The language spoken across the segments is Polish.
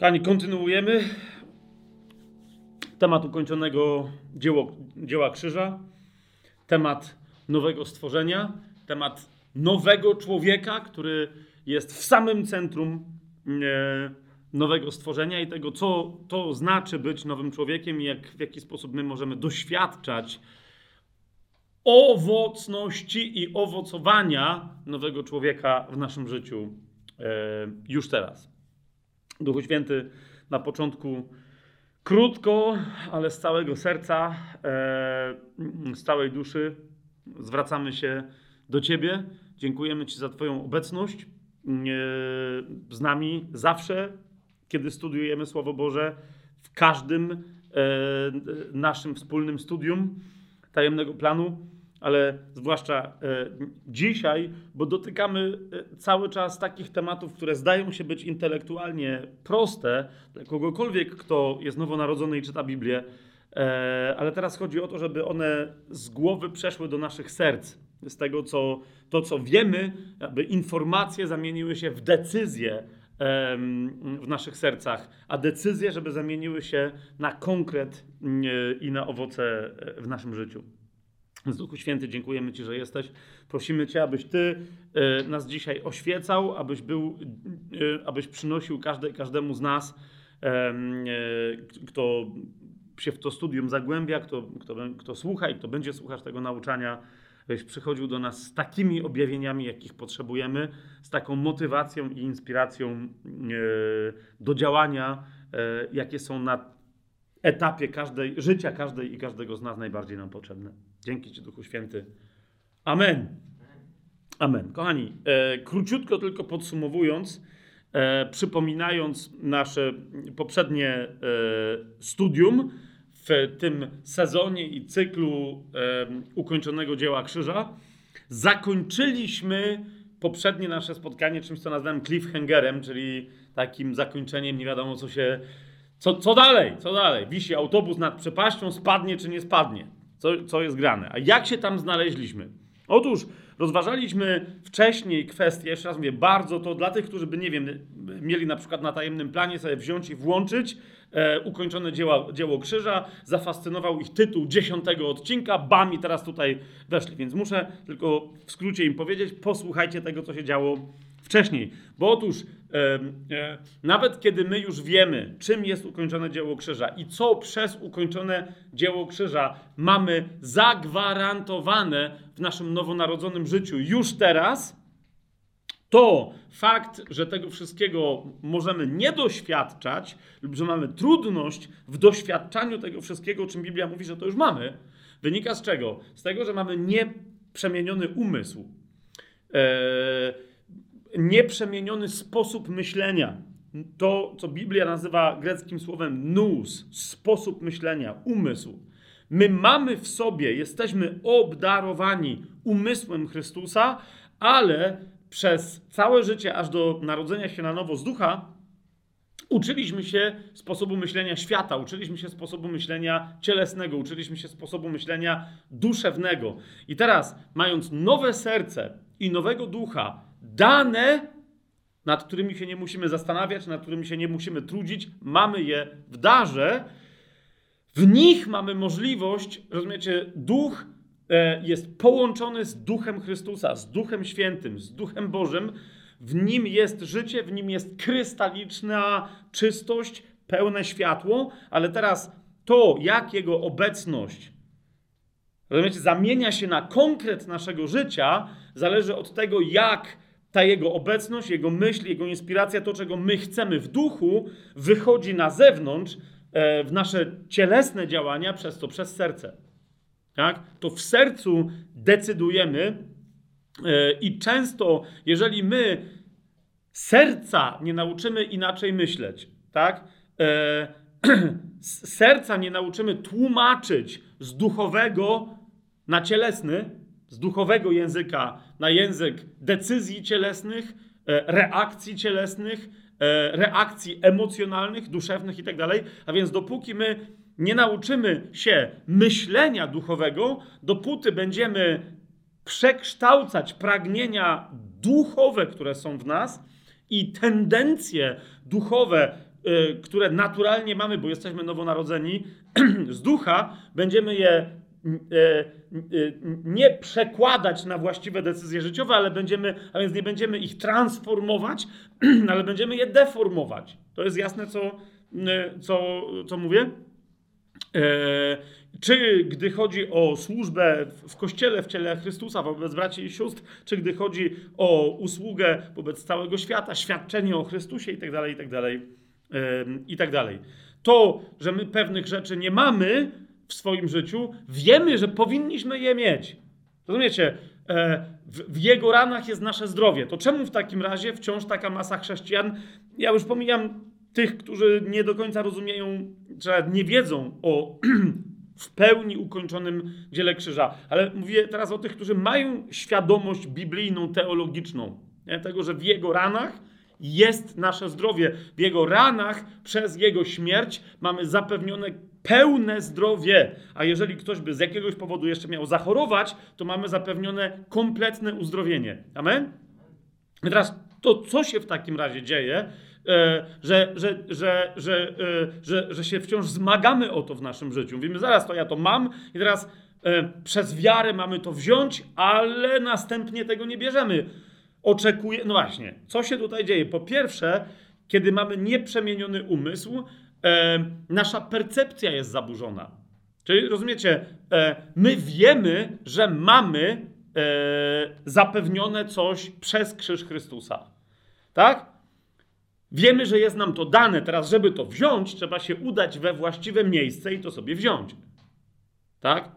Kochani, kontynuujemy temat ukończonego dzieło, dzieła krzyża, temat nowego stworzenia, temat nowego człowieka, który jest w samym centrum e, nowego stworzenia i tego, co to znaczy być nowym człowiekiem i jak, w jaki sposób my możemy doświadczać owocności i owocowania nowego człowieka w naszym życiu e, już teraz. Duchu Święty na początku krótko, ale z całego serca, e, z całej duszy zwracamy się do Ciebie. Dziękujemy Ci za Twoją obecność e, z nami zawsze, kiedy studiujemy Słowo Boże, w każdym e, naszym wspólnym studium tajemnego planu ale zwłaszcza e, dzisiaj, bo dotykamy e, cały czas takich tematów, które zdają się być intelektualnie proste dla kogokolwiek, kto jest nowonarodzony i czyta Biblię, e, ale teraz chodzi o to, żeby one z głowy przeszły do naszych serc. Z tego, co, to, co wiemy, aby informacje zamieniły się w decyzje w naszych sercach, a decyzje, żeby zamieniły się na konkret i na owoce w naszym życiu. Z Duchu Święty dziękujemy Ci, że jesteś. Prosimy Cię, abyś Ty e, nas dzisiaj oświecał, abyś, był, e, abyś przynosił każde, każdemu z nas, e, kto się w to studium zagłębia, kto, kto, kto słucha i kto będzie słuchać tego nauczania, abyś przychodził do nas z takimi objawieniami, jakich potrzebujemy, z taką motywacją i inspiracją do działania, jakie są na etapie każdej, życia każdej i każdego z nas najbardziej nam potrzebne. Dzięki Ci, Duchu Święty. Amen. Amen. Kochani, e, króciutko tylko podsumowując, e, przypominając nasze poprzednie e, studium w tym sezonie i cyklu e, ukończonego dzieła krzyża, zakończyliśmy poprzednie nasze spotkanie czymś, co nazwałem cliffhangerem, czyli takim zakończeniem, nie wiadomo co się, co, co dalej, co dalej. Wisi autobus nad przepaścią, spadnie czy nie spadnie co, co jest grane. A jak się tam znaleźliśmy? Otóż rozważaliśmy wcześniej kwestię, jeszcze raz mówię, bardzo to dla tych, którzy by, nie wiem, mieli na przykład na tajemnym planie sobie wziąć i włączyć e, ukończone dzieła, dzieło krzyża, zafascynował ich tytuł dziesiątego odcinka, bam i teraz tutaj weszli, więc muszę tylko w skrócie im powiedzieć, posłuchajcie tego, co się działo wcześniej. Bo otóż nawet kiedy my już wiemy, czym jest ukończone dzieło krzyża i co przez ukończone dzieło krzyża mamy zagwarantowane w naszym nowonarodzonym życiu już teraz, to fakt, że tego wszystkiego możemy nie doświadczać, lub że mamy trudność w doświadczaniu tego wszystkiego, o czym Biblia mówi, że to już mamy, wynika z czego? Z tego, że mamy nieprzemieniony umysł. Eee, nieprzemieniony sposób myślenia. To, co Biblia nazywa greckim słowem nous, sposób myślenia, umysł. My mamy w sobie, jesteśmy obdarowani umysłem Chrystusa, ale przez całe życie, aż do narodzenia się na nowo z ducha, uczyliśmy się sposobu myślenia świata, uczyliśmy się sposobu myślenia cielesnego, uczyliśmy się sposobu myślenia duszewnego. I teraz, mając nowe serce i nowego ducha, dane, nad którymi się nie musimy zastanawiać, nad którymi się nie musimy trudzić, mamy je w darze. W nich mamy możliwość, rozumiecie, duch e, jest połączony z duchem Chrystusa, z duchem świętym, z duchem Bożym. W nim jest życie, w nim jest krystaliczna czystość, pełne światło, ale teraz to, jak jego obecność rozumiecie, zamienia się na konkret naszego życia, zależy od tego, jak ta jego obecność, jego myśl, jego inspiracja, to czego my chcemy w duchu, wychodzi na zewnątrz e, w nasze cielesne działania, przez to przez serce. Tak? To w sercu decydujemy e, i często, jeżeli my serca nie nauczymy inaczej myśleć, tak? E, serca nie nauczymy tłumaczyć z duchowego na cielesny, z duchowego języka na język decyzji cielesnych, e, reakcji cielesnych, e, reakcji emocjonalnych, duszewnych itd. Tak A więc dopóki my nie nauczymy się myślenia duchowego, dopóty będziemy przekształcać pragnienia duchowe, które są w nas i tendencje duchowe y, które naturalnie mamy, bo jesteśmy nowonarodzeni, z ducha, będziemy je nie przekładać na właściwe decyzje życiowe, ale będziemy, a więc nie będziemy ich transformować, ale będziemy je deformować. To jest jasne, co, co, co mówię? E, czy gdy chodzi o służbę w kościele, w ciele Chrystusa wobec braci i sióstr, czy gdy chodzi o usługę wobec całego świata, świadczenie o Chrystusie itd., itd., itd. To, że my pewnych rzeczy nie mamy w swoim życiu, wiemy, że powinniśmy je mieć. Rozumiecie? E, w, jego ranach jest nasze zdrowie. To czemu w takim razie wciąż taka masa chrześcijan, ja już pomijam tych, którzy nie do końca rozumieją, czy nie wiedzą o w pełni ukończonym dziele krzyża. Ale mówię teraz o tych, którzy mają świadomość biblijną, teologiczną, nie? tego, że w jego ranach jest nasze zdrowie. W jego ranach przez jego śmierć mamy zapewnione pełne zdrowie. A jeżeli ktoś by z jakiegoś powodu jeszcze miał zachorować, to mamy zapewnione kompletne uzdrowienie. Amen? I teraz to, co się w takim razie dzieje, E, że, że, że, że, e, że, że się wciąż zmagamy o to w naszym życiu. Mówimy, zaraz to ja to mam i teraz e, przez wiarę mamy to wziąć, ale następnie tego nie bierzemy. Oczekuje, no właśnie, co się tutaj dzieje? Po pierwsze, kiedy mamy nieprzemieniony umysł, nasza percepcja jest zaburzona. Czyli rozumiecie, my wiemy, że mamy zapewnione coś przez krzyż Chrystusa. Tak? Wiemy, że jest nam to dane. Teraz, żeby to wziąć, trzeba się udać we właściwe miejsce i to sobie wziąć. Tak?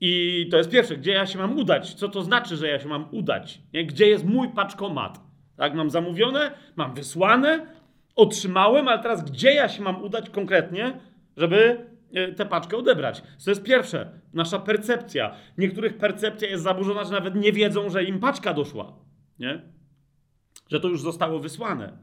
I to jest pierwsze, gdzie ja się mam udać? Co to znaczy, że ja się mam udać? Nie? Gdzie jest mój paczkomat? Tak, mam zamówione, mam wysłane, otrzymałem, ale teraz gdzie ja się mam udać konkretnie, żeby e, tę paczkę odebrać? To jest pierwsze, nasza percepcja. Niektórych percepcja jest zaburzona, że nawet nie wiedzą, że im paczka doszła. Nie? Że to już zostało wysłane.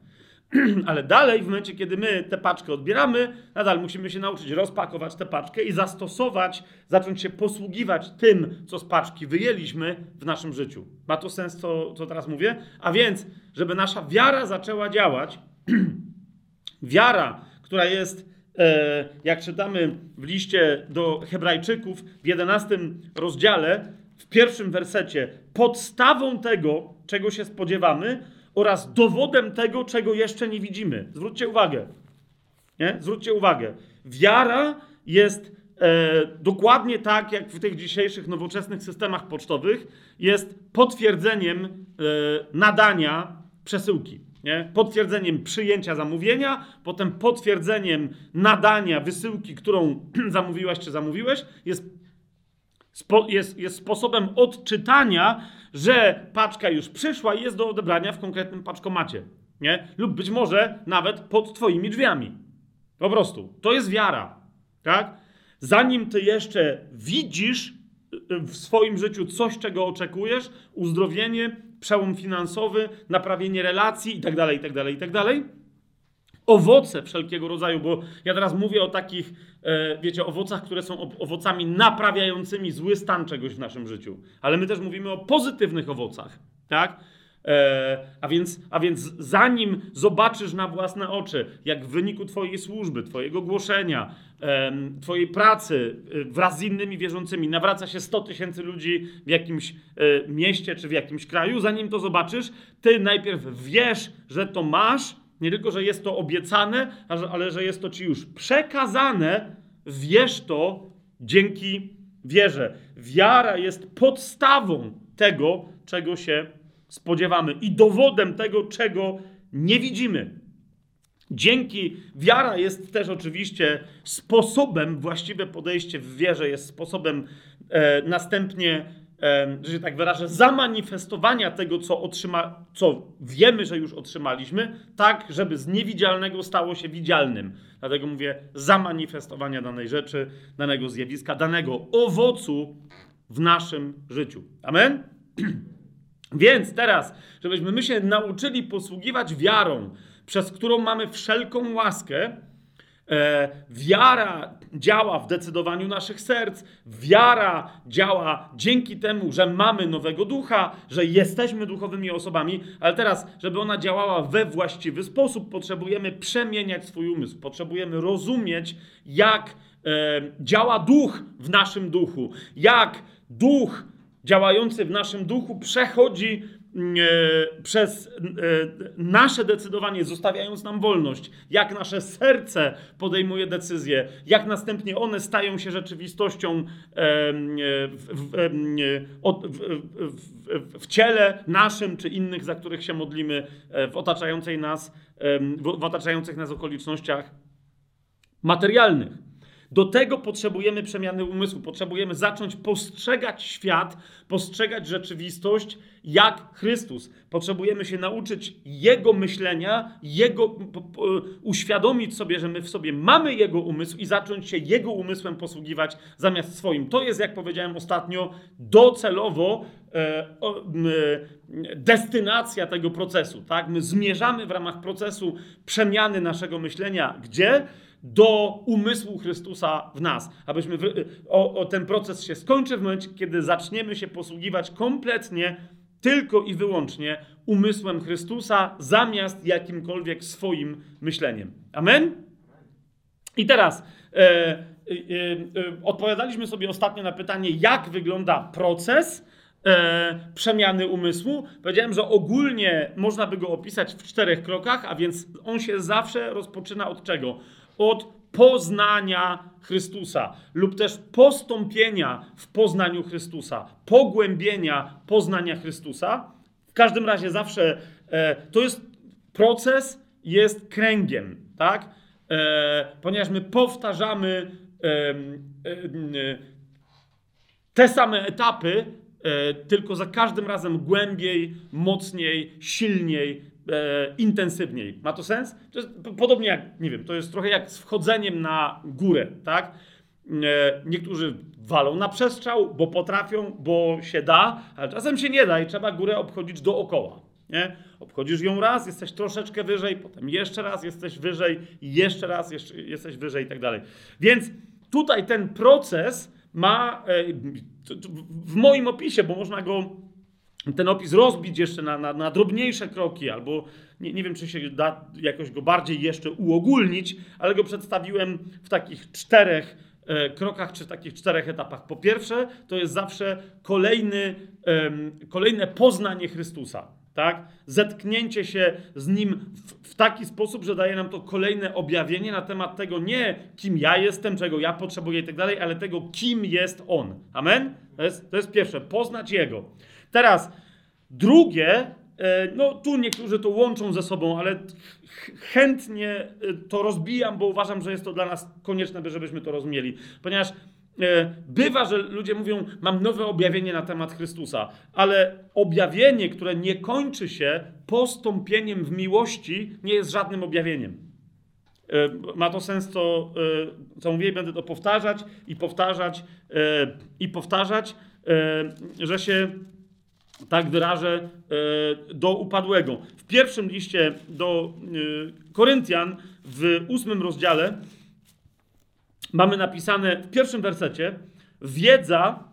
Ale dalej, w momencie, kiedy my tę paczkę odbieramy, nadal musimy się nauczyć rozpakować tę paczkę i zastosować, zacząć się posługiwać tym, co z paczki wyjęliśmy w naszym życiu. Ma to sens, co, co teraz mówię? A więc, żeby nasza wiara zaczęła działać, wiara, która jest, e, jak czytamy w liście do Hebrajczyków w 11 rozdziale, w pierwszym wersecie, podstawą tego, czego się spodziewamy, oraz dowodem tego, czego jeszcze nie widzimy. Zwróćcie uwagę. Nie? Zwróćcie uwagę. Wiara jest e, dokładnie tak, jak w tych dzisiejszych nowoczesnych systemach pocztowych, jest potwierdzeniem e, nadania przesyłki. Nie? Potwierdzeniem przyjęcia zamówienia, potem potwierdzeniem nadania wysyłki, którą zamówiłaś czy zamówiłeś, jest, spo, jest, jest sposobem odczytania że paczka już przyszła i jest do odebrania w konkretnym paczkomacie. Nie? Lub być może nawet pod Twoimi drzwiami. Po prostu. To jest wiara. Tak? Zanim Ty jeszcze widzisz y, w swoim życiu coś, czego oczekujesz, uzdrowienie, przełom finansowy, naprawienie relacji itd., itd., itd., owoce wszelkiego rodzaju, bo ja teraz mówię o takich, e, wiecie, owocach, które są owocami naprawiającymi zły stan czegoś w naszym życiu. Ale my też mówimy o pozytywnych owocach, tak? E, a, więc, a więc zanim zobaczysz na własne oczy, jak w wyniku Twojej służby, Twojego głoszenia, Twojej pracy e, wraz z innymi wierzącymi nawraca się 100 tysięcy ludzi w jakimś e, mieście czy w jakimś kraju, zanim to zobaczysz, Ty najpierw wiesz, że to masz, nie tylko, że jest to obiecane, ale że jest to ci już przekazane, wiesz to dzięki wierze. Wiara jest podstawą tego, czego się spodziewamy i dowodem tego, czego nie widzimy. Dzięki wiara jest też oczywiście sposobem, właściwe podejście w wierze jest sposobem e, następnie że się tak wyrażę, zamanifestowania tego, co, otrzyma, co wiemy, że już otrzymaliśmy, tak, żeby z niewidzialnego stało się widzialnym. Dlatego mówię zamanifestowania danej rzeczy, danego zjawiska, danego owocu w naszym życiu. Amen? Więc teraz, żebyśmy my się nauczyli posługiwać wiarą, przez którą mamy wszelką łaskę, E, wiara działa w decydowaniu naszych serc. Wiara działa dzięki temu, że mamy nowego ducha, że jesteśmy duchowymi osobami, ale teraz, żeby ona działała we właściwy sposób, potrzebujemy przemieniać swój umysł, potrzebujemy rozumieć, jak e, działa duch w naszym duchu, jak duch działający w naszym duchu przechodzi E, przez e, nasze decydowanie, zostawiając nam wolność, jak nasze serce podejmuje decyzje, jak następnie one stają się rzeczywistością e, w, ciele naszym czy innych, za których się modlimy, w otaczającej nas, w otaczających nas okolicznościach materialnych. Do tego potrzebujemy przemiany umysłu. Potrzebujemy zacząć postrzegać świat, postrzegać rzeczywistość jak Chrystus. Potrzebujemy się nauczyć Jego myślenia, Jego, uświadomić sobie, że my w sobie mamy Jego umysł i zacząć się Jego umysłem posługiwać zamiast swoim. To jest, jak powiedziałem ostatnio, docelowo e, e, destynacja tego procesu. Tak? My zmierzamy w ramach procesu przemiany naszego myślenia. Gdzie? Do umysłu Chrystusa w nas. Abyśmy o, o, ten proces się skończy w momencie, kiedy zaczniemy się posługiwać kompletnie tylko i wyłącznie umysłem Chrystusa zamiast jakimkolwiek swoim myśleniem. Amen? I teraz e, e, e, odpowiadaliśmy sobie ostatnio na pytanie, jak wygląda proces e, przemiany umysłu. Powiedziałem, że ogólnie można by go opisać w czterech krokach, a więc on się zawsze rozpoczyna od czego? Od poznania Chrystusa lub też postąpienia w poznaniu Chrystusa, pogłębienia poznania Chrystusa. W każdym razie zawsze e, to jest proces, jest kręgiem, tak? E, ponieważ my powtarzamy e, te same etapy, e, tylko za każdym razem głębiej, mocniej, silniej, e, intensywniej. Ma to sens? To jest podobnie jak, nie wiem, to jest trochę jak z wchodzeniem na górę, tak? E, niektórzy walą na przestrzał, bo potrafią, bo się da, ale czasem się nie da i trzeba górę obchodzić dookoła. Nie? Obchodzisz ją raz, jesteś troszeczkę wyżej, potem jeszcze raz jesteś wyżej, jeszcze raz jeszcze, jesteś wyżej i tak dalej. Więc tutaj ten proces ma e, w moim opisie, bo można go ten opis rozbić jeszcze na, na, na drobniejsze kroki, albo nie, nie wiem, czy się da jakoś go bardziej jeszcze uogólnić, ale go przedstawiłem w takich czterech e, krokach, czy w takich czterech etapach. Po pierwsze, to jest zawsze kolejny, e, kolejne poznanie Chrystusa. Tak? Zetknięcie się z Nim w, w, taki sposób, że daje nam to kolejne objawienie na temat tego nie kim ja jestem, czego ja potrzebuję i tak dalej, ale tego kim jest On. Amen? To jest, to jest pierwsze, poznać Jego. Teraz drugie, e, no tu niektórzy to łączą ze sobą, ale chętnie e, to rozbijam, bo uważam, że jest to dla nas konieczne, żebyśmy to rozumieli. Ponieważ e, bywa, że ludzie mówią, mam nowe objawienie na temat Chrystusa, ale objawienie, które nie kończy się postąpieniem w miłości, nie jest żadnym objawieniem. Ma to sens, co, co mówię, będę to powtarzać i powtarzać i powtarzać, że się tak wyrażę, e, do upadłego. W pierwszym liście do e, Koryntian, w ósmym rozdziale, mamy napisane w pierwszym wersecie, wiedza,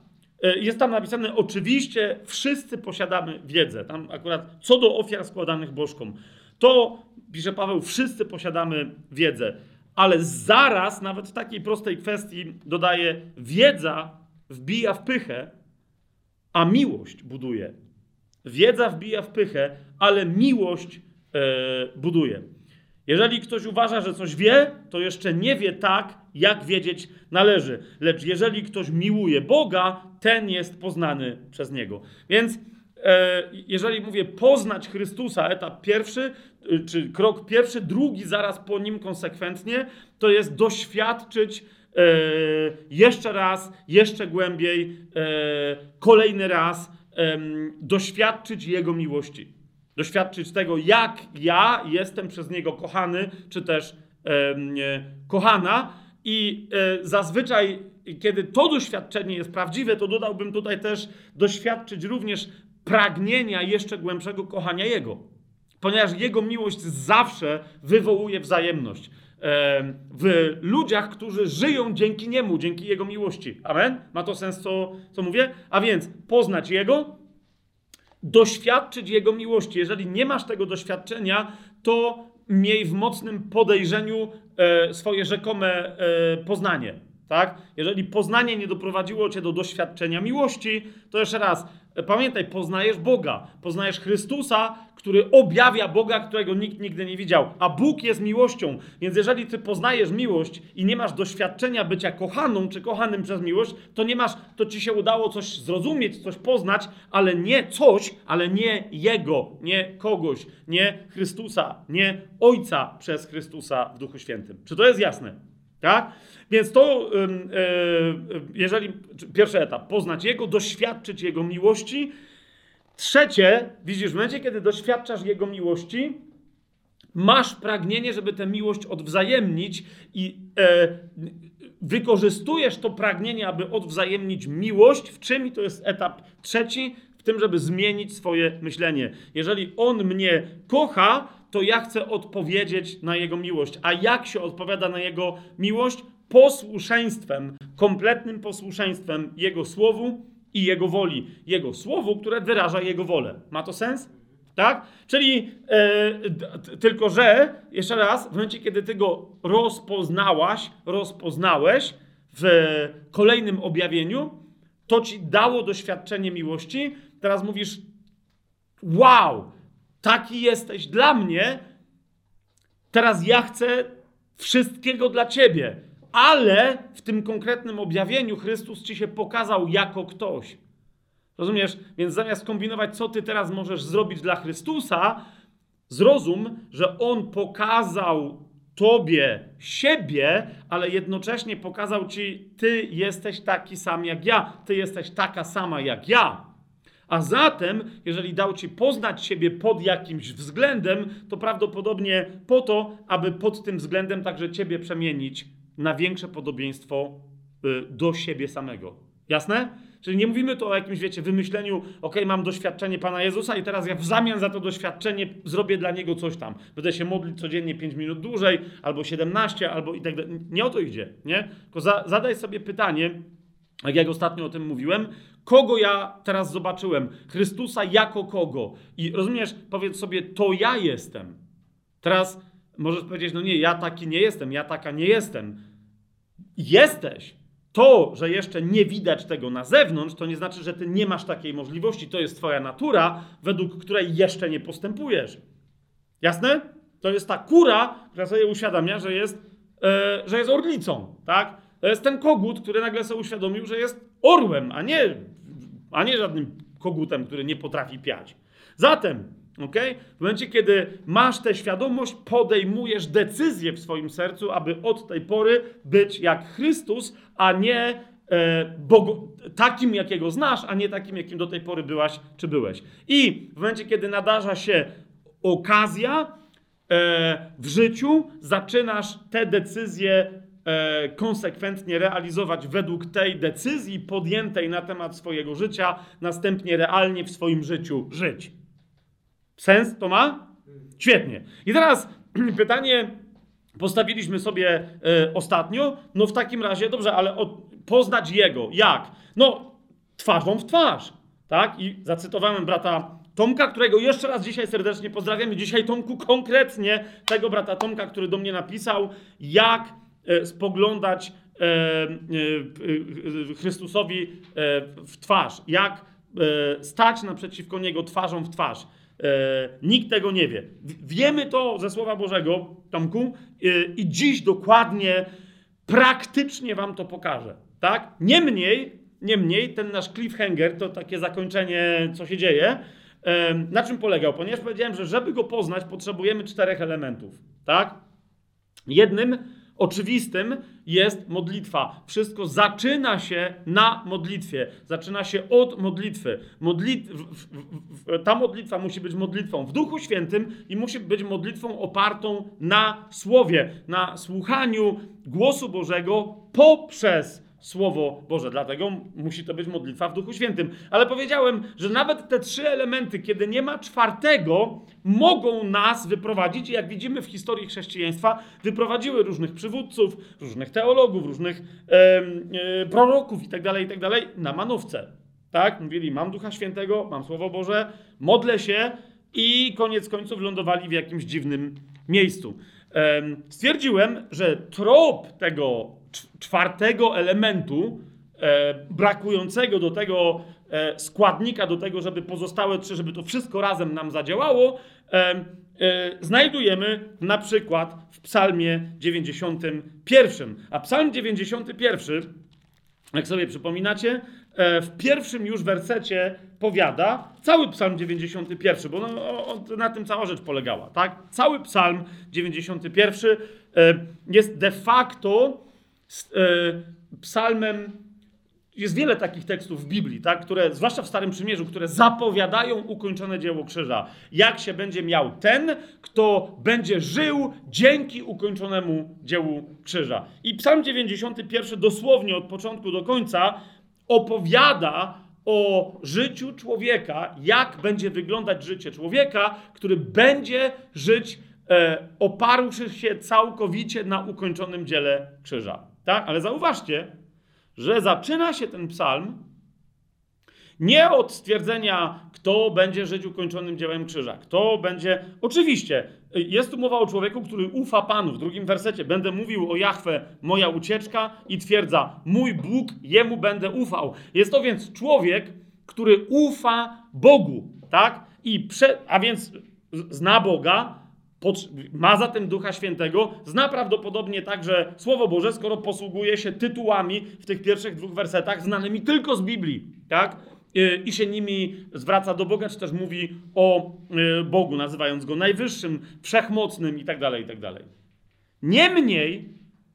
e, jest tam napisane, oczywiście wszyscy posiadamy wiedzę. Tam akurat co do ofiar składanych bożkom. To, pisze Paweł, wszyscy posiadamy wiedzę. Ale zaraz, nawet w takiej prostej kwestii, dodaje, wiedza wbija w pychę, a miłość buduje. Wiedza wbija w pychę, ale miłość e, buduje. Jeżeli ktoś uważa, że coś wie, to jeszcze nie wie tak, jak wiedzieć należy. Lecz jeżeli ktoś miłuje Boga, ten jest poznany przez Niego. Więc e, jeżeli mówię poznać Chrystusa, etap pierwszy, e, czy krok pierwszy, drugi zaraz po nim konsekwentnie, to jest doświadczyć jeszcze raz, jeszcze głębiej, e, kolejny raz doświadczyć Jego miłości. Doświadczyć tego, jak ja jestem przez Niego kochany, czy też kochana. I e, zazwyczaj, kiedy to doświadczenie jest prawdziwe, to dodałbym tutaj też doświadczyć również pragnienia jeszcze głębszego kochania Jego. Ponieważ Jego miłość zawsze wywołuje wzajemność w ludziach, którzy żyją dzięki Niemu, dzięki Jego miłości. Amen? Ma to sens, co, co mówię? A więc poznać Jego, doświadczyć Jego miłości. Jeżeli nie masz tego doświadczenia, to miej w mocnym podejrzeniu e, swoje rzekome e, poznanie. Tak? Jeżeli poznanie nie doprowadziło cię do doświadczenia miłości, to jeszcze raz, pamiętaj, poznajesz Boga, poznajesz Chrystusa, który objawia Boga, którego nikt nigdy nie widział. A Bóg jest miłością, więc jeżeli ty poznajesz miłość i nie masz doświadczenia bycia kochaną czy kochanym przez miłość, to nie masz, to ci się udało coś zrozumieć, coś poznać, ale nie coś, ale nie Jego, nie kogoś, nie Chrystusa, nie Ojca przez Chrystusa w Duchu Świętym. Czy to jest jasne? Tak? Więc to, e, jeżeli pierwszy etap, poznać Jego, doświadczyć Jego miłości. Trzecie, widzisz, w momencie, kiedy doświadczasz Jego miłości, masz pragnienie, żeby tę miłość odwzajemnić i e, wykorzystujesz to pragnienie, aby odwzajemnić miłość. W czym? I to jest etap trzeci, w tym, żeby zmienić swoje myślenie. Jeżeli On mnie kocha, to ja chcę odpowiedzieć na Jego miłość. A jak się odpowiada na Jego miłość? Posłuszeństwem, kompletnym posłuszeństwem Jego słowu i Jego woli. Jego słowu, które wyraża Jego wolę. Ma to sens? Tak? Czyli e, tylko, że, jeszcze raz, w momencie, kiedy ty go rozpoznałaś, rozpoznałeś w kolejnym objawieniu, to ci dało doświadczenie miłości. Teraz mówisz, wow, taki jesteś dla mnie, teraz ja chcę wszystkiego dla ciebie. Ale w tym konkretnym objawieniu Chrystus ci się pokazał jako ktoś. Rozumiesz? Więc zamiast kombinować, co ty teraz możesz zrobić dla Chrystusa, zrozum, że On pokazał tobie siebie, ale jednocześnie pokazał ci, ty jesteś taki sam jak ja, ty jesteś taka sama jak ja. A zatem, jeżeli dał ci poznać siebie pod jakimś względem, to prawdopodobnie po to, aby pod tym względem także ciebie przemienić na większe podobieństwo y, do siebie samego. Jasne? Czyli nie mówimy tu o jakimś, wiecie, wymyśleniu, ok, mam doświadczenie Pana Jezusa i teraz ja w zamian za to doświadczenie zrobię dla Niego coś tam. Będę się modlić codziennie 5 minut dłużej, albo 17, albo i tak dalej. Nie o to idzie, nie? Tylko za, zadaj sobie pytanie, jak jak ostatnio o tym mówiłem, kogo ja teraz zobaczyłem? Chrystusa jako kogo? I rozumiesz, powiedz sobie, to ja jestem. Teraz możesz powiedzieć, no nie, ja taki nie jestem, ja taka nie jestem. Jesteś. To, że jeszcze nie widać tego na zewnątrz, to nie znaczy, że ty nie masz takiej możliwości. To jest twoja natura, według której jeszcze nie postępujesz. Jasne? To jest ta kura, która sobie uświadamia, że jest, e, że jest orlicą, tak? To jest ten kogut, który nagle sobie uświadomił, że jest orłem, a nie, a nie żadnym kogutem, który nie potrafi piać. Zatem, okay, w momencie, kiedy masz tę świadomość, podejmujesz decyzję w swoim sercu, aby od tej pory być jak Chrystus, a nie e, Bogu, takim, jakiego znasz, a nie takim, jakim do tej pory byłaś czy byłeś. I w momencie, kiedy nadarza się okazja e, w życiu, zaczynasz te decyzje konsekwentnie realizować według tej decyzji podjętej na temat swojego życia, następnie realnie w swoim życiu żyć. Sens to ma? Świetnie. I teraz pytanie postawiliśmy sobie e, ostatnio. No w takim razie, dobrze, ale poznać Jego. Jak? No twarzą w twarz. Tak? I zacytowałem brata Tomka, którego jeszcze raz dzisiaj serdecznie pozdrawiam. I dzisiaj Tomku konkretnie tego brata Tomka, który do mnie napisał, jak E, spoglądać e, e, Chrystusowi w twarz, jak stać naprzeciwko Niego twarzą w twarz. Nikt tego nie wie. Wiemy to ze Słowa Bożego, Tomku, i dziś dokładnie, praktycznie Wam to pokażę. Tak? Niemniej, niemniej ten nasz cliffhanger, to takie zakończenie, co się dzieje, na czym polegał? Ponieważ powiedziałem, że żeby go poznać, potrzebujemy czterech elementów. Tak? Jednym oczywistym jest modlitwa. Wszystko zaczyna się na modlitwie. Zaczyna się od modlitwy. Modlit... Ta modlitwa musi być modlitwą w Duchu Świętym i musi być modlitwą opartą na Słowie, na słuchaniu głosu Bożego poprzez Słowo Boże. Dlatego musi to być modlitwa w Duchu Świętym. Ale powiedziałem, że nawet te trzy elementy, kiedy nie ma czwartego, mogą nas wyprowadzić, jak widzimy w historii chrześcijaństwa, wyprowadziły różnych przywódców, różnych teologów, różnych e, e, proroków itd., tak itd. Tak na manowce. Tak? Mówili, mam Ducha Świętego, mam Słowo Boże, modlę się i koniec końców lądowali w jakimś dziwnym miejscu. Stwierdziłem, że trop tego czwartego elementu, e, brakującego do tego e, składnika, do tego, żeby pozostałe trzy, żeby to wszystko razem nam zadziałało, e, znajdujemy na przykład w Psalmie 91. A Psalm 91, jak sobie przypominacie, w pierwszym już wersecie powiada, cały psalm 91, bo no, na tym cała rzecz polegała, tak? Cały psalm 91 jest de facto E, psalmem. Jest wiele takich tekstów w Biblii, tak, które, zwłaszcza w Starym Przymierzu, które zapowiadają ukończone dzieło krzyża. Jak się będzie miał ten, kto będzie żył dzięki ukończonemu dziełu krzyża. I Psalm 91 dosłownie od początku do końca opowiada o życiu człowieka, jak będzie wyglądać życie człowieka, który będzie żyć e, oparłszy się całkowicie na ukończonym dziele krzyża. Tak? Ale zauważcie, że zaczyna się ten psalm nie od stwierdzenia, kto będzie żyć ukończonym dziełem krzyża. Kto będzie. Oczywiście, jest tu mowa o człowieku, który ufa Panu. W drugim wersecie będę mówił o Jachwę, moja ucieczka, i twierdza, mój Bóg, jemu będę ufał. Jest to więc człowiek, który ufa Bogu, tak? I prze... A więc zna Boga, ma zatem Ducha Świętego, zna prawdopodobnie także Słowo Boże, skoro posługuje się tytułami w tych pierwszych dwóch wersetach, znanymi tylko z Biblii, tak? I się nimi zwraca do Boga, czy też mówi o y, Bogu, nazywając go najwyższym, wszechmocnym i tak dalej, i tak. Niemniej,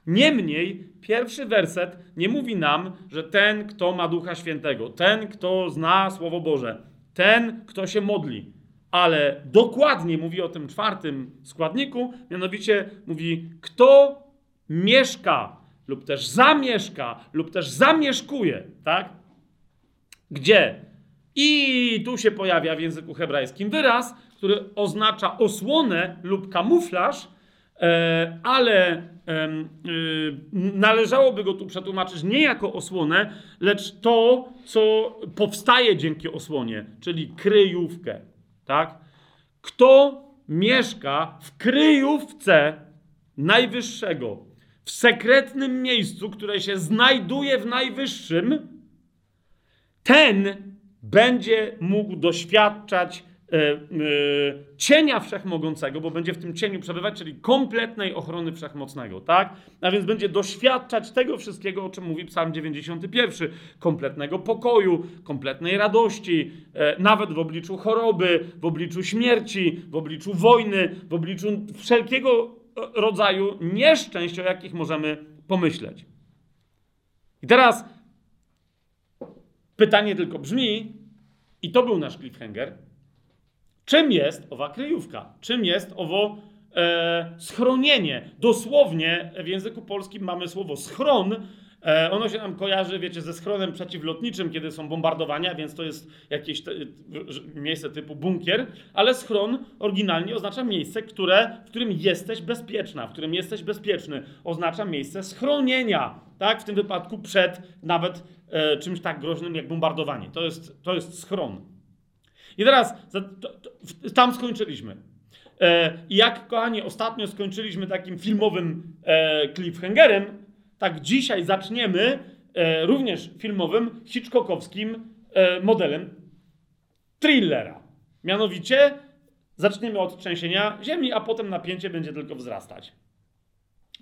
niemniej, pierwszy werset nie mówi nam, że ten, kto ma Ducha Świętego, ten, kto zna Słowo Boże, ten, kto się modli, ale dokładnie mówi o tym czwartym składniku, mianowicie mówi, kto mieszka lub też zamieszka lub też zamieszkuje, tak? Gdzie? I tu się pojawia w języku hebrajskim wyraz, który oznacza osłonę lub kamuflaż, e, ale e, należałoby go tu przetłumaczyć nie jako osłonę, lecz to, co powstaje dzięki osłonie, czyli kryjówkę tak? Kto mieszka w kryjówce najwyższego, w sekretnym miejscu, które się znajduje w najwyższym, ten będzie mógł doświadczać cienia wszechmogącego, bo będzie w tym cieniu przebywać, czyli kompletnej ochrony wszechmocnego, tak? A więc będzie doświadczać tego wszystkiego, o czym mówi Psalm 91. Kompletnego pokoju, kompletnej radości, e, nawet w obliczu choroby, w obliczu śmierci, w obliczu wojny, w obliczu wszelkiego rodzaju nieszczęść, o jakich możemy pomyśleć. I teraz pytanie tylko brzmi, i to był nasz cliffhanger, Czym jest owa kryjówka? Czym jest owo e, schronienie? Dosłownie w języku polskim mamy słowo schron. E, ono się nam kojarzy, wiecie, ze schronem przeciwlotniczym, kiedy są bombardowania, więc to jest jakieś te, miejsce typu bunkier, ale schron oryginalnie oznacza miejsce, które, w którym jesteś bezpieczna, w którym jesteś bezpieczny. Oznacza miejsce schronienia, tak? W tym wypadku przed nawet e, czymś tak groźnym jak bombardowanie. To jest, to jest schron. I teraz tam skończyliśmy. E, I jak, kochani, ostatnio skończyliśmy takim filmowym e, cliffhangerem, tak dzisiaj zaczniemy e, również filmowym, hitchcockowskim modelem thrillera. Mianowicie zaczniemy od trzęsienia ziemi, a potem napięcie będzie tylko wzrastać.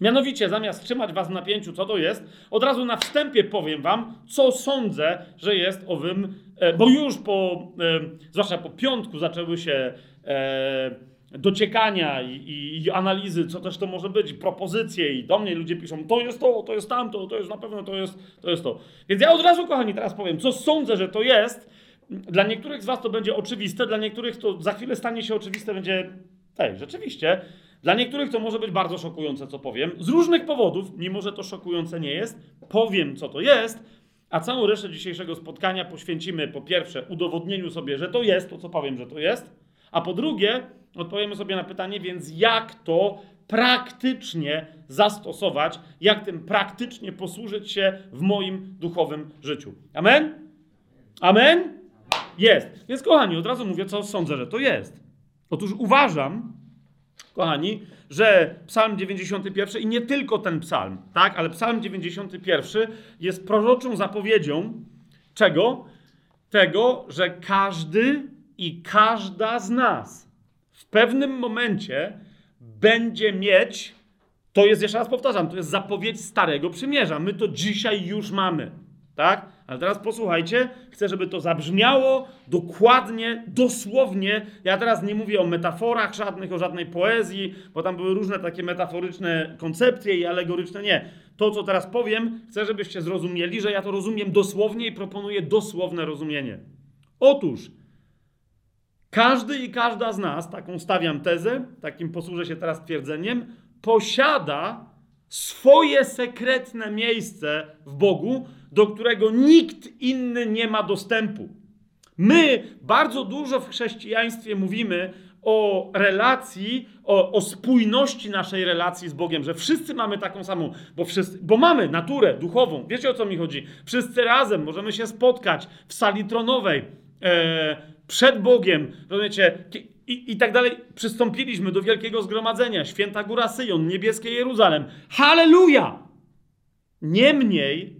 Mianowicie, zamiast trzymać was w napięciu, co to jest, od razu na wstępie powiem wam, co sądzę, że jest owym, e, bo już po, e, zwłaszcza po piątku zaczęły się e, dociekania i, i, i, analizy, co też to może być, propozycje i do mnie ludzie piszą, to jest to, to jest tamto, to jest na pewno, to jest to. Jest to. Więc ja od razu, kochani, teraz powiem, co sądzę, że to jest. Dla niektórych z was to będzie oczywiste, dla niektórych to za chwilę stanie się oczywiste, będzie, ej, rzeczywiście, Dla niektórych to może być bardzo szokujące, co powiem. Z różnych powodów, mimo że to szokujące nie jest, powiem, co to jest, a całą resztę dzisiejszego spotkania poświęcimy po pierwsze udowodnieniu sobie, że to jest to, co powiem, że to jest, a po drugie odpowiemy sobie na pytanie, więc jak to praktycznie zastosować, jak tym praktycznie posłużyć się w moim duchowym życiu. Amen? Amen? Jest. Więc kochani, od razu mówię, co sądzę, że to jest. Otóż uważam, kochani, że Psalm 91 i nie tylko ten psalm, tak, ale Psalm 91 jest proroczą zapowiedzią czego? Tego, że każdy i każda z nas w pewnym momencie będzie mieć, to jest, jeszcze raz powtarzam, to jest zapowiedź Starego Przymierza. My to dzisiaj już mamy, tak? Ale teraz posłuchajcie, chcę, żeby to zabrzmiało dokładnie, dosłownie. Ja teraz nie mówię o metaforach żadnych, o żadnej poezji, bo tam były różne takie metaforyczne koncepcje i alegoryczne. Nie. To, co teraz powiem, chcę, żebyście zrozumieli, że ja to rozumiem dosłownie i proponuję dosłowne rozumienie. Otóż, każdy i każda z nas, taką stawiam tezę, takim posłużę się teraz twierdzeniem, posiada swoje sekretne miejsce w Bogu, do którego nikt inny nie ma dostępu. My bardzo dużo w chrześcijaństwie mówimy o relacji, o, o, spójności naszej relacji z Bogiem, że wszyscy mamy taką samą, bo, wszyscy, bo mamy naturę duchową. Wiecie o co mi chodzi? Wszyscy razem możemy się spotkać w sali tronowej e, przed Bogiem, rozumiecie? I, I tak dalej. Przystąpiliśmy do wielkiego zgromadzenia, święta góra Syjon, niebieskie Jeruzalem. Halleluja! Niemniej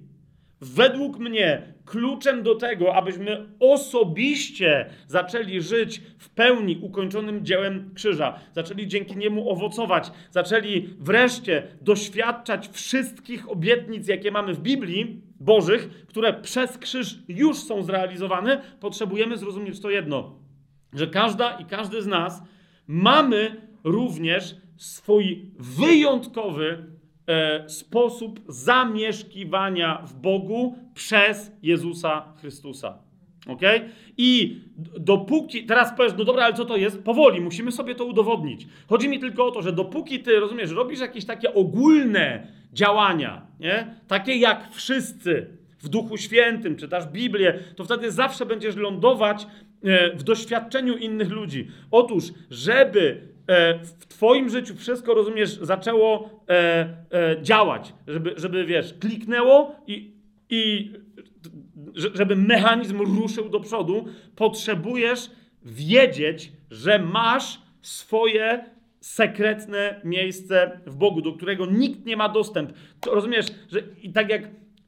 według mnie kluczem do tego, abyśmy osobiście zaczęli żyć w pełni ukończonym dziełem krzyża, zaczęli dzięki niemu owocować, zaczęli wreszcie doświadczać wszystkich obietnic, jakie mamy w Biblii Bożych, które przez krzyż już są zrealizowane, potrzebujemy zrozumieć to jedno, że każda i każdy z nas mamy również swój wyjątkowy e, sposób zamieszkiwania w Bogu przez Jezusa Chrystusa. Ok? I dopóki, teraz powiesz, no dobra, ale co to jest? Powoli, musimy sobie to udowodnić. Chodzi mi tylko o to, że dopóki ty, rozumiesz, robisz jakieś takie ogólne działania, nie? Takie jak wszyscy w Duchu Świętym, czytasz Biblię, to wtedy zawsze będziesz lądować e, w doświadczeniu innych ludzi. Otóż, żeby w Twoim życiu wszystko, rozumiesz, zaczęło e, e, działać, żeby, żeby, wiesz, kliknęło i, i żeby mechanizm ruszył do przodu, potrzebujesz wiedzieć, że masz swoje sekretne miejsce w Bogu, do którego nikt nie ma dostęp. To rozumiesz, że i tak jak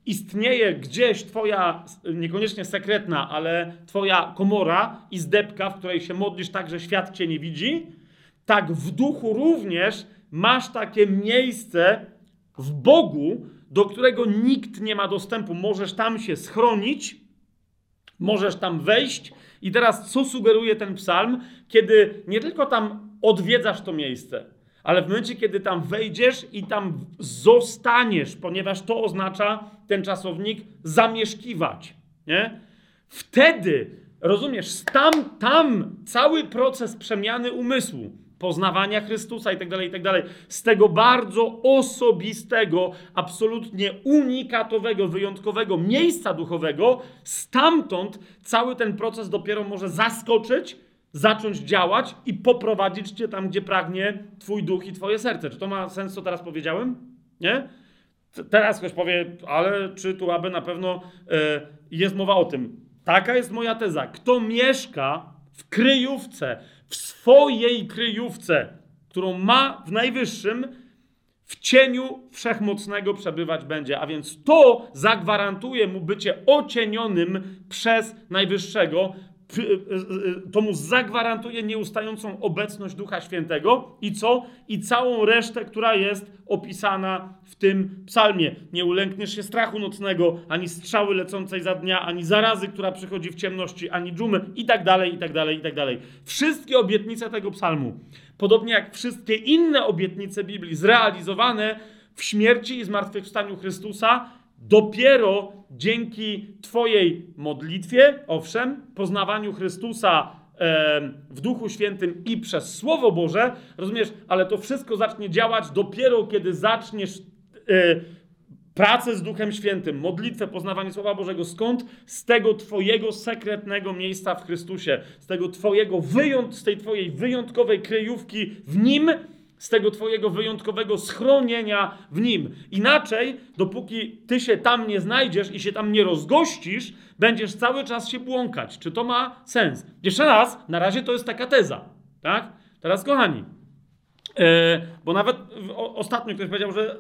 istnieje gdzieś twoja, niekoniecznie sekretna, ale twoja komora i zdebka, w której się modlisz tak, że świat cię nie widzi, tak w duchu również masz takie miejsce w Bogu, do którego nikt nie ma dostępu. Możesz tam się schronić, możesz tam wejść. I teraz co sugeruje ten psalm? Kiedy nie tylko tam odwiedzasz to miejsce, ale w momencie, kiedy tam wejdziesz i tam zostaniesz, ponieważ to oznacza ten czasownik zamieszkiwać, nie? Wtedy, rozumiesz, tam, tam cały proces przemiany umysłu, poznawania Chrystusa i tak dalej, i tak dalej. Z tego bardzo osobistego, absolutnie unikatowego, wyjątkowego miejsca duchowego, stamtąd cały ten proces dopiero może zaskoczyć, zacząć działać i poprowadzić cię tam, gdzie pragnie Twój duch i Twoje serce. Czy to ma sens, co teraz powiedziałem? Nie? Teraz ktoś powie, ale czy tu aby na pewno e, jest mowa o tym. Taka jest moja teza. Kto mieszka w kryjówce, w swojej kryjówce, którą ma w najwyższym, w cieniu wszechmocnego przebywać będzie. A więc to zagwarantuje mu bycie ocienionym przez najwyższego, to mu zagwarantuje nieustającą obecność Ducha Świętego i co? I całą resztę, która jest opisana w tym psalmie. Nie ulękniesz się strachu nocnego, ani strzały lecącej za dnia, ani zarazy, która przychodzi w ciemności, ani dżumy i tak dalej, i tak dalej, i tak dalej. Wszystkie obietnice tego psalmu, podobnie jak wszystkie inne obietnice Biblii zrealizowane w śmierci i zmartwychwstaniu Chrystusa, dopiero dzięki Twojej modlitwie, owszem, poznawaniu Chrystusa w Duchu Świętym i przez Słowo Boże, rozumiesz, ale to wszystko zacznie działać dopiero kiedy zaczniesz e, pracę z Duchem Świętym, modlitwę, poznawanie Słowa Bożego. Skąd? Z tego Twojego sekretnego miejsca w Chrystusie, z tego Twojego wyjąt, z tej Twojej wyjątkowej kryjówki w Nim, z tego Twojego wyjątkowego schronienia w Nim. Inaczej, dopóki Ty się tam nie znajdziesz i się tam nie rozgościsz, będziesz cały czas się błąkać. Czy to ma sens? Jeszcze raz, na razie to jest taka teza, tak? Teraz, kochani, yy, bo nawet o, ostatnio ktoś powiedział, że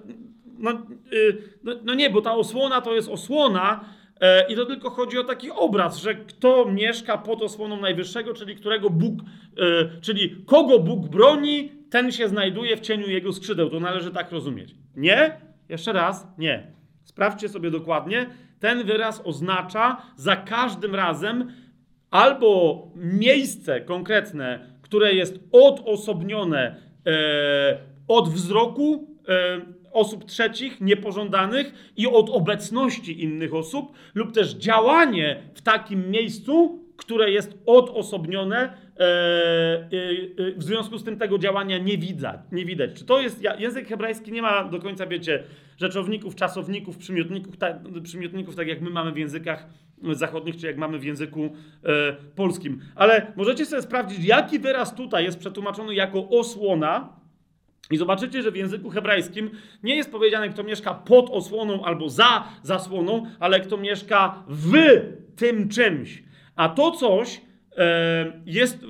no, yy, no, no, nie, bo ta osłona to jest osłona, e, i to tylko chodzi o taki obraz, że kto mieszka pod osłoną Najwyższego, czyli którego Bóg, e, czyli kogo Bóg broni, ten się znajduje w cieniu jego skrzydeł. To należy tak rozumieć. Nie? Jeszcze raz, nie. Sprawdźcie sobie dokładnie. Ten wyraz oznacza za każdym razem albo miejsce konkretne, które jest odosobnione e, od wzroku e, osób trzecich, niepożądanych i od obecności innych osób, lub też działanie w takim miejscu, które jest odosobnione w związku z tym tego działania nie widać. Nie widać. Czy to jest. Język hebrajski nie ma do końca, wiecie, rzeczowników, czasowników, przymiotników, tak, przymiotników, tak jak my mamy w językach zachodnich, czy jak mamy w języku e, polskim. Ale możecie sobie sprawdzić, jaki wyraz tutaj jest przetłumaczony jako osłona. I zobaczycie, że w języku hebrajskim nie jest powiedziane, kto mieszka pod osłoną albo za zasłoną, ale kto mieszka w tym czymś. A to coś jest,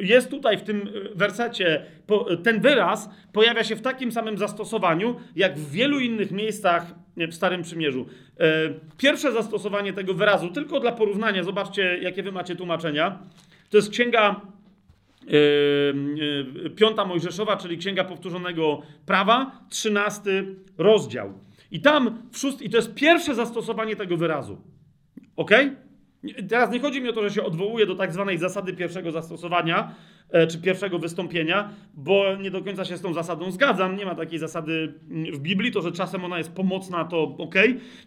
jest tutaj w tym wersecie, ten wyraz pojawia się w takim samym zastosowaniu, jak w wielu innych miejscach w Starym Przymierzu. Pierwsze zastosowanie tego wyrazu, tylko dla porównania, zobaczcie, jakie wy macie tłumaczenia. To jest księga Piąta Mojżeszowa, czyli Księga Powtórzonego Prawa, trzynasty rozdział. I tam w szóst... i to jest pierwsze zastosowanie tego wyrazu. ok? Teraz nie chodzi mi o to, że się odwołuje do tak zwanej zasady pierwszego zastosowania, e, czy pierwszego wystąpienia, bo nie do końca się z tą zasadą zgadzam. Nie ma takiej zasady w Biblii, to, że czasem ona jest pomocna, to ok.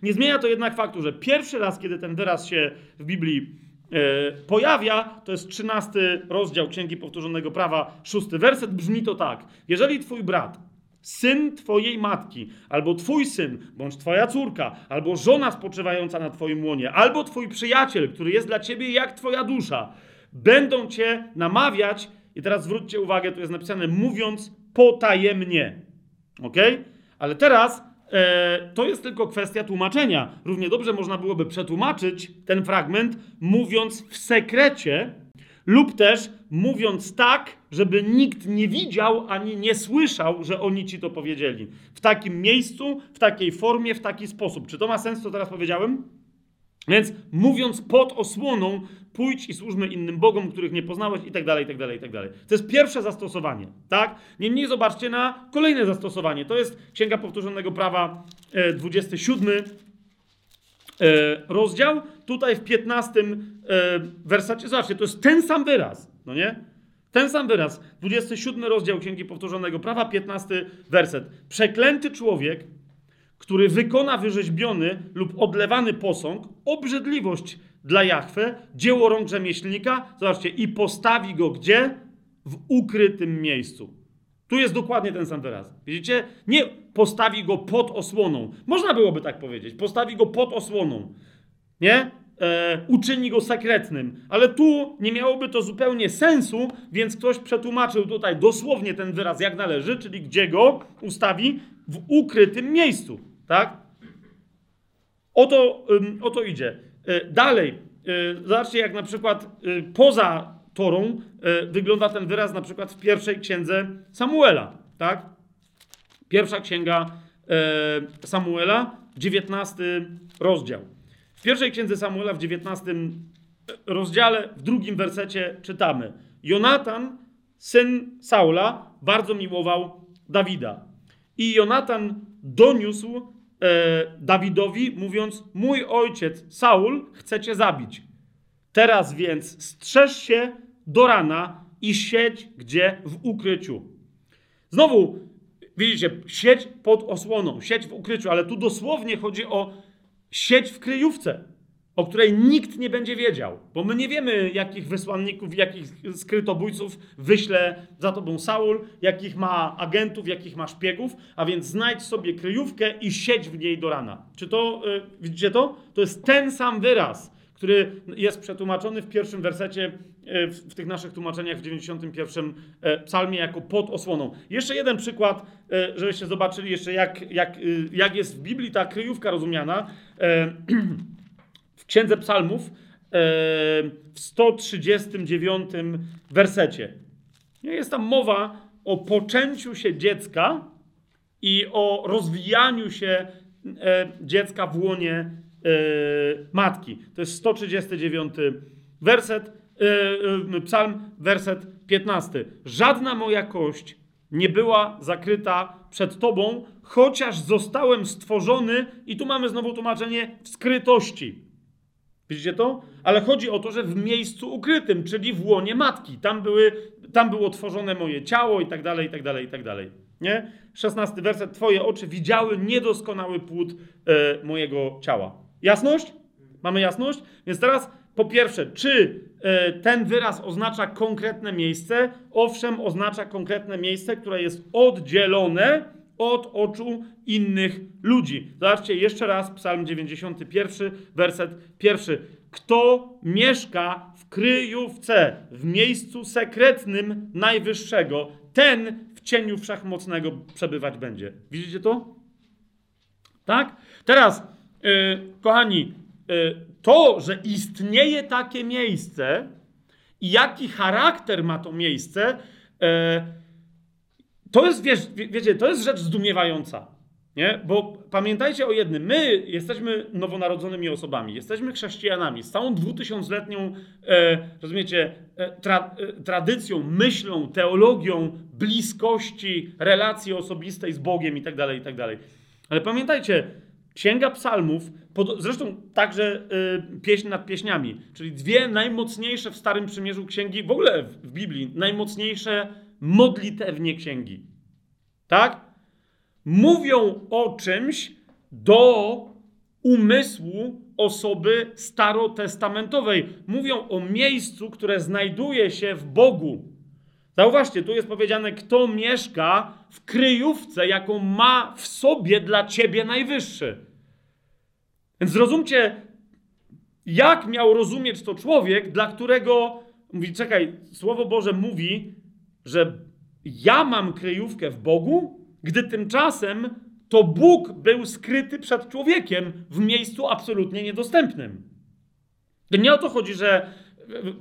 Nie zmienia to jednak faktu, że pierwszy raz, kiedy ten wyraz się w Biblii e, pojawia, to jest 13 rozdział Księgi Powtórzonego Prawa, szósty werset, brzmi to tak. Jeżeli twój brat syn twojej matki, albo twój syn, bądź twoja córka, albo żona spoczywająca na twoim łonie, albo twój przyjaciel, który jest dla ciebie jak twoja dusza, będą cię namawiać, i teraz zwróćcie uwagę, tu jest napisane, mówiąc potajemnie. Ok? Ale teraz e, to jest tylko kwestia tłumaczenia. Równie dobrze można byłoby przetłumaczyć ten fragment, mówiąc w sekrecie, lub też mówiąc tak, żeby nikt nie widział ani nie słyszał, że oni ci to powiedzieli. W takim miejscu, w takiej formie, w taki sposób. Czy to ma sens, co teraz powiedziałem? Więc mówiąc pod osłoną, pójdź i służmy innym bogom, których nie poznałeś i tak dalej, i tak dalej, i tak dalej. To jest pierwsze zastosowanie, tak? Niemniej zobaczcie na kolejne zastosowanie. To jest Księga Powtórzonego Prawa, 27 e, rozdział. Tutaj w 15 e, wersacie, zobaczcie, to jest ten sam wyraz, no nie? Ten sam wyraz. 27 rozdział Księgi Powtórzonego Prawa, 15 werset. Przeklęty człowiek, który wykona wyrzeźbiony lub odlewany posąg, obrzydliwość dla Jachwę, dzieło rąk rzemieślnika, zobaczcie, i postawi go gdzie? W ukrytym miejscu. Tu jest dokładnie ten sam wyraz. Widzicie? Nie postawi go pod osłoną. Można byłoby tak powiedzieć. Postawi go pod osłoną. Nie? e, uczyni go sekretnym. Ale tu nie miałoby to zupełnie sensu, więc ktoś przetłumaczył tutaj dosłownie ten wyraz jak należy, czyli gdzie go ustawi w ukrytym miejscu. Tak? O to, o to idzie. E, dalej, e, zobaczcie, jak na przykład e, poza Torą wygląda ten wyraz na przykład w pierwszej księdze Samuela. Tak? Pierwsza księga Samuela, 19 rozdział. W pierwszej księdze Samuela w 19 rozdziale, w drugim wersecie czytamy: Jonatan, syn Saula, bardzo miłował Dawida. I Jonatan doniósł e, Dawidowi, mówiąc: Mój ojciec Saul chce cię zabić. Teraz więc strzeż się do rana i siedź gdzie w ukryciu. Znowu, widzicie, siedź pod osłoną, siedź w ukryciu, ale tu dosłownie chodzi o sieć w kryjówce. o której nikt nie będzie wiedział, bo my nie wiemy, jakich wysłanników, jakich skrytobójców wyśle za tobą Saul, jakich ma agentów, jakich ma szpiegów, a więc znajdź sobie kryjówkę i siedź w niej do rana. Czy to, yy, widzicie to? To jest ten sam wyraz, który jest przetłumaczony w pierwszym wersecie yy, w, tych naszych tłumaczeniach w 91 yy, psalmie jako pod osłoną. Jeszcze jeden przykład, yy, żebyście zobaczyli jeszcze jak, jak, y, jak jest w Biblii ta kryjówka rozumiana. w Księdze Psalmów w 139 wersecie. Jest tam mowa o poczęciu się dziecka i o rozwijaniu się dziecka w łonie matki. To jest 139 werset, psalm, werset 15. Żadna moja kość nie była zakryta przed Tobą, chociaż zostałem stworzony, i tu mamy znowu tłumaczenie w skrytości. Widzicie to? Ale chodzi o to, że w miejscu ukrytym, czyli w łonie matki. Tam, były, tam było tworzone moje ciało i tak dalej, i tak dalej, i tak dalej. Nie? 16 werset. Twoje oczy widziały niedoskonały płód e, mojego ciała. Jasność? Mamy jasność? Więc teraz po pierwsze, czy e, ten wyraz oznacza konkretne miejsce? Owszem, oznacza konkretne miejsce, które jest oddzielone od oczu innych ludzi. Zobaczcie jeszcze raz Psalm 91, werset pierwszy. Kto mieszka w kryjówce, w miejscu sekretnym Najwyższego, ten w cieniu wszechmocnego przebywać będzie. Widzicie to? Tak? Teraz, kochani, yy, to, że istnieje takie miejsce i jaki charakter ma to miejsce, yy, to jest, wiesz, wiecie, to jest rzecz zdumiewająca. Nie? Bo pamiętajcie o jednym, my jesteśmy nowonarodzonymi osobami, jesteśmy chrześcijanami z całą dwutysiącletnią, e, rozumiecie, tra, tradycją, myślą, teologią bliskości, relacji osobistej z Bogiem i tak dalej, i tak. Ale pamiętajcie, Księga Psalmów, pod, zresztą także e, pieśń nad pieśniami, czyli dwie najmocniejsze w Starym Przymierzu księgi, w ogóle w, w Biblii, najmocniejsze modlitewnie księgi. Tak? Mówią o czymś do umysłu osoby starotestamentowej. Mówią o miejscu, które znajduje się w Bogu. Zauważcie, tu jest powiedziane, kto mieszka w kryjówce, jaką ma w sobie dla ciebie najwyższy. Więc zrozumcie, jak miał rozumieć to człowiek, dla którego mówi, czekaj, Słowo Boże mówi, że ja mam kryjówkę w Bogu, gdy tymczasem to Bóg był skryty przed człowiekiem w miejscu absolutnie niedostępnym. Nie o to chodzi, że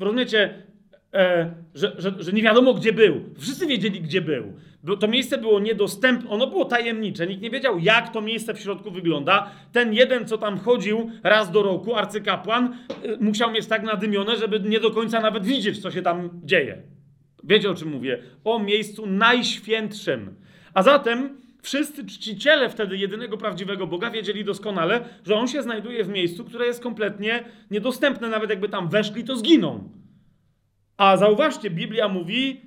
rozumiecie, e, że, że, że, nie wiadomo gdzie był. Wszyscy wiedzieli gdzie był. To miejsce było niedostępne, ono było tajemnicze, nikt nie wiedział jak to miejsce w środku wygląda. Ten jeden, co tam chodził raz do roku, arcykapłan, e, musiał mieć tak nadymione, żeby nie do końca nawet widzieć, co się tam dzieje. Wiecie o czym mówię? O miejscu najświętszym. A zatem wszyscy czciciele wtedy jedynego prawdziwego Boga wiedzieli doskonale, że on się znajduje w miejscu, które jest kompletnie niedostępne. Nawet jakby tam weszli, to zginą. A zauważcie, Biblia mówi,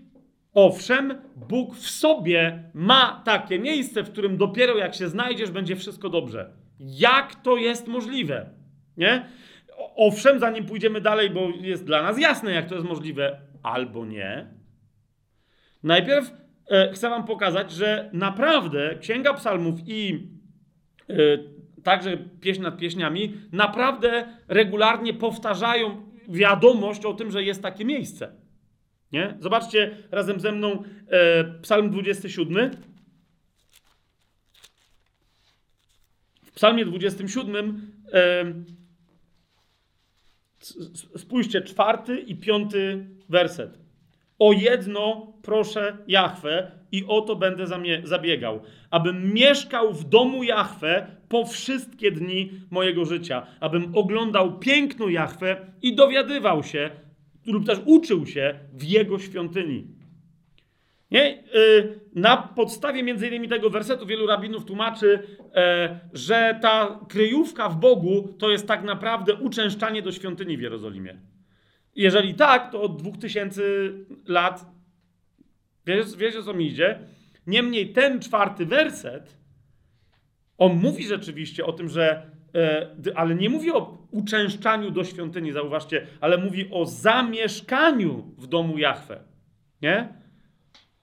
owszem, Bóg w sobie ma takie miejsce, w którym dopiero jak się znajdziesz, będzie wszystko dobrze. Jak to jest możliwe? Nie? Owszem, zanim pójdziemy dalej, bo jest dla nas jasne, jak to jest możliwe, albo nie. Najpierw e, chcę Wam pokazać, że naprawdę Księga Psalmów i e, także pieśń nad pieśniami naprawdę regularnie powtarzają wiadomość o tym, że jest takie miejsce. Nie? Zobaczcie razem ze mną e, Psalm 27. W Psalmie 27 e, spójrzcie, czwarty i piąty werset. O jedno proszę Jahwe i o to będę zabiegał, abym mieszkał w domu Jahwe po wszystkie dni mojego życia, abym oglądał piękno Jahwe i dowiadywał się lub też uczył się w jego świątyni. Nie? Y, na podstawie między innymi tego wersetu wielu rabinów tłumaczy, e, że ta kryjówka w Bogu to jest tak naprawdę uczęszczanie do świątyni w Jerozolimie. Jeżeli tak, to od 2000 lat, wiesz, wiesz o co mi idzie? Niemniej ten czwarty werset, on mówi rzeczywiście o tym, że, e, ale nie mówi o uczęszczaniu do świątyni, zauważcie, ale mówi o zamieszkaniu w domu Jahwe. Nie?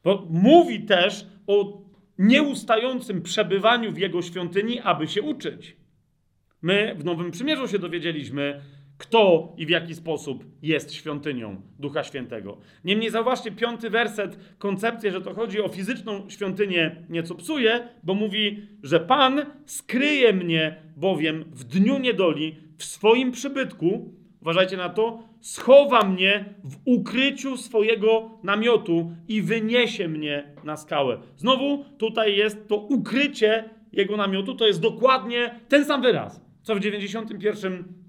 Bo mówi też o nieustającym przebywaniu w jego świątyni, aby się uczyć. My w Nowym Przymierzu się dowiedzieliśmy, kto i w jaki sposób jest świątynią Ducha Świętego. Niemniej zauważcie piąty werset, koncepcję, że to chodzi o fizyczną świątynię nieco psuje, bo mówi, że Pan skryje mnie bowiem w dniu niedoli w swoim przybytku, uważajcie na to, schowa mnie w ukryciu swojego namiotu i wyniesie mnie na skałę. Znowu tutaj jest to ukrycie jego namiotu, to jest dokładnie ten sam wyraz, co w 91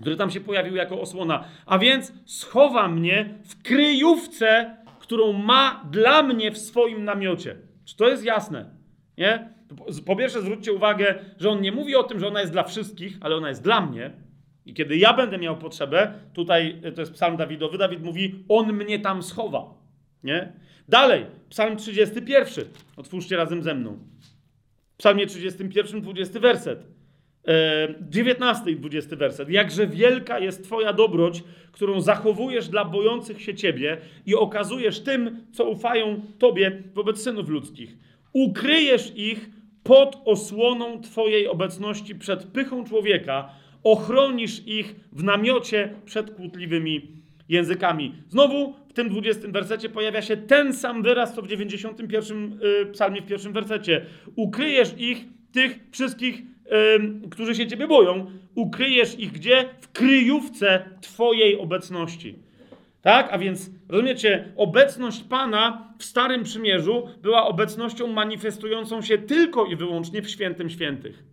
który tam się pojawił jako osłona. A więc schowa mnie w kryjówce, którą ma dla mnie w swoim namiocie. Czy to jest jasne? Nie? Po pierwsze, zwróćcie uwagę, że on nie mówi o tym, że ona jest dla wszystkich, ale ona jest dla mnie. I kiedy ja będę miał potrzebę, tutaj to jest psalm Dawidowy, Dawid mówi, on mnie tam schowa. Nie? Dalej, psalm 31. Otwórzcie razem ze mną. W psalmie 31, 20 werset. 19 i 20 werset. Jakże wielka jest Twoja dobroć, którą zachowujesz dla bojących się Ciebie i okazujesz tym, co ufają Tobie wobec synów ludzkich. Ukryjesz ich pod osłoną Twojej obecności przed pychą człowieka, ochronisz ich w namiocie przed kłótliwymi językami. Znowu w tym 20 wersecie pojawia się ten sam wyraz, co w 91 y, psalmie w pierwszym wersecie. Ukryjesz ich, tych wszystkich którzy się ciebie boją, ukryjesz ich gdzie? W kryjówce twojej obecności. Tak? A więc, rozumiecie, obecność Pana w Starym Przymierzu była obecnością manifestującą się tylko i wyłącznie w świętym świętych.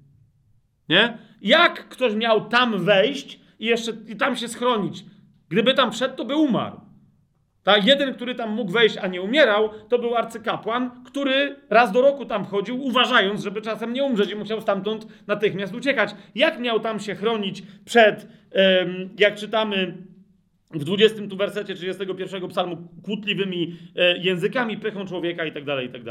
Nie? Jak ktoś miał tam wejść i jeszcze i tam się schronić? Gdyby tam wszedł, to by umarł. Tak, jeden, który tam mógł wejść, a nie umierał, to był arcykapłan, który raz do roku tam chodził, uważając, żeby czasem nie umrzeć i musiał stamtąd natychmiast uciekać. Jak miał tam się chronić przed, jak czytamy w 20 tu wersecie 31 psalmu, kłótliwymi e, językami, pychą człowieka i tak dalej, i tak.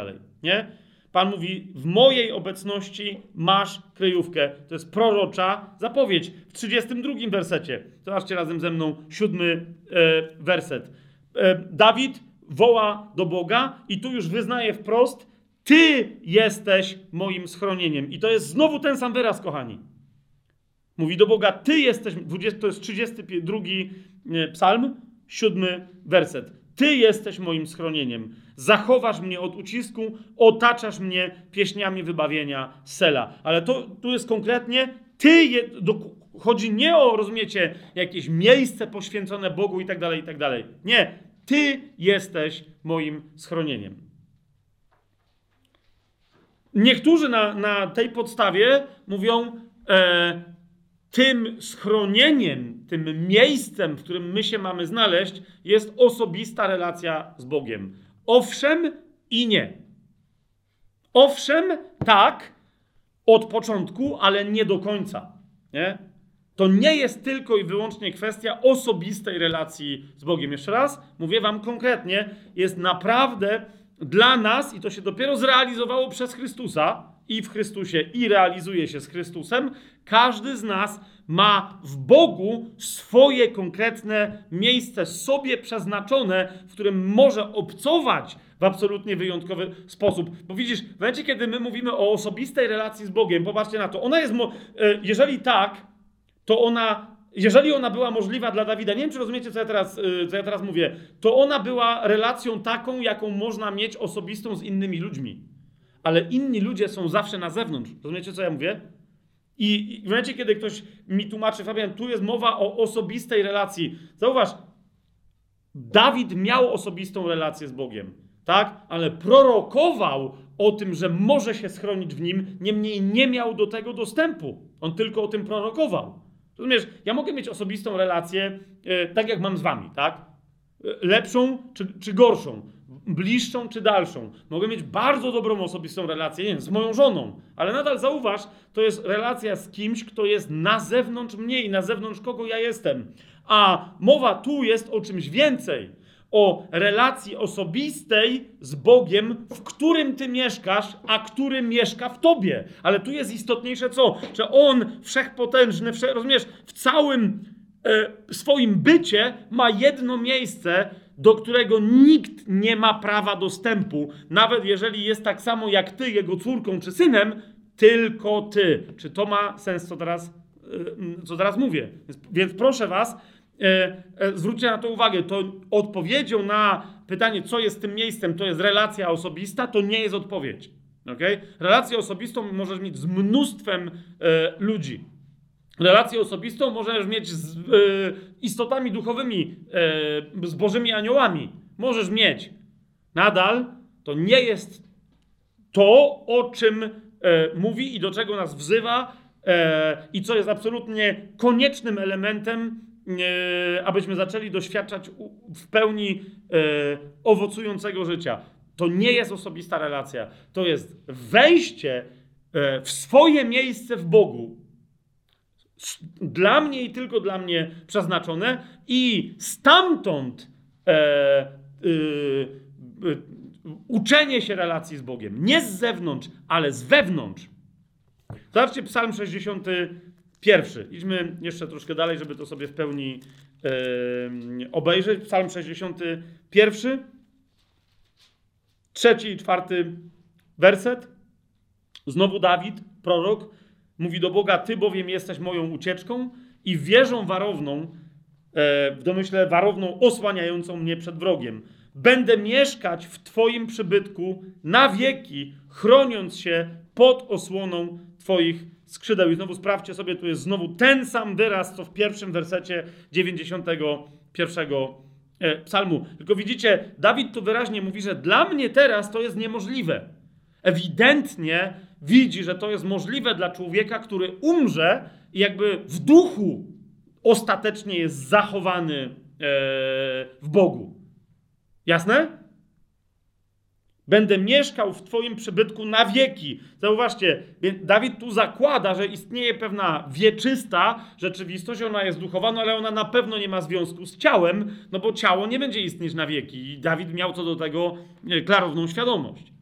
Nie? Pan mówi, w mojej obecności masz kryjówkę. To jest prorocza zapowiedź. W 32 wersecie, zobaczcie razem ze mną, siódmy e, werset. E, Dawid woła do Boga i tu już wyznaje wprost: Ty jesteś moim schronieniem. I to jest znowu ten sam wyraz, kochani. Mówi do Boga: Ty jesteś. 20, to jest 32 e, psalm, siódmy werset. Ty jesteś moim schronieniem. Zachowasz mnie od ucisku, otaczasz mnie pieśniami wybawienia Sela. Ale to tu jest konkretnie ty, je, do, chodzi nie o, rozumiecie, jakieś miejsce poświęcone Bogu i tak dalej, i tak dalej. Nie, ty jesteś moim schronieniem. Niektórzy na, na tej podstawie mówią, e, tym schronieniem, tym miejscem, w którym my się mamy znaleźć, jest osobista relacja z Bogiem. Owszem i nie. Owszem, tak, od początku, ale nie do końca. Nie? To nie jest tylko i wyłącznie kwestia osobistej relacji z Bogiem. Jeszcze raz mówię Wam konkretnie, jest naprawdę dla nas, i to się dopiero zrealizowało przez Chrystusa i w Chrystusie, i realizuje się z Chrystusem, każdy z nas ma w Bogu swoje konkretne miejsce, sobie przeznaczone, w którym może obcować w absolutnie wyjątkowy sposób. Bo widzisz, w momencie, kiedy my mówimy o osobistej relacji z Bogiem, popatrzcie na to, ona jest, e, jeżeli tak, to ona, jeżeli ona była możliwa dla Dawida, nie wiem, czy rozumiecie, co ja teraz, y, co ja teraz mówię, to ona była relacją taką, jaką można mieć osobistą z innymi ludźmi. Ale inni ludzie są zawsze na zewnątrz. Rozumiecie, co ja mówię? I w momencie, kiedy ktoś mi tłumaczy, Fabian, tu jest mowa o osobistej relacji. Zauważ, Dawid miał osobistą relację z Bogiem, tak? Ale prorokował o tym, że może się schronić w nim, niemniej nie miał do tego dostępu. On tylko o tym prorokował. Rozumiesz, ja mogę mieć osobistą relację, yy, tak jak mam z wami, tak? Yy, lepszą czy, czy gorszą, bliższą czy dalszą. Mogę mieć bardzo dobrą osobistą relację, nie wiem, z moją żoną, ale nadal zauważ, to jest relacja z kimś, kto jest na zewnątrz mnie i na zewnątrz kogo ja jestem. A mowa tu jest o czymś więcej o relacji osobistej z Bogiem, w którym ty mieszkasz, a który mieszka w tobie. Ale tu jest istotniejsze co? Że On, wszechpotężny, wsze, rozumiesz, w całym e, swoim bycie ma jedno miejsce, do którego nikt nie ma prawa dostępu, nawet jeżeli jest tak samo jak ty, jego córką czy synem, tylko ty. Czy to ma sens, co teraz, e, co teraz mówię? Więc, więc proszę was, zwróćcie na to uwagę, to odpowiedzią na pytanie, co jest tym miejscem, to jest relacja osobista, to nie jest odpowiedź. Okay? Relację osobistą możesz mieć z mnóstwem e, ludzi. Relację osobistą możesz mieć z e, istotami duchowymi, e, z bożymi aniołami. Możesz mieć. Nadal to nie jest to, o czym e, mówi i do czego nas wzywa, i co jest absolutnie koniecznym elementem abyśmy zaczęli doświadczać w pełni e, owocującego życia. To nie jest osobista relacja, to jest wejście e, w swoje miejsce w Bogu. Dla mnie i tylko dla mnie przeznaczone, i stamtąd e, uczenie się relacji z Bogiem. Nie z zewnątrz, ale z wewnątrz. Zobaczcie Psalm 60 Pierwszy. Idźmy jeszcze troszkę dalej, żeby to sobie w pełni yy, obejrzeć. Psalm 61. Trzeci i czwarty werset. Znowu Dawid, prorok, mówi do Boga: Ty bowiem jesteś moją ucieczką i wieżą warowną, e, w domyśle warowną osłaniającą mnie przed wrogiem. Będę mieszkać w Twoim przybytku na wieki, chroniąc się pod osłoną Twoich skrzydeł. I znowu sprawdźcie sobie, tu jest znowu ten sam wyraz, co w pierwszym wersecie 91 e, psalmu. Tylko widzicie, Dawid tu wyraźnie mówi, że dla mnie teraz to jest niemożliwe. Ewidentnie widzi, że to jest możliwe dla człowieka, który umrze i jakby w duchu ostatecznie jest zachowany e, w Bogu. Jasne? Będę mieszkał w Twoim przybytku na wieki. Zauważcie, Dawid tu zakłada, że istnieje pewna wieczysta rzeczywistość, ona jest duchowa, no ale ona na pewno nie ma związku z ciałem, no bo ciało nie będzie istnieć na wieki. I Dawid miał co do tego klarowną świadomość.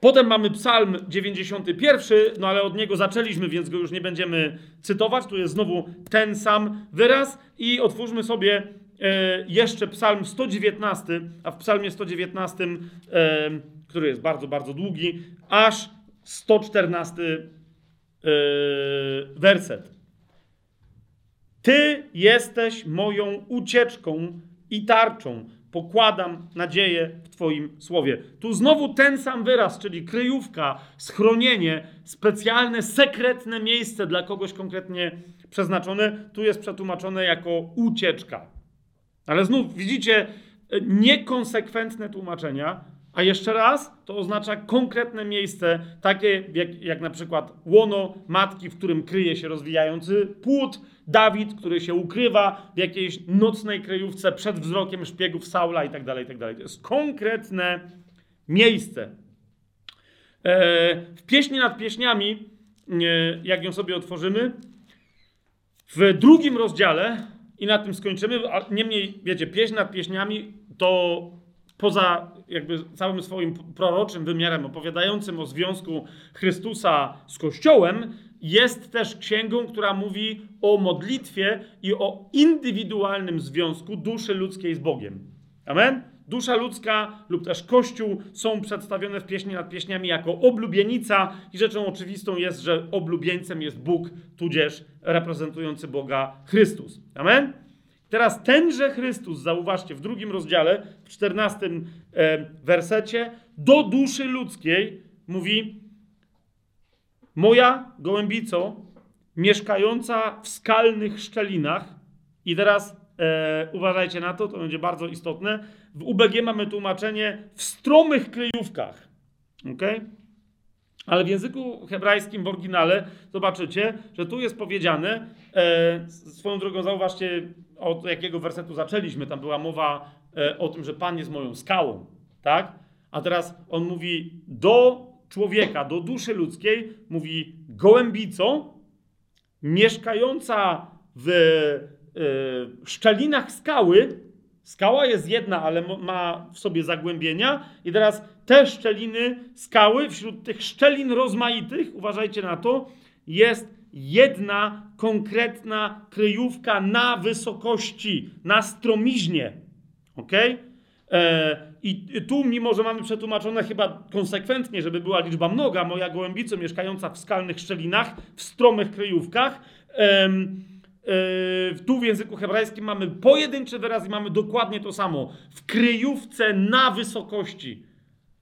Potem mamy Psalm 91, no ale od niego zaczęliśmy, więc go już nie będziemy cytować. Tu jest znowu ten sam wyraz i otwórzmy sobie E, jeszcze psalm 119, a w psalmie 119, e, który jest bardzo, bardzo długi, aż 114 e, werset. Ty jesteś moją ucieczką i tarczą. Pokładam nadzieję w Twoim słowie. Tu znowu ten sam wyraz, czyli kryjówka, schronienie, specjalne, sekretne miejsce dla kogoś konkretnie przeznaczone. Tu jest przetłumaczone jako ucieczka. Ale znów widzicie e, niekonsekwentne tłumaczenia, a jeszcze raz to oznacza konkretne miejsce, takie jak, jak na przykład łono matki, w którym kryje się rozwijający płód, Dawid, który się ukrywa w jakiejś nocnej kryjówce przed wzrokiem szpiegów Saula i tak dalej, i tak. To jest konkretne miejsce. E, w pieśni nad pieśniami, e, jak ją sobie otworzymy, w drugim rozdziale i na tym skończymy. Niemniej, wiecie, pieśń nad pieśniami to poza jakby całym swoim proroczym wymiarem opowiadającym o związku Chrystusa z Kościołem, jest też księgą, która mówi o modlitwie i o indywidualnym związku duszy ludzkiej z Bogiem. Amen? Dusza ludzka lub też Kościół są przedstawione w pieśni nad pieśniami jako oblubienica i rzeczą oczywistą jest, że oblubieńcem jest Bóg, tudzież reprezentujący Boga Chrystus. Amen? Teraz tenże Chrystus, zauważcie, w drugim rozdziale, w czternastym e, wersecie, do duszy ludzkiej mówi Moja gołębico, mieszkająca w skalnych szczelinach i teraz e, uważajcie na to, to będzie bardzo istotne, w UBG mamy tłumaczenie w stromych kryjówkach. ok? Ale w języku hebrajskim w oryginale zobaczycie, że tu jest powiedziane, e, swoją drogą zauważcie, od jakiego wersetu zaczęliśmy. Tam była mowa e, o tym, że Pan jest moją skałą. Tak? A teraz on mówi do człowieka, do duszy ludzkiej, mówi gołębicą, mieszkająca w e, szczelinach skały, Skała jest jedna, ale ma w sobie zagłębienia. I teraz te szczeliny skały, wśród tych szczelin rozmaitych, uważajcie na to, jest jedna konkretna kryjówka na wysokości, na stromiźnie. Ok? E, I tu, mimo że mamy przetłumaczone chyba konsekwentnie, żeby była liczba mnoga, moja gołębico mieszkająca w skalnych szczelinach, w stromych kryjówkach, tu w języku hebrajskim mamy pojedynczy wyraz i mamy dokładnie to samo. W kryjówce na wysokości.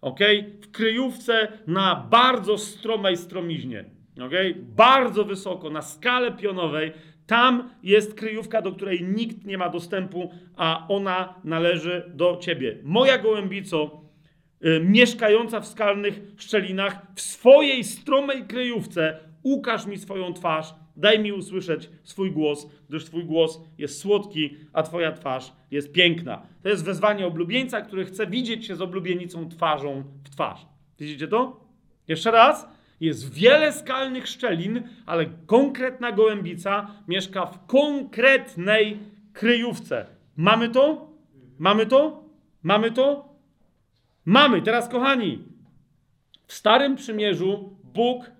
Ok? W kryjówce na bardzo stromej stromiźnie. Ok? Bardzo wysoko, na skale pionowej. Tam jest kryjówka, do której nikt nie ma dostępu, a ona należy do ciebie. Moja gołębico, yy, mieszkająca w skalnych szczelinach, w swojej stromej kryjówce, ukaż mi swoją twarz Daj mi usłyszeć swój głos, gdyż twój głos jest słodki, a twoja twarz jest piękna. To jest wezwanie oblubieńca, który chce widzieć się z oblubienicą twarzą w twarz. Widzicie to? Jeszcze raz. Jest wiele skalnych szczelin, ale konkretna gołębica mieszka w konkretnej kryjówce. Mamy to? Mamy to? Mamy to? Mamy. Teraz, kochani, w Starym Przymierzu Bóg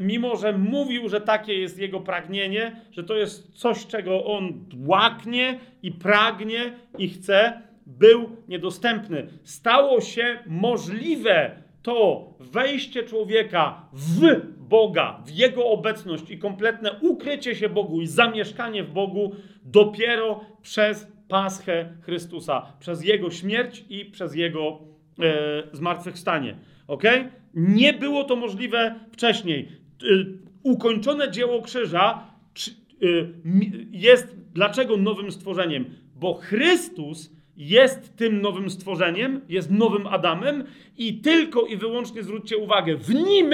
mimo że mówił, że takie jest jego pragnienie, że to jest coś, czego on łaknie i pragnie i chce, był niedostępny. Stało się możliwe to wejście człowieka w Boga, w jego obecność i kompletne ukrycie się Bogu i zamieszkanie w Bogu dopiero przez Paschę Chrystusa, przez jego śmierć i przez jego e, zmartwychwstanie. Ok? Nie było to możliwe wcześniej. Y, ukończone dzieło krzyża y, jest dlaczego nowym stworzeniem? Bo Chrystus jest tym nowym stworzeniem, jest nowym Adamem i tylko i wyłącznie zwróćcie uwagę, w nim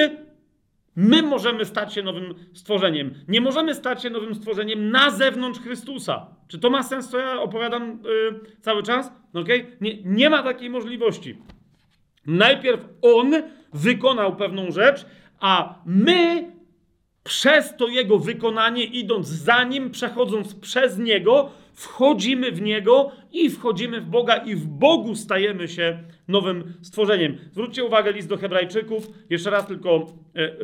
my możemy stać się nowym stworzeniem. Nie możemy stać się nowym stworzeniem na zewnątrz Chrystusa. Czy to ma sens, co ja opowiadam yy, cały czas? Okay? Nie, nie ma takiej możliwości. Najpierw On wykonał pewną rzecz, a my przez to jego wykonanie, idąc za nim, przechodząc przez niego, wchodzimy w niego i wchodzimy w Boga, i w Bogu stajemy się nowym stworzeniem. Zwróćcie uwagę, list do Hebrajczyków. Jeszcze raz tylko e,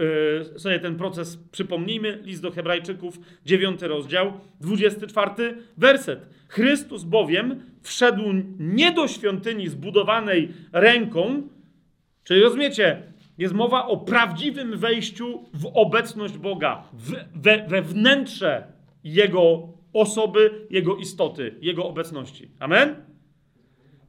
e, sobie ten proces przypomnijmy. List do Hebrajczyków, 9 rozdział, 24 werset. Chrystus bowiem wszedł nie do świątyni zbudowanej ręką, czyli rozumiecie, jest mowa o prawdziwym wejściu w obecność Boga, w, we, we wnętrze Jego osoby, Jego istoty, Jego obecności. Amen?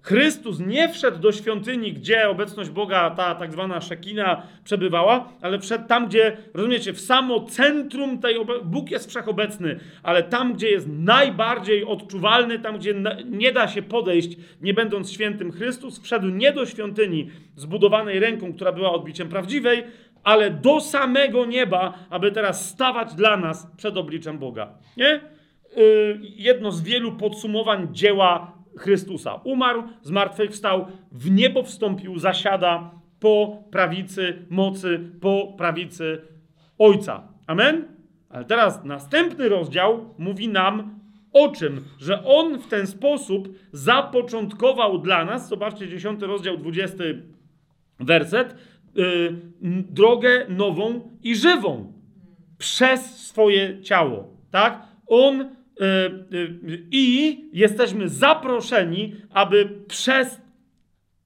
Chrystus nie wszedł do świątyni, gdzie obecność Boga, ta tak zwana szekina, przebywała, ale wszedł tam, gdzie, rozumiecie, w samo centrum tej Bóg jest wszechobecny, ale tam, gdzie jest najbardziej odczuwalny, tam, gdzie nie da się podejść, nie będąc świętym, Chrystus wszedł nie do świątyni zbudowanej ręką, która była odbiciem prawdziwej, ale do samego nieba, aby teraz stawać dla nas przed obliczem Boga. Nie? Yy, jedno z wielu podsumowań dzieła Chrystusa. Umarł, zmartwychwstał, w niebo wstąpił, zasiada po prawicy mocy, po prawicy Ojca. Amen? Ale teraz następny rozdział mówi nam o czym? Że On w ten sposób zapoczątkował dla nas, zobaczcie 10 rozdział, 20 werset, yy, drogę nową i żywą przez swoje ciało. Tak? On Y, y, I jesteśmy zaproszeni, aby przez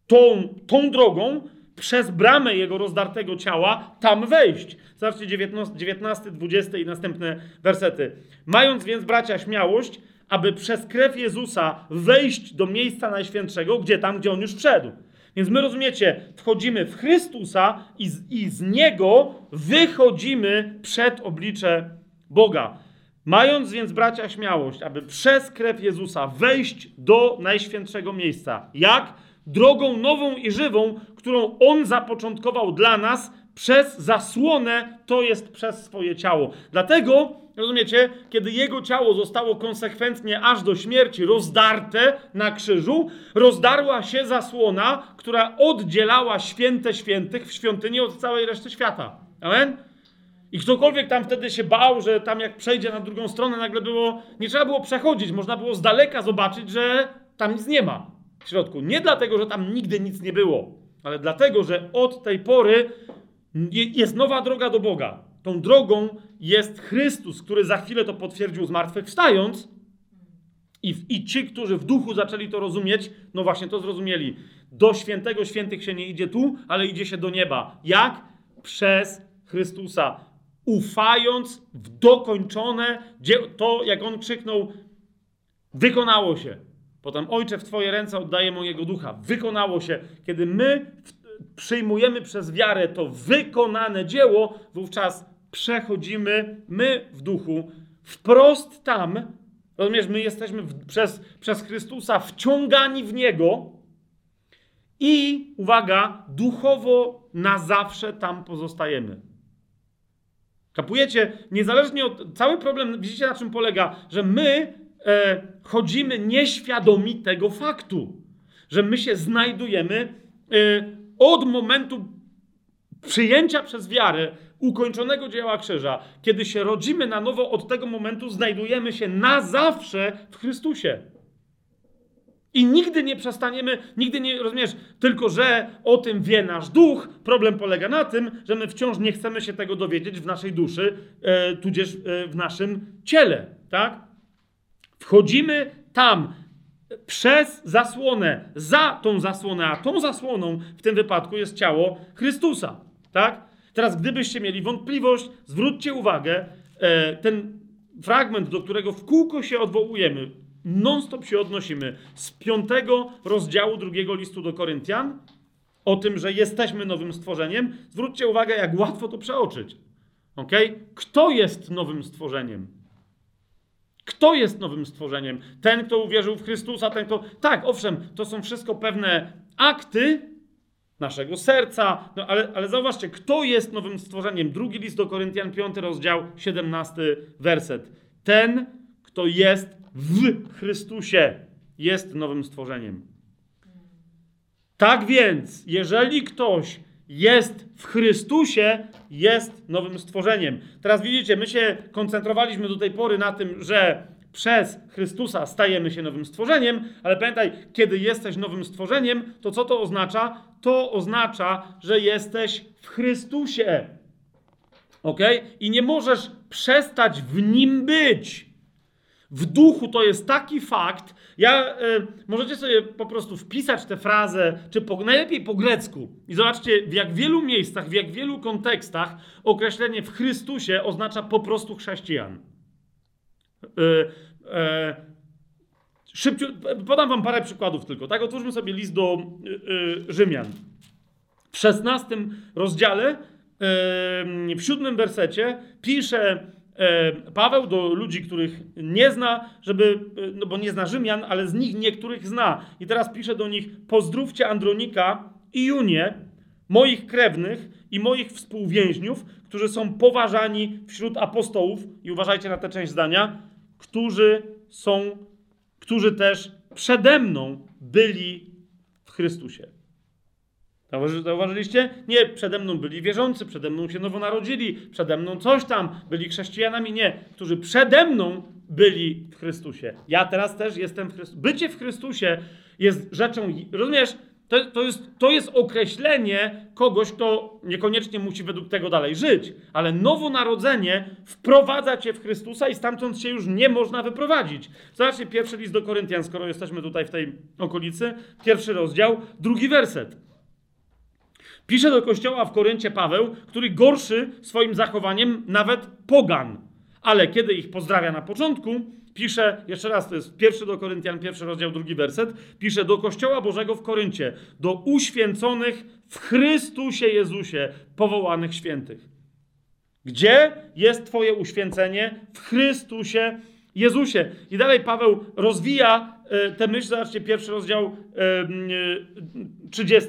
tą, tą drogą, przez bramę jego rozdartego ciała, tam wejść. Zobaczcie 19, 19, 20 i następne wersety. Mając więc, bracia, śmiałość, aby przez krew Jezusa wejść do miejsca najświętszego, gdzie tam, gdzie on już wszedł. Więc my rozumiecie, wchodzimy w Chrystusa i z, i z Niego wychodzimy przed oblicze Boga. Mając więc, bracia, śmiałość, aby przez krew Jezusa wejść do najświętszego miejsca. Jak? Drogą nową i żywą, którą On zapoczątkował dla nas przez zasłonę, to jest przez swoje ciało. Dlatego, rozumiecie, kiedy Jego ciało zostało konsekwentnie aż do śmierci rozdarte na krzyżu, rozdarła się zasłona, która oddzielała święte świętych w świątyni od całej reszty świata. Amen? I ktokolwiek tam wtedy się bał, że tam jak przejdzie na drugą stronę, nagle było, nie trzeba było przechodzić, można było z daleka zobaczyć, że tam nic nie ma w środku. Nie dlatego, że tam nigdy nic nie było, ale dlatego, że od tej pory jest nowa droga do Boga. Tą drogą jest Chrystus, który za chwilę to potwierdził zmartwychwstając. I, I ci, którzy w duchu zaczęli to rozumieć, no właśnie to zrozumieli. Do świętego świętych się nie idzie tu, ale idzie się do nieba. Jak? Przez Chrystusa. Ufając w dokończone, to jak on krzyknął, wykonało się. Potem, Ojcze, w Twoje ręce oddaję mojego ducha. Wykonało się. Kiedy my przyjmujemy przez wiarę to wykonane dzieło, wówczas przechodzimy my w duchu wprost tam. Rozumiesz, my jesteśmy w, przez, przez Chrystusa wciągani w Niego i, uwaga, duchowo na zawsze tam pozostajemy. Kapujecie? Niezależnie od. Cały problem, widzicie na czym polega? Że my e, chodzimy nieświadomi tego faktu, że my się znajdujemy e, od momentu przyjęcia przez wiarę ukończonego dzieła krzyża, kiedy się rodzimy na nowo, od tego momentu znajdujemy się na zawsze w Chrystusie. I nigdy nie przestaniemy, nigdy nie, rozumiesz, tylko że o tym wie nasz duch. Problem polega na tym, że my wciąż nie chcemy się tego dowiedzieć w naszej duszy, e, tudzież e, w naszym ciele, tak? Wchodzimy tam przez zasłonę, za tą zasłonę, a tą zasłoną w tym wypadku jest ciało Chrystusa, tak? Teraz, gdybyście mieli wątpliwość, zwróćcie uwagę, e, ten fragment, do którego w kółko się odwołujemy, non-stop się odnosimy z piątego rozdziału drugiego listu do Koryntian, o tym, że jesteśmy nowym stworzeniem. Zwróćcie uwagę, jak łatwo to przeoczyć. Ok? Kto jest nowym stworzeniem? Kto jest nowym stworzeniem? Ten, kto uwierzył w Chrystusa, ten, kto. Tak, owszem, to są wszystko pewne akty naszego serca, no ale, ale zauważcie, kto jest nowym stworzeniem? Drugi list do Koryntian, 5 rozdział, 17 werset. Ten, kto jest w Chrystusie, jest nowym stworzeniem. Tak więc, jeżeli ktoś jest w Chrystusie, jest nowym stworzeniem. Teraz widzicie, my się koncentrowaliśmy do tej pory na tym, że przez Chrystusa stajemy się nowym stworzeniem, ale pamiętaj, kiedy jesteś nowym stworzeniem, to co to oznacza? To oznacza, że jesteś w Chrystusie. Ok? I nie możesz przestać w nim być. W duchu to jest taki fakt. Ja, y, możecie sobie po prostu wpisać tę frazę, czy po, najlepiej po grecku. I zobaczcie, w jak wielu miejscach, w jak wielu kontekstach określenie w Chrystusie oznacza po prostu chrześcijan. Y, y, szybciu, podam wam parę przykładów tylko. Tak, otwórzmy sobie list do Rzymian. W szesnastym rozdziale, w siódmym wersecie pisze Paweł do ludzi, których nie zna, żeby, e, no bo nie zna Rzymian, ale z nich niektórych zna. I teraz pisze do nich: Pozdrówcie Andronika i Junię, moich krewnych i moich współwięźniów, którzy są poważani wśród apostołów. I uważajcie na tę część zdania, którzy są, którzy też przede mną byli w Chrystusie. Zauważyliście? Nie, przede mną byli wierzący, przede mną się nowo narodzili, przede mną coś tam, byli chrześcijanami. Nie, którzy przede mną byli w Chrystusie. Ja teraz też jestem w Chrystusie. Bycie w Chrystusie jest rzeczą, rozumiesz? To, to, jest, to jest określenie kogoś, kto niekoniecznie musi według tego dalej żyć, ale nowonarodzenie wprowadza cię w Chrystusa i stamtąd się już nie można wyprowadzić. Zobaczcie pierwszy list do Koryntian, skoro jesteśmy tutaj w tej okolicy. Pierwszy rozdział, drugi werset. Pisze do kościoła w Koryncie Paweł, który gorszy swoim zachowaniem nawet pogan. Ale kiedy ich pozdrawia na początku, pisze, jeszcze raz, to jest pierwszy do Koryntian, pierwszy rozdział, drugi werset, pisze do Kościoła Bożego w Koryncie, do uświęconych w Chrystusie Jezusie, powołanych świętych. Gdzie jest Twoje uświęcenie? W Chrystusie Jezusie. I dalej Paweł rozwija e, tę myśl, zobaczcie, pierwszy rozdział, 30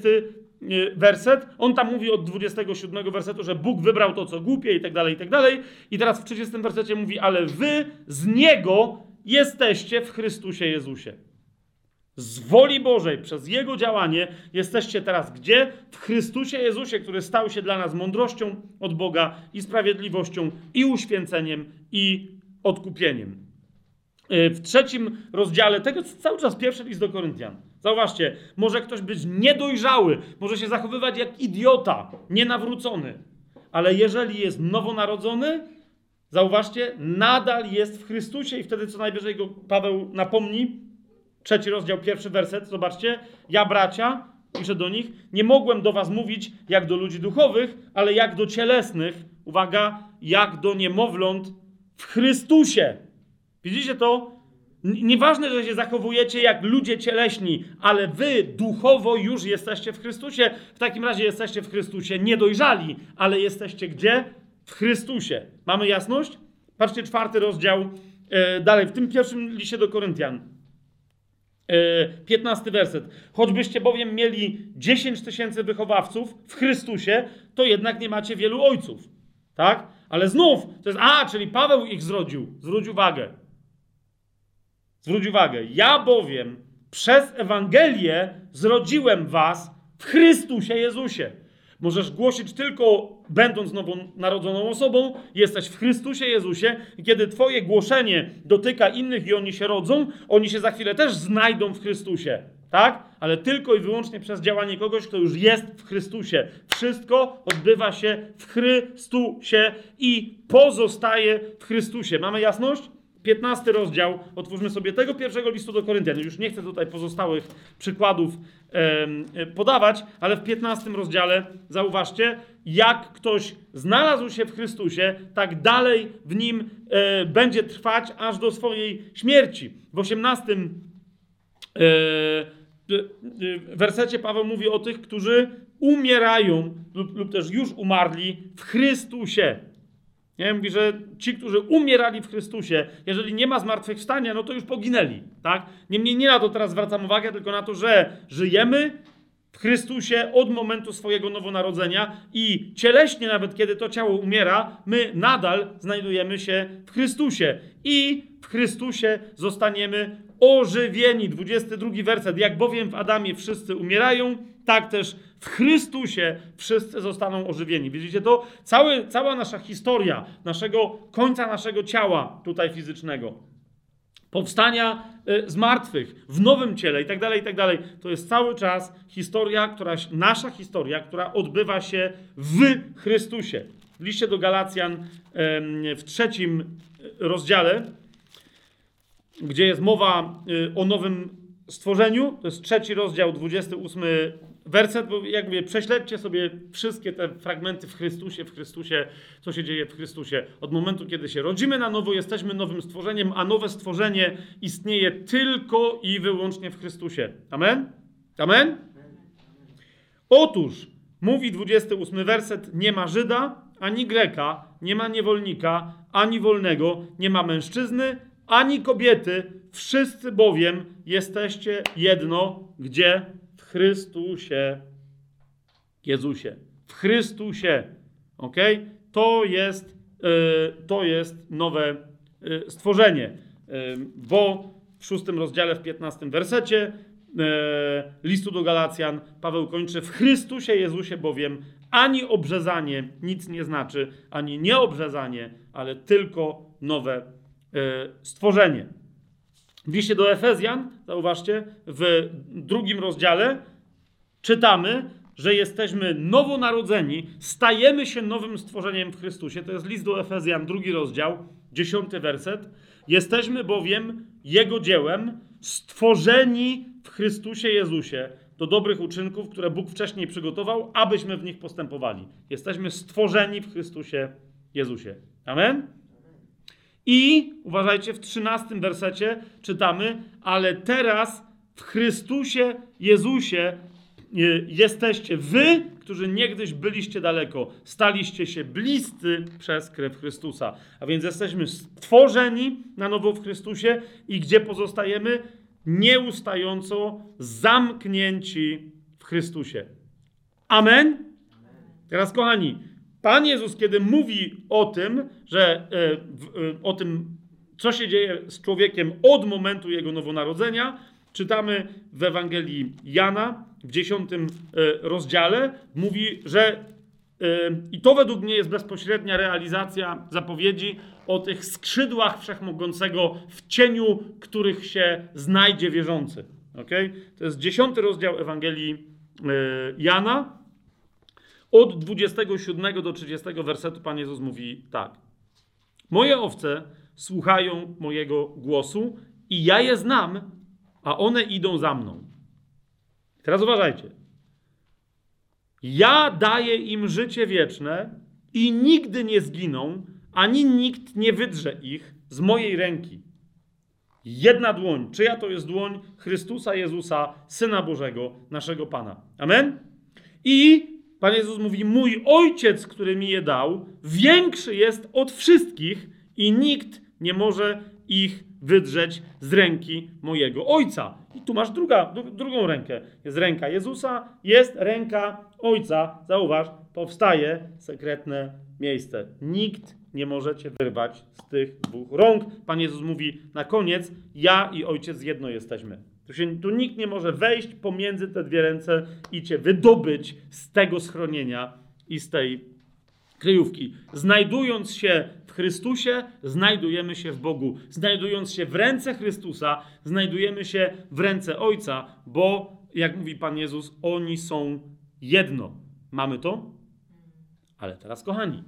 werset. On tam mówi od 27 wersetu, że Bóg wybrał to, co głupie i tak dalej, i tak dalej. I teraz w 30 wersecie mówi, ale wy z Niego jesteście w Chrystusie Jezusie. Z woli Bożej, przez Jego działanie jesteście teraz gdzie? W Chrystusie Jezusie, który stał się dla nas mądrością od Boga i sprawiedliwością i uświęceniem i odkupieniem. Y, w trzecim rozdziale, tego cały czas pierwszy list do Koryntian. Zauważcie, może ktoś być niedojrzały, może się zachowywać jak idiota, nienawrócony, ale jeżeli jest nowonarodzony, zauważcie, nadal jest w Chrystusie i wtedy co najwyżej go Paweł napomni. Trzeci rozdział, pierwszy werset, zobaczcie. Ja, bracia, piszę do nich, nie mogłem do was mówić jak do ludzi duchowych, ale jak do cielesnych, uwaga, jak do niemowląt w Chrystusie. Widzicie to? Nieważne, że się zachowujecie jak ludzie cieleśni, ale wy duchowo już jesteście w Chrystusie. W takim razie jesteście w Chrystusie niedojrzali, ale jesteście gdzie? W Chrystusie. Mamy jasność? Patrzcie, czwarty rozdział, e, dalej, w tym pierwszym liście do Koryntian. E, 15 werset. Choćbyście bowiem mieli 10 tysięcy wychowawców w Chrystusie, to jednak nie macie wielu ojców. Tak? Ale znów, to jest, a, czyli Paweł ich zrodził. Zwróć uwagę. Zwróć uwagę, ja bowiem przez Ewangelię zrodziłem was w Chrystusie Jezusie. Możesz głosić tylko będąc nowonarodzoną osobą, jesteś w Chrystusie Jezusie i kiedy twoje głoszenie dotyka innych i oni się rodzą, oni się za chwilę też znajdą w Chrystusie. Tak? Ale tylko i wyłącznie przez działanie kogoś, kto już jest w Chrystusie. Wszystko odbywa się w Chrystusie i pozostaje w Chrystusie. Mamy jasność? 15 rozdział, otwórzmy sobie tego pierwszego listu do Koryntian. Już nie chcę tutaj pozostałych przykładów e, podawać, ale w 15 rozdziale zauważcie, jak ktoś znalazł się w Chrystusie, tak dalej w nim e, będzie trwać aż do swojej śmierci. W 18 e, wersecie Paweł mówi o tych, którzy umierają lub, lub też już umarli w Chrystusie. Nie? Mówi, że ci, którzy umierali w Chrystusie, jeżeli nie ma zmartwychwstania, no to już poginęli. Tak? Niemniej nie na to teraz zwracam uwagę, tylko na to, że żyjemy w Chrystusie od momentu swojego nowonarodzenia i cieleśnie, nawet kiedy to ciało umiera, my nadal znajdujemy się w Chrystusie. I w Chrystusie zostaniemy ożywieni. 22 werset. Jak bowiem w Adamie wszyscy umierają, tak też w Chrystusie wszyscy zostaną ożywieni. Widzicie to? Cały, cała nasza historia, naszego końca naszego ciała tutaj fizycznego, powstania y, z martwych, w nowym ciele i tak dalej, i tak dalej. To jest cały czas historia, która, nasza historia, która odbywa się w Chrystusie. W liście do Galacjan w trzecim rozdziale, gdzie jest mowa y, o nowym stworzeniu, to jest trzeci rozdział, 28 werset, bo jak mówię, prześledźcie sobie wszystkie te fragmenty w Chrystusie, w Chrystusie, co się dzieje w Chrystusie. Od momentu, kiedy się rodzimy na nowo, jesteśmy nowym stworzeniem, a nowe stworzenie istnieje tylko i wyłącznie w Chrystusie. Amen? Amen? Otóż, mówi 28 werset, nie ma Żyda, ani Greka, nie ma niewolnika, ani wolnego, nie ma mężczyzny, ani kobiety, wszyscy bowiem jesteście jedno, gdzie Chrystusie Jezusie. W Chrystusie. Ok? To jest, yy, to jest nowe yy, stworzenie. Yy, bo w szóstym rozdziale, w piętnastym wersecie listu do Galacjan Paweł kończy w Chrystusie Jezusie bowiem ani obrzezanie nic nie znaczy, ani nieobrzezanie, ale tylko nowe stworzenie. W liście do Efezjan, zauważcie, w drugim rozdziale czytamy, że jesteśmy nowonarodzeni, stajemy się nowym stworzeniem w Chrystusie. To jest list do Efezjan, drugi rozdział, dziesiąty werset. Jesteśmy bowiem Jego dziełem, stworzeni w Chrystusie Jezusie do dobrych uczynków, które Bóg wcześniej przygotował, abyśmy w nich postępowali. Jesteśmy stworzeni w Chrystusie Jezusie. Amen? I uważajcie, w trzynastym wersecie czytamy, ale teraz w Chrystusie Jezusie jesteście wy, którzy niegdyś byliście daleko, staliście się bliscy przez krew Chrystusa. A więc jesteśmy stworzeni na nowo w Chrystusie i gdzie pozostajemy? Nieustająco zamknięci w Chrystusie. Amen? Teraz, kochani, Pan Jezus, kiedy mówi o tym, że e, e, o tym, co się dzieje z człowiekiem od momentu jego nowonarodzenia, czytamy w Ewangelii Jana w dziesiątym e, rozdziale, mówi, że I to według mnie jest bezpośrednia realizacja zapowiedzi o tych skrzydłach wszechmogącego, w cieniu których się znajdzie wierzący. Okay? To jest dziesiąty rozdział Ewangelii Jana. Od 27 do 30 wersetu Pan Jezus mówi tak. Moje owce słuchają mojego głosu i ja je znam, a one idą za mną. Teraz uważajcie. Ja daję im życie wieczne i nigdy nie zginą, ani nikt nie wydrze ich z mojej ręki. Jedna dłoń. Czyja to jest dłoń? Chrystusa Jezusa, Syna Bożego, naszego Pana. Amen? I Pan Jezus mówi: Mój ojciec, który mi je dał, większy jest od wszystkich i nikt nie może ich wydrzeć z ręki mojego ojca. I tu masz druga, drugą rękę. Jest ręka Jezusa, jest ręka ojca. Zauważ, powstaje sekretne miejsce. Nikt nie może cię wyrwać z tych dwóch rąk. Pan Jezus mówi na koniec: Ja i ojciec jedno jesteśmy. Tu, się, tu nikt nie może wejść pomiędzy te dwie ręce i cię wydobyć z tego schronienia i z tej kryjówki. Znajdując się w Chrystusie, znajdujemy się w Bogu. Znajdując się w ręce Chrystusa, znajdujemy się w ręce Ojca, bo, jak mówi Pan Jezus, oni są jedno. Mamy to? Ale teraz, kochani,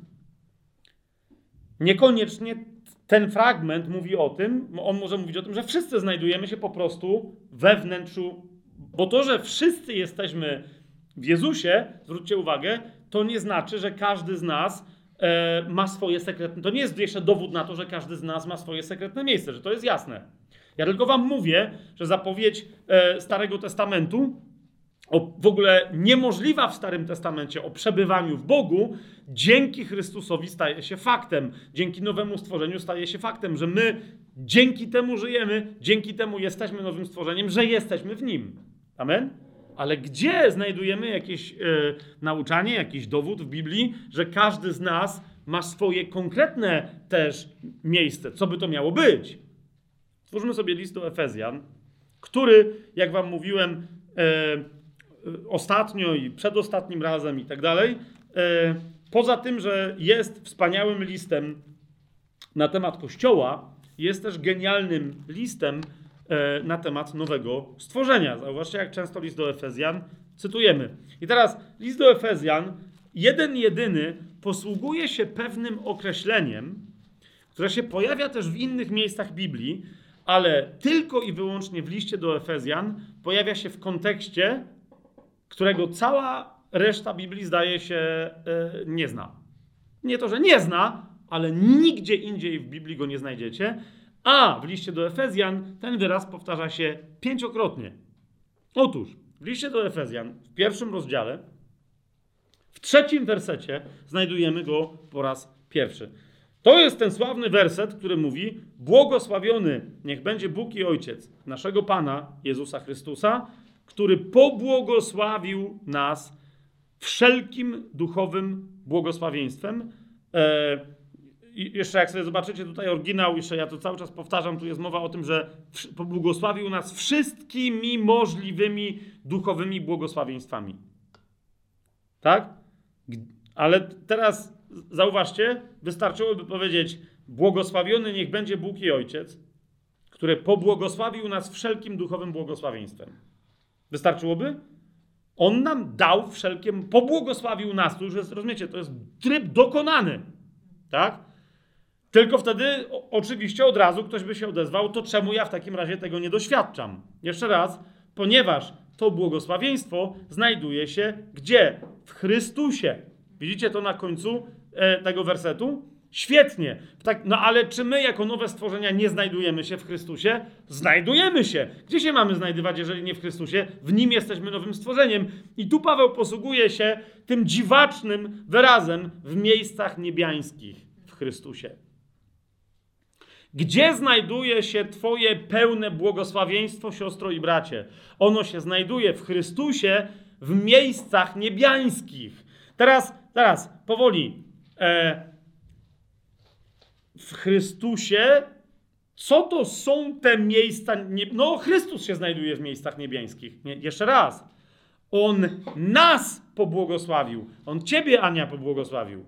niekoniecznie ten fragment mówi o tym, on może mówić o tym, że wszyscy znajdujemy się po prostu we wnętrzu, bo to, że wszyscy jesteśmy w Jezusie, zwróćcie uwagę, to nie znaczy, że każdy z nas e, ma swoje sekretne. To nie jest jeszcze dowód na to, że każdy z nas ma swoje sekretne miejsce, że to jest jasne. Ja tylko Wam mówię, że zapowiedź e, Starego Testamentu, o, w ogóle niemożliwa w Starym Testamencie o przebywaniu w Bogu, dzięki Chrystusowi staje się faktem. Dzięki nowemu stworzeniu staje się faktem, że my dzięki temu żyjemy, dzięki temu jesteśmy nowym stworzeniem, że jesteśmy w Nim. Amen? Ale gdzie znajdujemy jakieś e, nauczanie, jakiś dowód w Biblii, że każdy z nas ma swoje konkretne też miejsce? Co by to miało być? Stwórzmy sobie list do Efezjan, który, jak wam mówiłem e, ostatnio i przedostatnim razem i tak dalej, e, poza tym, że jest wspaniałym listem na temat Kościoła, jest też genialnym listem E, na temat nowego stworzenia. Zauważcie, jak często list do Efezjan cytujemy. I teraz list do Efezjan, jeden jedyny, posługuje się pewnym określeniem, które się pojawia też w innych miejscach Biblii, ale tylko i wyłącznie w liście do Efezjan pojawia się w kontekście, którego cała reszta Biblii zdaje się yy, nie zna. Nie to, że nie zna, ale nigdzie indziej w Biblii go nie znajdziecie. A w liście do Efezjan ten wyraz powtarza się pięciokrotnie. Otóż w liście do Efezjan w pierwszym rozdziale, w trzecim wersecie znajdujemy go po raz pierwszy. To jest ten sławny werset, który mówi: Błogosławiony niech będzie Bóg i Ojciec naszego Pana Jezusa Chrystusa, który pobłogosławił nas wszelkim duchowym błogosławieństwem. E, i jeszcze jak sobie zobaczycie tutaj oryginał, jeszcze ja to cały czas powtarzam, tu jest mowa o tym, że pobłogosławił nas wszystkimi możliwymi duchowymi błogosławieństwami. Tak? Ale teraz zauważcie, wystarczyłoby powiedzieć: Błogosławiony niech będzie Bóg i Ojciec, który pobłogosławił nas wszelkim duchowym błogosławieństwem. Wystarczyłoby? On nam dał wszelkim, pobłogosławił nas. To już jest, rozumiecie, to jest tryb dokonany. Tak? Tylko wtedy oczywiście od razu ktoś by się odezwał, to czemu ja w takim razie tego nie doświadczam? Jeszcze raz, ponieważ to błogosławieństwo znajduje się gdzie? W Chrystusie. Widzicie to na końcu e, tego wersetu? Świetnie. Tak, no ale czy my jako nowe stworzenia nie znajdujemy się w Chrystusie? Znajdujemy się. Gdzie się mamy znajdywać, jeżeli nie w Chrystusie? W Nim jesteśmy nowym stworzeniem. I tu Paweł posługuje się tym dziwacznym wyrazem w miejscach niebiańskich w Chrystusie. Gdzie znajduje się Twoje pełne błogosławieństwo, siostro i bracie? Ono się znajduje w Chrystusie w miejscach niebiańskich. Teraz, teraz, powoli. E, w Chrystusie, co to są te miejsca? No, Chrystus się znajduje w miejscach niebiańskich. Nie, jeszcze raz. On nas pobłogosławił. On ciebie, Ania, pobłogosławił.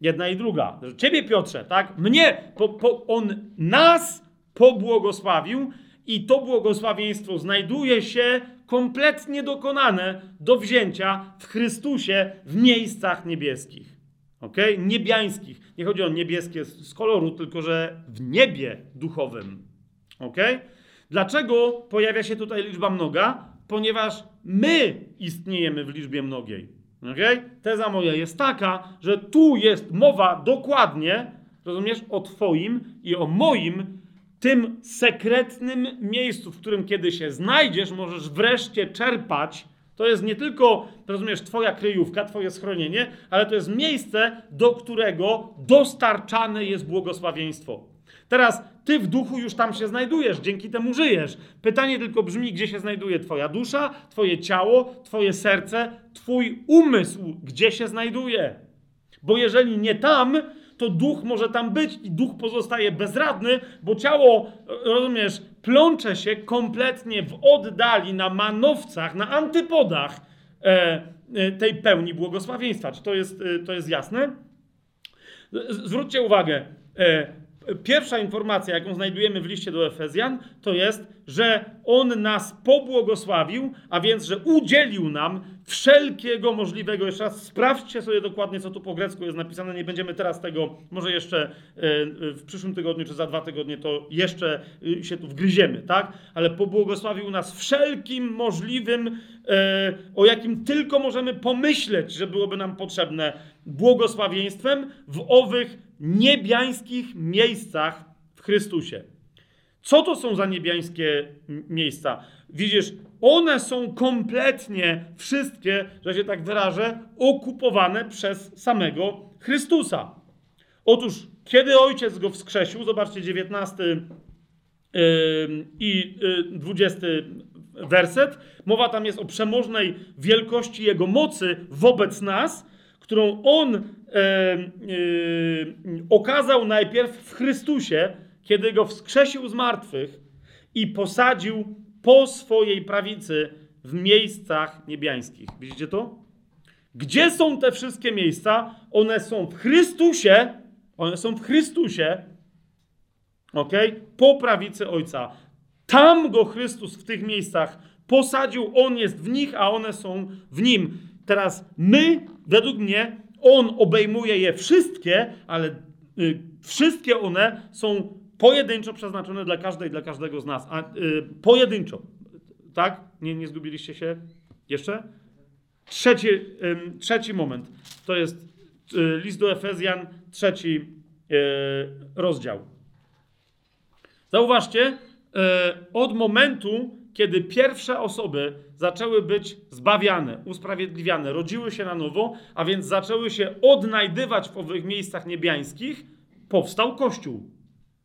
Jedna i druga. Ciebie, Piotrze, tak? Mnie. Po, po, on nas pobłogosławił i to błogosławieństwo znajduje się kompletnie dokonane do wzięcia w Chrystusie w miejscach niebieskich. Ok? Niebiańskich. Nie chodzi o niebieskie z koloru, tylko że w niebie duchowym. Ok? Dlaczego pojawia się tutaj liczba mnoga? Ponieważ my istniejemy w liczbie mnogiej. Okay? Teza moja jest taka, że tu jest mowa dokładnie, rozumiesz, o Twoim i o moim, tym sekretnym miejscu, w którym kiedy się znajdziesz, możesz wreszcie czerpać. To jest nie tylko, rozumiesz, Twoja kryjówka, Twoje schronienie, ale to jest miejsce, do którego dostarczane jest błogosławieństwo. Teraz ty w duchu już tam się znajdujesz, dzięki temu żyjesz. Pytanie tylko brzmi, gdzie się znajduje Twoja dusza, Twoje ciało, Twoje serce, Twój umysł, gdzie się znajduje. Bo jeżeli nie tam, to duch może tam być i duch pozostaje bezradny, bo ciało, rozumiesz, plącze się kompletnie w oddali na manowcach, na antypodach e, e, tej pełni błogosławieństwa. Czy to jest, e, to jest jasne? Zwróćcie uwagę, Pierwsza informacja, jaką znajdujemy w liście do Efezjan, to jest, że On nas pobłogosławił, a więc, że udzielił nam wszelkiego możliwego. Jeszcze raz sprawdźcie sobie dokładnie, co tu po grecku jest napisane. Nie będziemy teraz tego, może jeszcze e, w przyszłym tygodniu czy za dwa tygodnie, to jeszcze e, się tu wgryziemy, tak? Ale pobłogosławił nas wszelkim możliwym, e, o jakim tylko możemy pomyśleć, że byłoby nam potrzebne, błogosławieństwem w owych niebiańskich miejscach w Chrystusie. Co to są za niebiańskie miejsca? Widzisz, one są kompletnie wszystkie, że się tak wyrażę, okupowane przez samego Chrystusa. Otóż, kiedy ojciec go wskrzesił, zobaczcie 19 i 20 werset, mowa tam jest o przemożnej wielkości jego mocy wobec nas, którą on e, e, okazał najpierw w Chrystusie, kiedy go wskrzesił z martwych i posadził po swojej prawicy w miejscach niebiańskich. Widzicie to? Gdzie są te wszystkie miejsca? One są w Chrystusie. One są w Chrystusie. Ok? Po prawicy Ojca. Tam go Chrystus w tych miejscach posadził. On jest w nich, a one są w nim. Teraz my, według mnie, on obejmuje je wszystkie, ale y, wszystkie one są pojedynczo przeznaczone dla każdej, dla każdego z nas. A, y, pojedynczo. Tak? Nie, nie zgubiliście się? Jeszcze? Trzeci, y, trzeci moment. To jest y, list do Efezjan, trzeci y, rozdział. Zauważcie, y, od momentu, kiedy pierwsze osoby zaczęły być zbawiane, usprawiedliwiane, rodziły się na nowo, a więc zaczęły się odnajdywać w owych miejscach niebiańskich, powstał Kościół.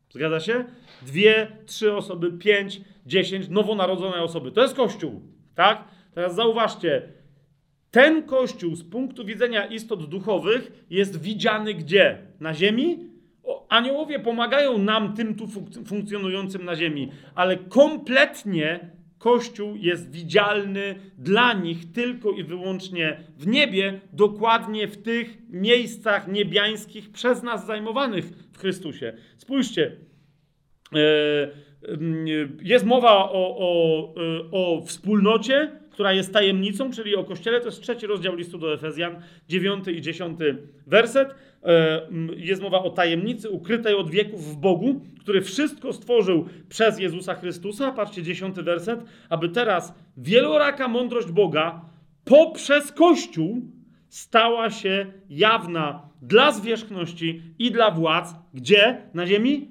Zgadza się? Dwie, trzy osoby, pięć, dziesięć nowonarodzone osoby. To jest Kościół. Tak? Teraz zauważcie, ten Kościół z punktu widzenia istot duchowych jest widziany gdzie? Na ziemi? Aniołowie pomagają nam, tym tu funkcjonującym na ziemi, ale kompletnie Kościół jest widzialny dla nich tylko i wyłącznie w niebie, dokładnie w tych miejscach niebiańskich przez nas zajmowanych w Chrystusie. Spójrzcie, e, jest mowa o, o, e, o wspólnocie, która jest tajemnicą, czyli o Kościele. To jest trzeci rozdział listu do Efezjan, dziewiąty i dziesiąty werset. E, jest mowa o tajemnicy ukrytej od wieków w Bogu, który wszystko stworzył przez Jezusa Chrystusa. Patrzcie, dziesiąty werset. Aby teraz wieloraka mądrość Boga poprzez Kościół stała się jawna dla zwierzchności i dla władz. Gdzie? Na ziemi?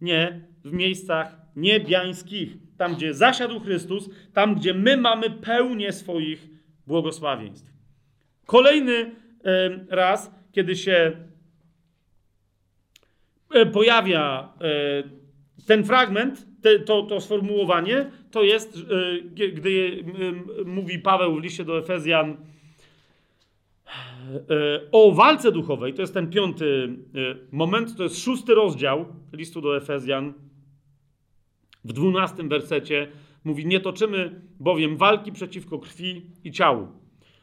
Nie, w miejscach niebiańskich. Tam, gdzie zasiadł Chrystus, tam, gdzie my mamy pełnię swoich błogosławieństw. Kolejny raz, kiedy się E, pojawia e, ten fragment, to, to sformułowanie, to jest, e, gdy mówi Paweł w liście do Efezjan o walce duchowej, to jest ten piąty moment, to jest szósty rozdział listu do Efezjan, w dwunastym wersecie Mówi, nie toczymy bowiem walki przeciwko krwi i ciału,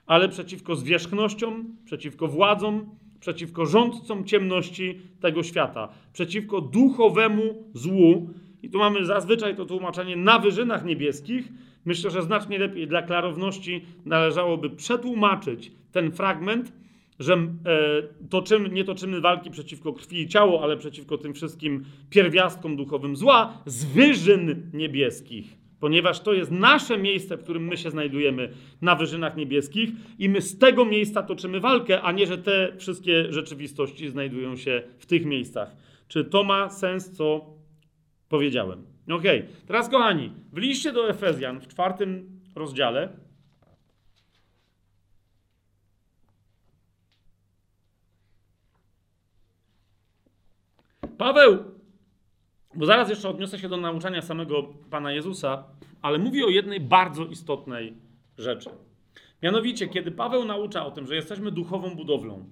ale przeciwko zwierzchnościom, przeciwko władzom, przeciwko rządcom ciemności tego świata, przeciwko duchowemu złu. I tu mamy zazwyczaj to tłumaczenie na wyżynach niebieskich. Myślę, że znacznie lepiej dla klarowności należałoby przetłumaczyć ten fragment, że e, toczymy, nie toczymy walki przeciwko krwi i ciału, ale przeciwko tym wszystkim pierwiastkom duchowym zła z wyżyn niebieskich. Ponieważ to jest nasze miejsce, w którym my się znajdujemy na wyżynach niebieskich, i my z tego miejsca toczymy walkę, a nie, że te wszystkie rzeczywistości znajdują się w tych miejscach. Czy to ma sens, co powiedziałem? Ok, teraz kochani, w liście do Efezjan w czwartym rozdziale Paweł, bo zaraz jeszcze odniosę się do nauczania samego Pana Jezusa, ale mówi o jednej bardzo istotnej rzeczy. Mianowicie, kiedy Paweł naucza o tym, że jesteśmy duchową budowlą,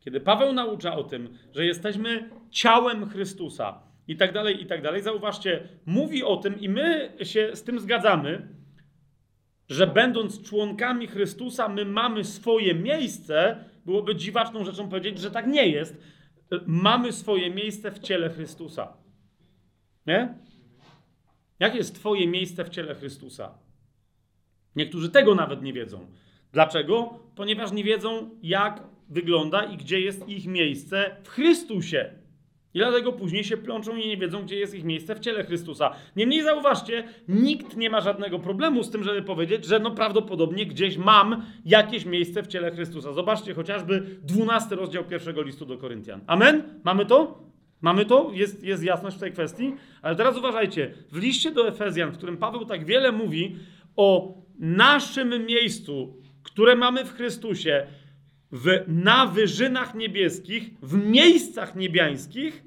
kiedy Paweł naucza o tym, że jesteśmy ciałem Chrystusa i tak dalej, i tak dalej, zauważcie, mówi o tym i my się z tym zgadzamy, że będąc członkami Chrystusa, my mamy swoje miejsce. Byłoby dziwaczną rzeczą powiedzieć, że tak nie jest mamy swoje miejsce w ciele Chrystusa. Nie? Jakie jest Twoje miejsce w ciele Chrystusa? Niektórzy tego nawet nie wiedzą. Dlaczego? Ponieważ nie wiedzą, jak wygląda i gdzie jest ich miejsce w Chrystusie. I dlatego później się plączą i nie wiedzą, gdzie jest ich miejsce w ciele Chrystusa. Niemniej zauważcie, nikt nie ma żadnego problemu z tym, żeby powiedzieć, że no prawdopodobnie gdzieś mam jakieś miejsce w ciele Chrystusa. Zobaczcie chociażby 12 rozdział pierwszego listu do Koryntian. Amen? Mamy to? Mamy to? Jest, jest jasność w tej kwestii? Ale teraz uważajcie, w liście do Efezjan, w którym Paweł tak wiele mówi o naszym miejscu, które mamy w Chrystusie, w, na wyżynach niebieskich, w miejscach niebiańskich,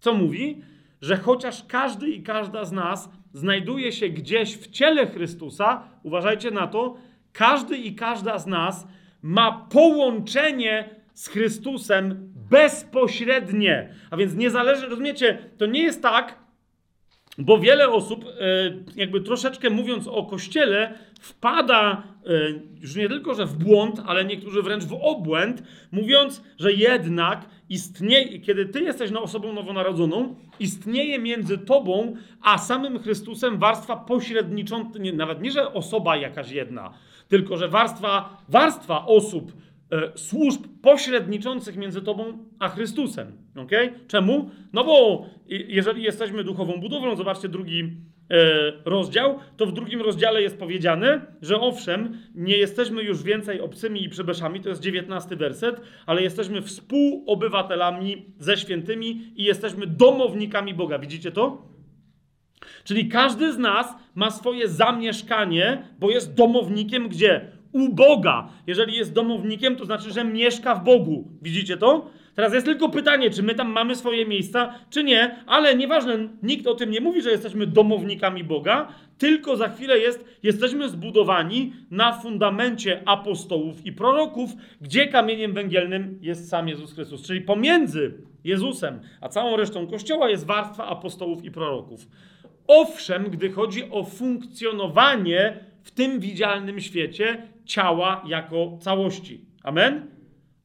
co mówi, że chociaż każdy i każda z nas znajduje się gdzieś w ciele Chrystusa, uważajcie na to, każdy i każda z nas ma połączenie z Chrystusem bezpośrednie. A więc niezależnie, rozumiecie, to nie jest tak, bo wiele osób, e, jakby troszeczkę mówiąc o kościele, wpada e, już nie tylko, że w błąd, ale niektórzy wręcz w obłęd, mówiąc, że jednak istnieje, kiedy ty jesteś osobą nowonarodzoną, istnieje między tobą a samym Chrystusem warstwa pośrednicząca, nawet nie, że osoba jakaś jedna, tylko że warstwa, warstwa osób, służb pośredniczących między tobą a Chrystusem. Okay? Czemu? No bo jeżeli jesteśmy duchową budowlą, zobaczcie drugi e, rozdział, to w drugim rozdziale jest powiedziane, że owszem, nie jesteśmy już więcej obcymi i przybeszami, to jest dziewiętnasty werset, ale jesteśmy współobywatelami ze świętymi i jesteśmy domownikami Boga. Widzicie to? Czyli każdy z nas ma swoje zamieszkanie, bo jest domownikiem gdzie? U Boga. Jeżeli jest domownikiem, to znaczy, że mieszka w Bogu. Widzicie to? Teraz jest tylko pytanie, czy my tam mamy swoje miejsca, czy nie, ale nieważne, nikt o tym nie mówi, że jesteśmy domownikami Boga, tylko za chwilę jest, jesteśmy zbudowani na fundamencie apostołów i proroków, gdzie kamieniem węgielnym jest sam Jezus Chrystus. Czyli pomiędzy Jezusem a całą resztą Kościoła jest warstwa apostołów i proroków. Owszem, gdy chodzi o funkcjonowanie w tym widzialnym świecie ciała jako całości. Amen?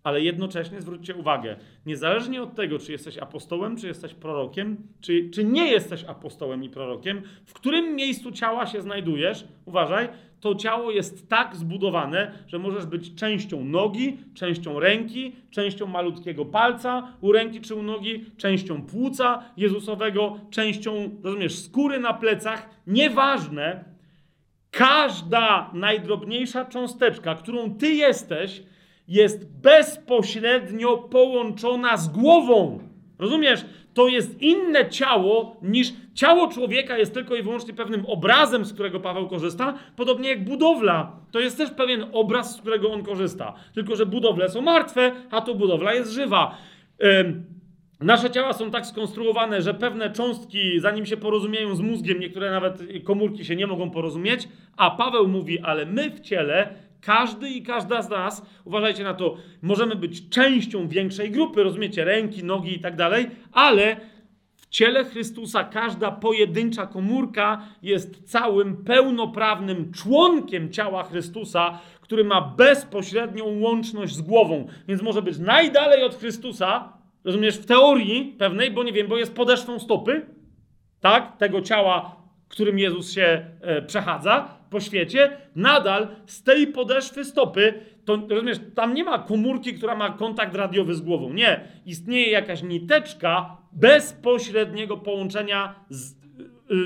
Ale jednocześnie zwróćcie uwagę, niezależnie od tego, czy jesteś apostołem, czy jesteś prorokiem, czy, czy nie jesteś apostołem i prorokiem, w którym miejscu ciała się znajdujesz, uważaj, to ciało jest tak zbudowane, że możesz być częścią nogi, częścią ręki, częścią malutkiego palca u ręki czy u nogi, częścią płuca Jezusowego, częścią, rozumiesz, skóry na plecach. Nieważne, Każda najdrobniejsza cząsteczka, którą ty jesteś, jest bezpośrednio połączona z głową. Rozumiesz? To jest inne ciało niż ciało człowieka jest tylko i wyłącznie pewnym obrazem, z którego Paweł korzysta, podobnie jak budowla. To jest też pewien obraz, z którego on korzysta. Tylko, że budowle są martwe, a to budowla jest żywa. Nasze ciała są tak skonstruowane, że pewne cząstki, zanim się porozumieją z mózgiem, niektóre nawet komórki się nie mogą porozumieć, a Paweł mówi, ale my w ciele, każdy i każda z nas, uważajcie na to, możemy być częścią większej grupy, rozumiecie, ręki, nogi i tak dalej, ale w ciele Chrystusa każda pojedyncza komórka jest całym pełnoprawnym członkiem ciała Chrystusa, który ma bezpośrednią łączność z głową. Więc może być najdalej od Chrystusa, rozumiesz, w teorii pewnej, bo nie wiem, bo jest podeszwą stopy, tak, tego ciała, którym Jezus się e, przechadza po świecie, nadal z tej podeszwy stopy, to rozumiesz, tam nie ma komórki, która ma kontakt radiowy z głową. Nie. Istnieje jakaś niteczka bezpośredniego połączenia z, y,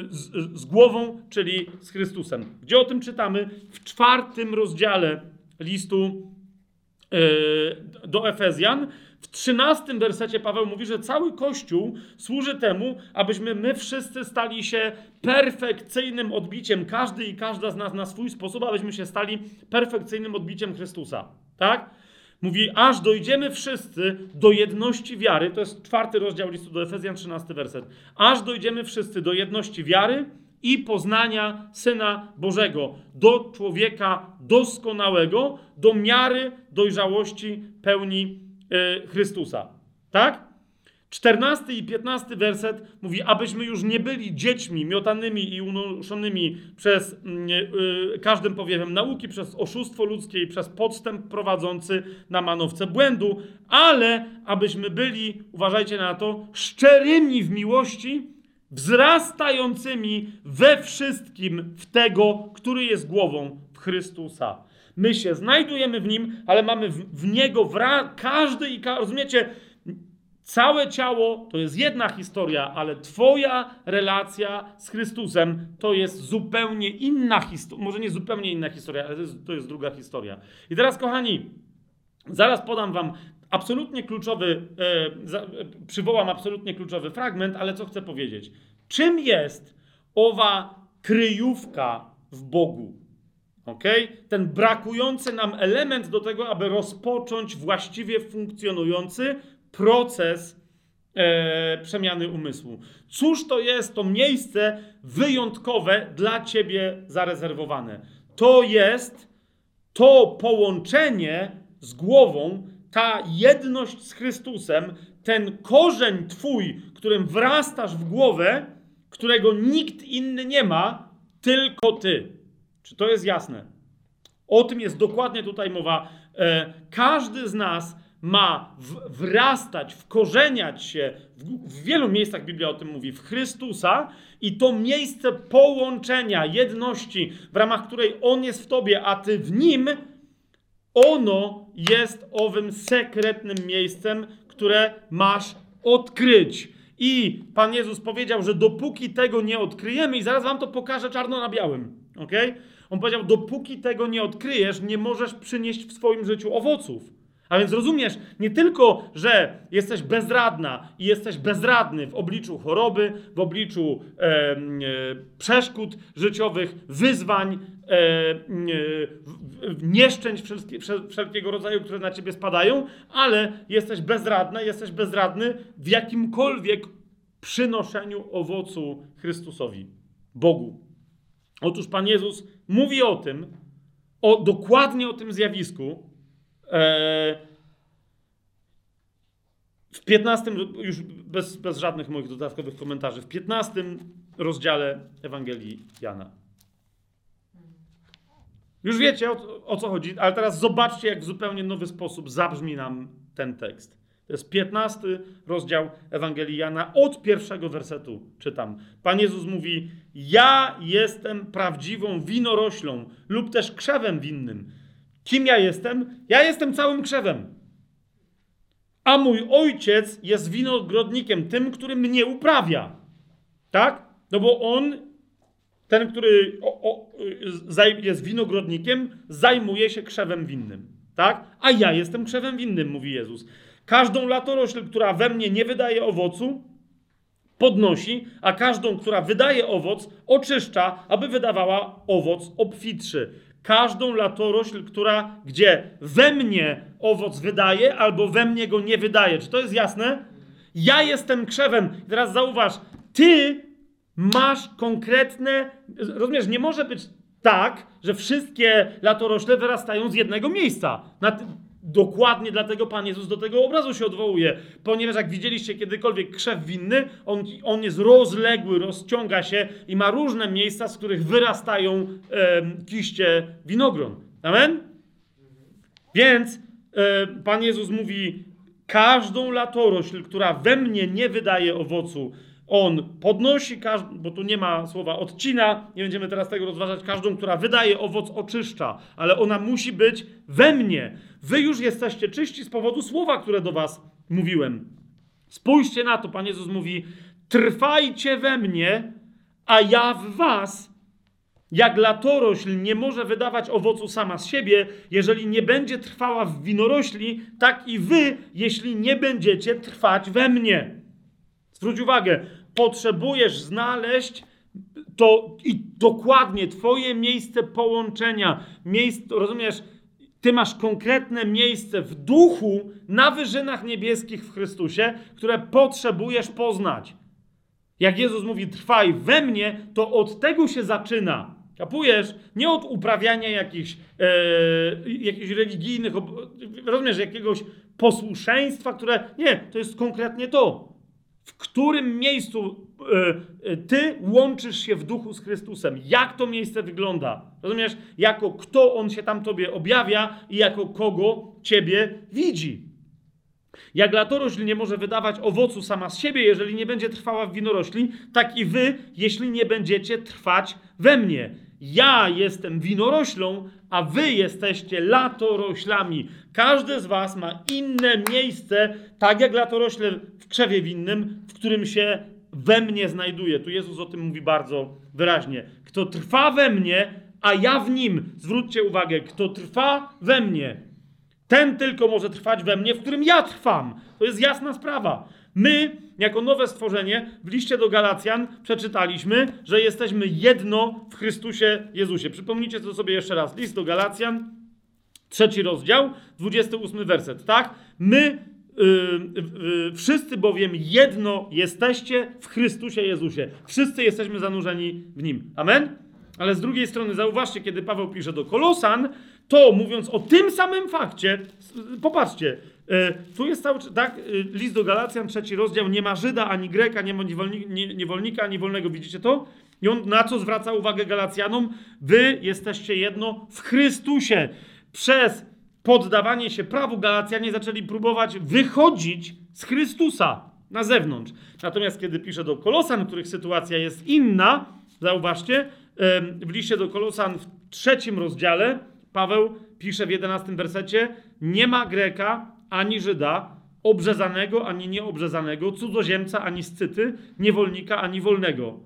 z, z głową, czyli z Chrystusem. Gdzie o tym czytamy? W czwartym rozdziale listu yy, do Efezjan. W trzynastym wersecie Paweł mówi, że cały Kościół służy temu, abyśmy my wszyscy stali się perfekcyjnym odbiciem, każdy i każda z nas na swój sposób, abyśmy się stali perfekcyjnym odbiciem Chrystusa. Tak? Mówi, aż dojdziemy wszyscy do jedności wiary, to jest czwarty rozdział listu do Efezjan, trzynasty werset. Aż dojdziemy wszyscy do jedności wiary i poznania Syna Bożego, do człowieka doskonałego, do miary dojrzałości pełni Chrystusa. Tak? 14 i 15 werset mówi, abyśmy już nie byli dziećmi miotanymi i unoszonymi przez yy, każdym powiewem nauki, przez oszustwo ludzkie i przez podstęp prowadzący na manowce błędu, ale abyśmy byli, uważajcie na to, szczerymi w miłości, wzrastającymi we wszystkim w tego, który jest głową w Chrystusa. My się znajdujemy w Nim, ale mamy w, w Niego wra- każdy i ka- rozumiecie, całe ciało to jest jedna historia, ale Twoja relacja z Chrystusem to jest zupełnie inna historia. Może nie zupełnie inna historia, ale to jest, to jest druga historia. I teraz, kochani, zaraz podam Wam absolutnie kluczowy, e, e, przywołam absolutnie kluczowy fragment, ale co chcę powiedzieć? Czym jest owa kryjówka w Bogu? Ok? Ten brakujący nam element do tego, aby rozpocząć właściwie funkcjonujący proces e, przemiany umysłu. Cóż to jest to miejsce wyjątkowe dla ciebie zarezerwowane? To jest to połączenie z głową, ta jedność z Chrystusem, ten korzeń twój, którym wrastasz w głowę, którego nikt inny nie ma, tylko ty. Czy to jest jasne? O tym jest dokładnie tutaj mowa. E, każdy z nas ma wrastać, wkorzeniać się, w, wielu miejscach Biblia o tym mówi, w Chrystusa i to miejsce połączenia, jedności, w ramach której On jest w Tobie, a Ty w Nim, ono jest owym sekretnym miejscem, które masz odkryć. I Pan Jezus powiedział, że dopóki tego nie odkryjemy, i zaraz Wam to pokażę czarno na białym, ok? On powiedział, dopóki tego nie odkryjesz, nie możesz przynieść w swoim życiu owoców. A więc rozumiesz, nie tylko, że jesteś bezradna i jesteś bezradny w obliczu choroby, w obliczu e, e, przeszkód życiowych, wyzwań, e, e nieszczęść wszelkie, wszelkiego rodzaju, które na ciebie spadają, ale jesteś bezradna, jesteś bezradny w jakimkolwiek przynoszeniu owocu Chrystusowi, Bogu. Otóż Pan Jezus mówi o tym, o, dokładnie o tym zjawisku, E, w 15, już bez, bez żadnych moich dodatkowych komentarzy, w 15 rozdziale Ewangelii Jana. Już wiecie o, o, co chodzi, ale teraz zobaczcie, jak w zupełnie nowy sposób zabrzmi nam ten tekst. To jest 15 rozdział Ewangelii Jana. Od pierwszego wersetu czytam. Pan Jezus mówi: Ja jestem prawdziwą winoroślą lub też krzewem winnym. Kim ja jestem? Ja jestem całym krzewem. A mój ojciec jest winogrodnikiem, tym, który mnie uprawia. Tak? No bo on, ten, który o, o, jest winogrodnikiem, zajmuje się krzewem winnym. Tak? A ja jestem krzewem winnym, mówi Jezus. Każdą latorośl, która we mnie nie wydaje owocu, podnosi, a każdą, która wydaje owoc, oczyszcza, aby wydawała owoc obfitszy każdą latorośl, która gdzie we mnie owoc wydaje, albo we mnie go nie wydaje. Czy to jest jasne? Ja jestem krzewem. teraz zauważ, ty masz konkretne. Rozumiesz, nie może być tak, że wszystkie latorośle wyrastają z jednego miejsca. Dokładnie dlatego Pan Jezus do tego obrazu się odwołuje. Ponieważ jak widzieliście kiedykolwiek krzew winny, on, on jest rozległy, rozciąga się i ma różne miejsca, z których wyrastają e, kiście winogron. Amen? Więc e, Pan Jezus mówi, każdą latorośl, która we mnie nie wydaje owocu, on podnosi, bo tu nie ma słowa odcina, nie będziemy teraz tego rozważać, każdą, która wydaje owoc, oczyszcza, ale ona musi być we mnie. Wy już jesteście czyści z powodu słowa, które do was mówiłem. Spójrzcie na to, Pan Jezus mówi, trwajcie we mnie, a ja w was. Jak latorośl nie może wydawać owocu sama z siebie, jeżeli nie będzie trwała w winorośli, tak i wy, jeśli nie będziecie trwać we mnie. Zwróć uwagę, potrzebujesz znaleźć to i dokładnie Twoje miejsce połączenia. Miejsce, rozumiesz? Ty masz konkretne miejsce w duchu na wyżynach niebieskich w Chrystusie, które potrzebujesz poznać. Jak Jezus mówi, trwaj we mnie, to od tego się zaczyna. Kapujesz? Nie od uprawiania jakichś, e, jakichś religijnych, rozumiesz, jakiegoś posłuszeństwa, które. Nie, to jest konkretnie to w którym miejscu e, e, ty łączysz się w duchu z Chrystusem. Jak to miejsce wygląda? Rozumiesz? Jako kto on się tam tobie objawia i jako kogo ciebie widzi. Jak latorośl nie może wydawać owocu sama z siebie, jeżeli nie będzie trwała w winorośli, tak i wy, jeśli nie będziecie trwać we mnie. Ja jestem winoroślą, a wy jesteście latoroślami. Każdy z was ma inne miejsce, tak jak latorośle w krzewie winnym, w którym się we mnie znajduje. Tu Jezus o tym mówi bardzo wyraźnie. Kto trwa we mnie, a ja w nim. Zwróćcie uwagę, kto trwa we mnie, ten tylko może trwać we mnie, w którym ja trwam. To jest jasna sprawa. My, jako nowe stworzenie, w liście do Galacjan przeczytaliśmy, że jesteśmy jedno w Chrystusie Jezusie. Przypomnijcie to sobie jeszcze raz. List do Galacjan, trzeci rozdział, 28 werset, tak? My Yy, yy, wszyscy bowiem jedno jesteście w Chrystusie Jezusie. Wszyscy jesteśmy zanurzeni w Nim. Amen? Ale z drugiej strony zauważcie, kiedy Paweł pisze do Kolosan, to mówiąc o tym samym fakcie, popatrzcie, tu jest cały tak, e, list do Galacjan, trzeci rozdział, nie ma Żyda, ani Greka, nie ma niewolnika, ani wolnego, widzicie to? I on na co zwraca uwagę Galacjanom? Wy jesteście jedno w Chrystusie. Przez poddawanie się prawu Galacjanie zaczęli próbować wychodzić z Chrystusa na zewnątrz. Natomiast kiedy pisze do Kolosan, których sytuacja jest inna, zauważcie, w liście do Kolosan w trzecim rozdziale Paweł pisze w jedenastym wersecie, nie ma Greka, ani Żyda, obrzezanego, ani nieobrzezanego, cudzoziemca, ani scyty, niewolnika, ani wolnego.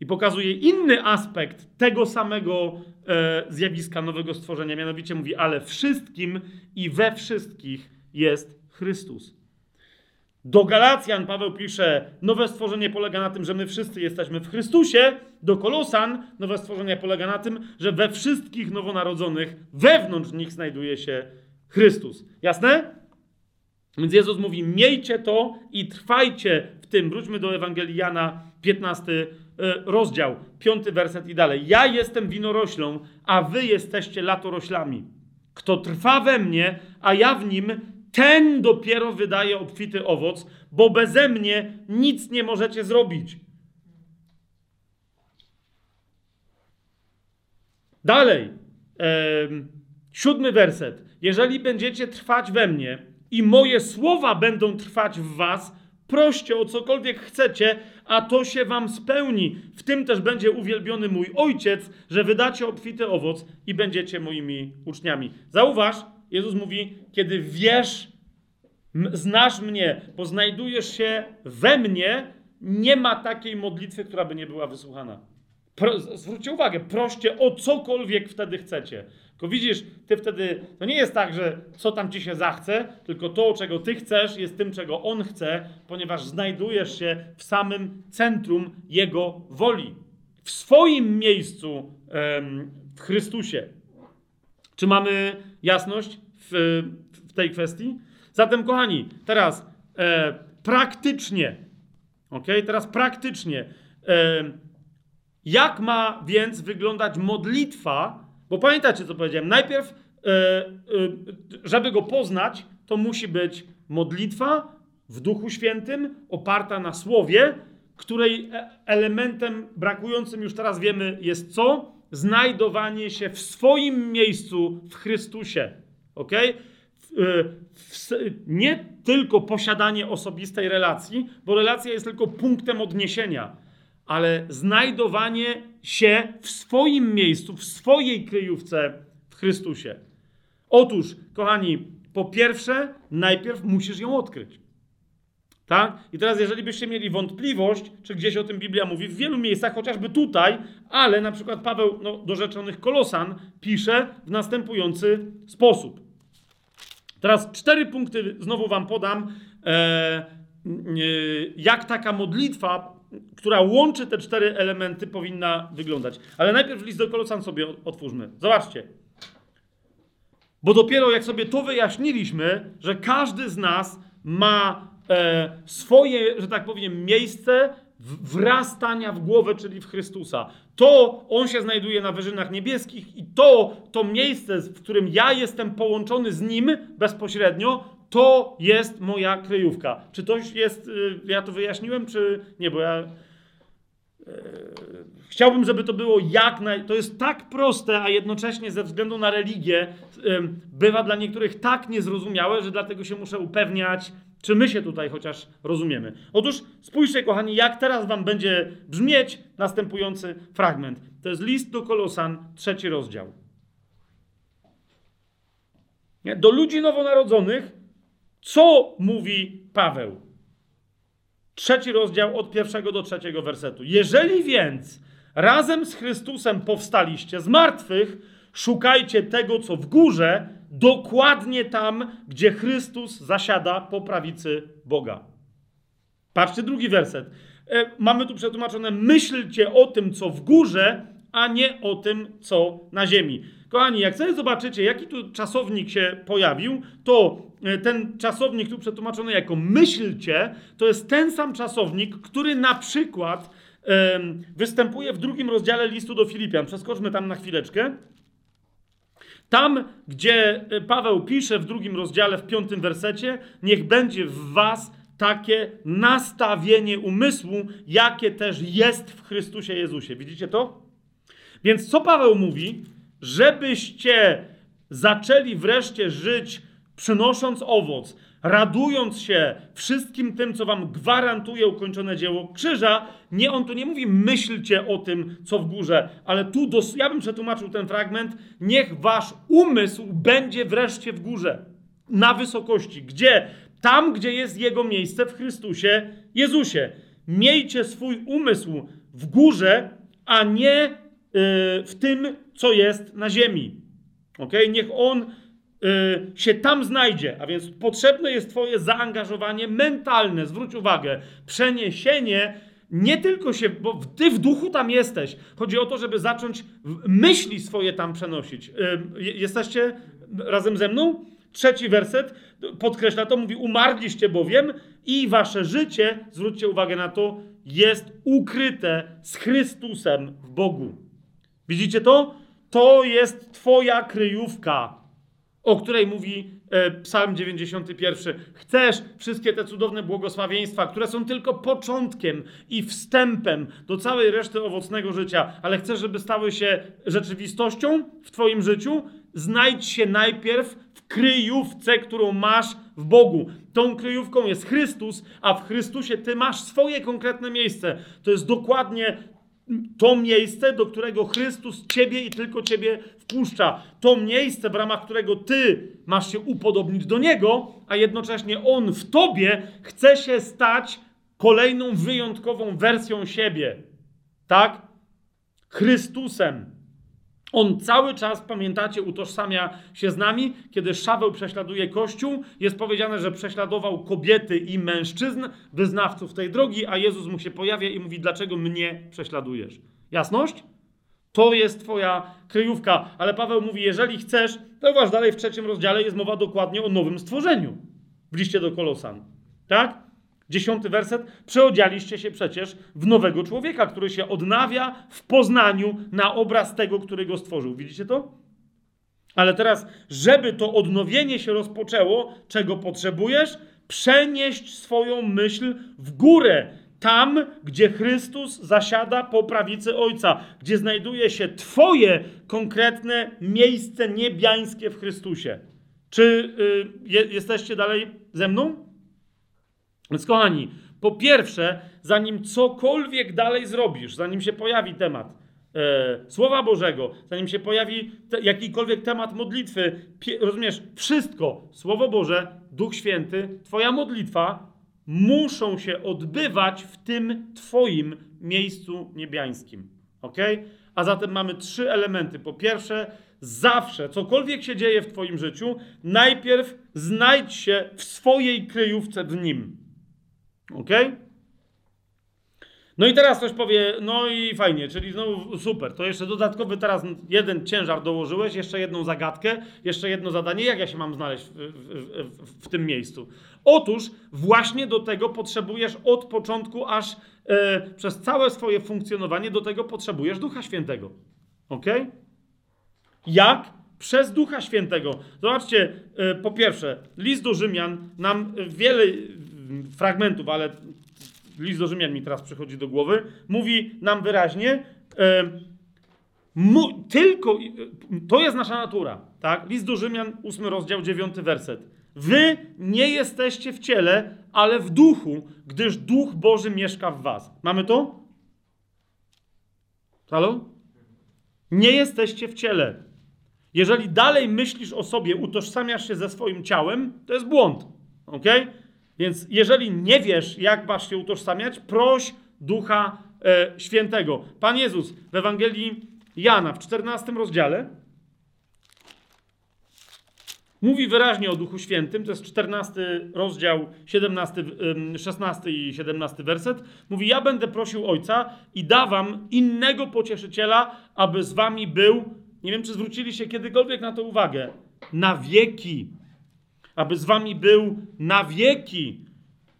I pokazuje inny aspekt tego samego e, zjawiska nowego stworzenia. Mianowicie mówi, ale wszystkim i we wszystkich jest Chrystus. Do Galacjan Paweł pisze, nowe stworzenie polega na tym, że my wszyscy jesteśmy w Chrystusie. Do Kolosan nowe stworzenie polega na tym, że we wszystkich nowonarodzonych, wewnątrz nich znajduje się Chrystus. Jasne? Więc Jezus mówi: Miejcie to i trwajcie w tym. Wróćmy do Ewangelii Jana, 15 e, rozdział, 5 werset i dalej. Ja jestem winoroślą, a wy jesteście latoroślami. Kto trwa we mnie, a ja w nim, ten dopiero wydaje obfity owoc, bo beze mnie nic nie możecie zrobić. Dalej, siódmy werset. Jeżeli będziecie trwać we mnie, i moje słowa będą trwać w was, proście o cokolwiek chcecie, a to się wam spełni. W tym też będzie uwielbiony mój ojciec, że wydacie obfity owoc i będziecie moimi uczniami. Zauważ, Jezus mówi, kiedy wiesz, znasz mnie, poznajdujesz się we mnie, nie ma takiej modlitwy, która by nie była wysłuchana. Pro, zwróćcie uwagę, proście o cokolwiek wtedy chcecie. Tylko widzisz, ty wtedy, to nie jest tak, że co tam ci się zachce, tylko to, czego ty chcesz, jest tym, czego on chce, ponieważ znajdujesz się w samym centrum jego woli. W swoim miejscu w Chrystusie. Czy mamy jasność w, w tej kwestii? Zatem, kochani, teraz e, praktycznie, ok, teraz praktycznie, e, jak ma więc wyglądać modlitwa, bo pamiętacie, co powiedziałem? Najpierw żeby go poznać, to musi być modlitwa w Duchu Świętym, oparta na Słowie, której e, elementem brakującym już teraz wiemy jest co? Znajdowanie się w swoim miejscu w Chrystusie. Ok? Nie tylko posiadanie osobistej relacji, bo relacja jest tylko punktem odniesienia, ale znajdowanie się w swoim miejscu, w swojej kryjówce w Chrystusie. Otóż, kochani, po pierwsze, najpierw musisz ją odkryć. Tak? I teraz, jeżeli byście mieli wątpliwość, czy gdzieś o tym Biblia mówi, w wielu miejscach, chociażby tutaj, ale na przykład Paweł no, do rzeczonych Kolosan pisze w następujący sposób. Teraz cztery punkty znowu wam podam, e, e, jak taka modlitwa, która łączy te cztery elementy, powinna wyglądać. Ale najpierw list do Kolosan sobie otwórzmy. Zobaczcie. Bo dopiero jak sobie to wyjaśniliśmy, że każdy z nas ma e, swoje, że tak powiem, miejsce wrastania w głowę, czyli w Chrystusa. To on się znajduje na wyżynach niebieskich i to, to miejsce, w którym ja jestem połączony z nim bezpośrednio, to jest moja kryjówka. Czy to jest, y, ja to wyjaśniłem, czy nie, bo ja e, chciałbym, żeby to było jak naj... To jest tak proste, a jednocześnie ze względu na religię bywa dla niektórych tak niezrozumiałe, że dlatego się muszę upewniać, czy my się tutaj chociaż rozumiemy? Otóż spójrzcie, kochani, jak teraz wam będzie brzmieć następujący fragment. To jest list do Kolosan, trzeci rozdział. Do ludzi nowonarodzonych, co mówi Paweł? Trzeci rozdział od pierwszego do trzeciego wersetu. Jeżeli więc razem z Chrystusem powstaliście z martwych, szukajcie tego, co w górze, dokładnie tam, gdzie Chrystus zasiada po prawicy Boga. Patrzcie drugi werset. E, mamy tu przetłumaczone: myślcie o tym, co w górze, a nie o tym, co na ziemi. Kochani, jak sobie zobaczycie, jaki tu czasownik się pojawił, to e, ten czasownik tu przetłumaczony jako myślcie, to jest ten sam czasownik, który na przykład występuje w drugim rozdziale listu do Filipian. Przeskoczmy tam na chwileczkę. Tam, gdzie e, Paweł pisze w drugim rozdziale, w piątym wersecie, niech będzie w was takie nastawienie umysłu, jakie też jest w Chrystusie Jezusie. Widzicie to? Więc co Paweł mówi? Żebyście zaczęli wreszcie żyć, przynosząc owoc, radując się wszystkim tym, co wam gwarantuje ukończone dzieło krzyża, nie, on tu nie mówi myślcie o tym, co w górze, ale tu, dos- ja bym przetłumaczył ten fragment, niech wasz umysł będzie wreszcie w górze, na wysokości. Gdzie? Tam, gdzie jest jego miejsce w Chrystusie Jezusie. Miejcie swój umysł w górze, a nie w tym, co jest na ziemi. ok? Niech on Y, się tam znajdzie, a więc potrzebne jest Twoje zaangażowanie mentalne, zwróć uwagę, przeniesienie nie tylko się, bo Ty w duchu tam jesteś. Chodzi o to, żeby zacząć myśli swoje tam przenosić. Y, jesteście razem ze mną? Trzeci werset podkreśla to, mówi: Umarliście bowiem i wasze życie, zwróćcie uwagę na to, jest ukryte z Chrystusem w Bogu. Widzicie to? To jest Twoja kryjówka o której mówi e, Psalm 91. Chcesz wszystkie te cudowne błogosławieństwa, które są tylko początkiem i wstępem do całej reszty owocnego życia, ale chcesz, żeby stały się rzeczywistością w Twoim życiu? Znajdź się najpierw w kryjówce, którą masz w Bogu. Tą kryjówką jest Chrystus, a w Chrystusie Ty masz swoje konkretne miejsce. To jest dokładnie to miejsce, do którego Chrystus ciebie i tylko ciebie wpuszcza. To miejsce, w ramach którego ty masz się upodobnić do Niego, a jednocześnie On w tobie chce się stać kolejną wyjątkową wersją siebie. Tak? Chrystusem. On cały czas, pamiętacie, utożsamia się z nami. Kiedy Szaweł prześladuje Kościół, jest powiedziane, że prześladował kobiety i mężczyzn, wyznawców tej drogi, a Jezus mu się pojawia i mówi, dlaczego mnie prześladujesz? Jasność? To jest twoja kryjówka. Ale Paweł mówi, jeżeli chcesz, to uważ, dalej w trzecim rozdziale jest mowa dokładnie o nowym stworzeniu. W liście do Kolosan. Tak? Dziesiąty werset. Przeodzialiście się przecież w nowego człowieka, który się odnawia w poznaniu na obraz tego, który go stworzył. Widzicie to? Ale teraz, żeby to odnowienie się rozpoczęło, czego potrzebujesz? Przenieść swoją myśl w górę, tam, gdzie Chrystus zasiada po prawicy Ojca, gdzie znajduje się Twoje konkretne miejsce niebiańskie w Chrystusie. Czy y, je, jesteście dalej ze mną? Więc, kochani, po pierwsze, zanim cokolwiek dalej zrobisz, zanim się pojawi temat e, Słowa Bożego, zanim się pojawi te, jakikolwiek temat modlitwy, pie, rozumiesz, wszystko, Słowo Boże, Duch Święty, Twoja modlitwa muszą się odbywać w tym Twoim miejscu niebiańskim. Ok? A zatem mamy trzy elementy. Po pierwsze, zawsze, cokolwiek się dzieje w Twoim życiu, najpierw znajdź się w swojej kryjówce w nim. Ok? No i teraz ktoś powie, no i fajnie, czyli znowu super, to jeszcze dodatkowy teraz jeden ciężar dołożyłeś, jeszcze jedną zagadkę, jeszcze jedno zadanie, jak ja się mam znaleźć w, w, w, w tym miejscu? Otóż właśnie do tego potrzebujesz od początku aż e, przez całe swoje funkcjonowanie, do tego potrzebujesz Ducha Świętego. Ok? Jak? Przez Ducha Świętego. Zobaczcie, e, po pierwsze, list do Rzymian nam wiele fragmentów, ale list do Rzymian mi teraz przychodzi do głowy, mówi nam wyraźnie, e, mu, tylko, to jest nasza natura, tak? List do Rzymian, 8 rozdział, 9 werset. Wy nie jesteście w ciele, ale w duchu, gdyż Duch Boży mieszka w was. Mamy to? Halo? Nie jesteście w ciele. Jeżeli dalej myślisz o sobie, utożsamiasz się ze swoim ciałem, to jest błąd. Ok? Więc jeżeli nie wiesz, jak masz się utożsamiać, proś Ducha e, Świętego. Pan Jezus w Ewangelii Jana w 14 rozdziale mówi wyraźnie o Duchu Świętym. To jest 14 rozdział, 17, 16 i 17 werset. Mówi: Ja będę prosił Ojca i dawam innego pocieszyciela, aby z wami był. Nie wiem, czy zwróciliście kiedykolwiek na to uwagę. Na wieki aby z wami był na wieki.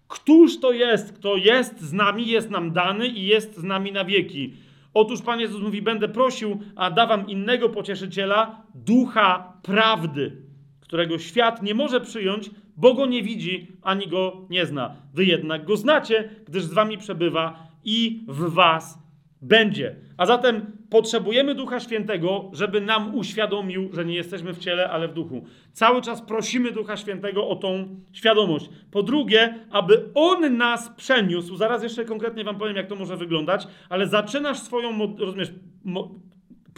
Któż to jest, kto jest z nami, jest nam dany i jest z nami na wieki? Otóż Pan Jezus mówi: Będę prosił, a dawam innego pocieszyciela, ducha prawdy, którego świat nie może przyjąć, bo go nie widzi ani go nie zna. Wy jednak go znacie, gdyż z wami przebywa i w was będzie. A zatem potrzebujemy Ducha Świętego, żeby nam uświadomił, że nie jesteśmy w ciele, ale w duchu. Cały czas prosimy Ducha Świętego o tą świadomość. Po drugie, aby On nas przeniósł. Zaraz jeszcze konkretnie Wam powiem, jak to może wyglądać, ale zaczynasz swoją, rozumiesz,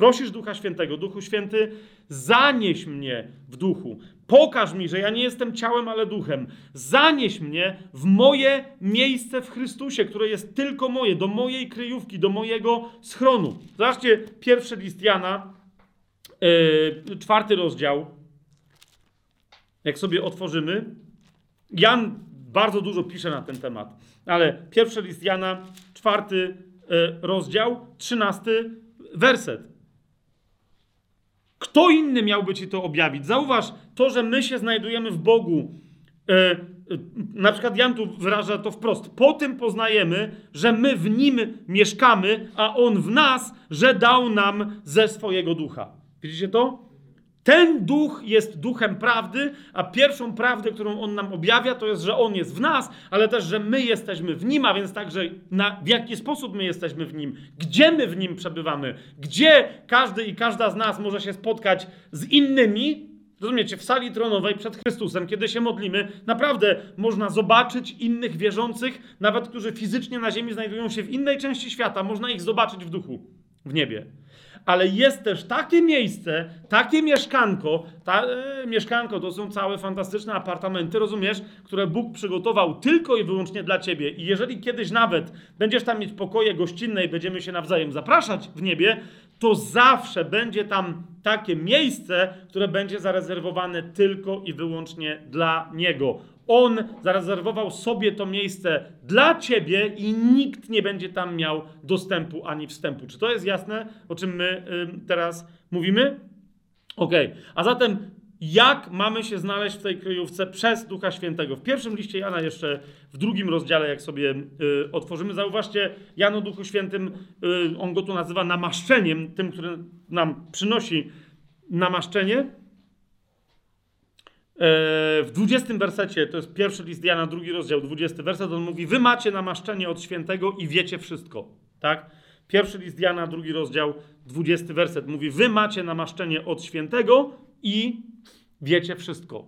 prosisz Ducha Świętego, Duchu Święty, zanieś mnie w duchu. Pokaż mi, że ja nie jestem ciałem, ale duchem. Zanieś mnie w moje miejsce w Chrystusie, które jest tylko moje, do mojej kryjówki, do mojego schronu. Zobaczcie, pierwszy list Jana, yy, czwarty rozdział. Jak sobie otworzymy, Jan bardzo dużo pisze na ten temat, ale pierwszy list Jana, czwarty yy, rozdział, trzynasty werset. Kto inny miałby ci to objawić? Zauważ to, że my się znajdujemy w Bogu. E, e, na przykład Jan tu wyraża to wprost. Po tym poznajemy, że my w nim mieszkamy, a on w nas, że dał nam ze swojego ducha. Widzicie to? Ten duch jest duchem prawdy, a pierwszą prawdę, którą on nam objawia, to jest, że on jest w nas, ale też, że my jesteśmy w nim, a więc także na, w jaki sposób my jesteśmy w nim, gdzie my w nim przebywamy, gdzie każdy i każda z nas może się spotkać z innymi. Rozumiecie, w sali tronowej przed Chrystusem, kiedy się modlimy, naprawdę można zobaczyć innych wierzących, nawet którzy fizycznie na ziemi znajdują się w innej części świata, można ich zobaczyć w duchu, w niebie ale jest też takie miejsce, takie mieszkanko, ta, e, mieszkanko to są całe fantastyczne apartamenty, rozumiesz, które Bóg przygotował tylko i wyłącznie dla ciebie. I jeżeli kiedyś nawet będziesz tam mieć pokoje gościnne i będziemy się nawzajem zapraszać w niebie, to zawsze będzie tam takie miejsce, które będzie zarezerwowane tylko i wyłącznie dla Niego. On zarezerwował sobie to miejsce dla ciebie i nikt nie będzie tam miał dostępu ani wstępu. Czy to jest jasne, o czym my y, teraz mówimy? Ok, a zatem jak mamy się znaleźć w tej kryjówce przez Ducha Świętego? W pierwszym liście Jana, jeszcze w drugim rozdziale, jak sobie y, otworzymy, zauważcie, Jan o Duchu Świętym, y, on go tu nazywa namaszczeniem, tym, który nam przynosi namaszczenie. W 20 wersecie, to jest pierwszy list Jana, drugi rozdział, 20 werset, on mówi, wy macie namaszczenie od świętego i wiecie wszystko, tak? Pierwszy list Jana, drugi rozdział, 20 werset mówi, wy macie namaszczenie od świętego i wiecie wszystko.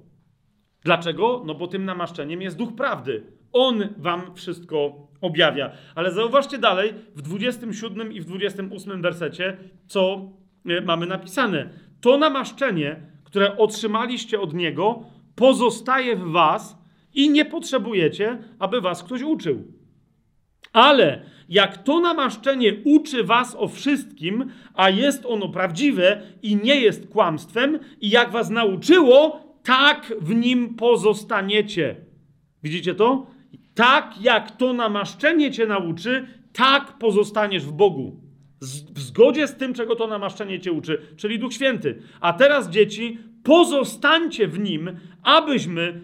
Dlaczego? No bo tym namaszczeniem jest duch prawdy. On wam wszystko objawia. Ale zauważcie dalej, w 27 i w 28 wersecie, co e, mamy napisane. To namaszczenie, które otrzymaliście od Niego, pozostaje w was i nie potrzebujecie, aby was ktoś uczył. Ale jak to namaszczenie uczy was o wszystkim, a jest ono prawdziwe i nie jest kłamstwem, i jak was nauczyło, tak w nim pozostaniecie. Widzicie to? Tak jak to namaszczenie cię nauczy, tak pozostaniesz w Bogu. W zgodzie z tym, czego to namaszczenie cię uczy, czyli Duch Święty. A teraz, dzieci, pozostańcie w nim, abyśmy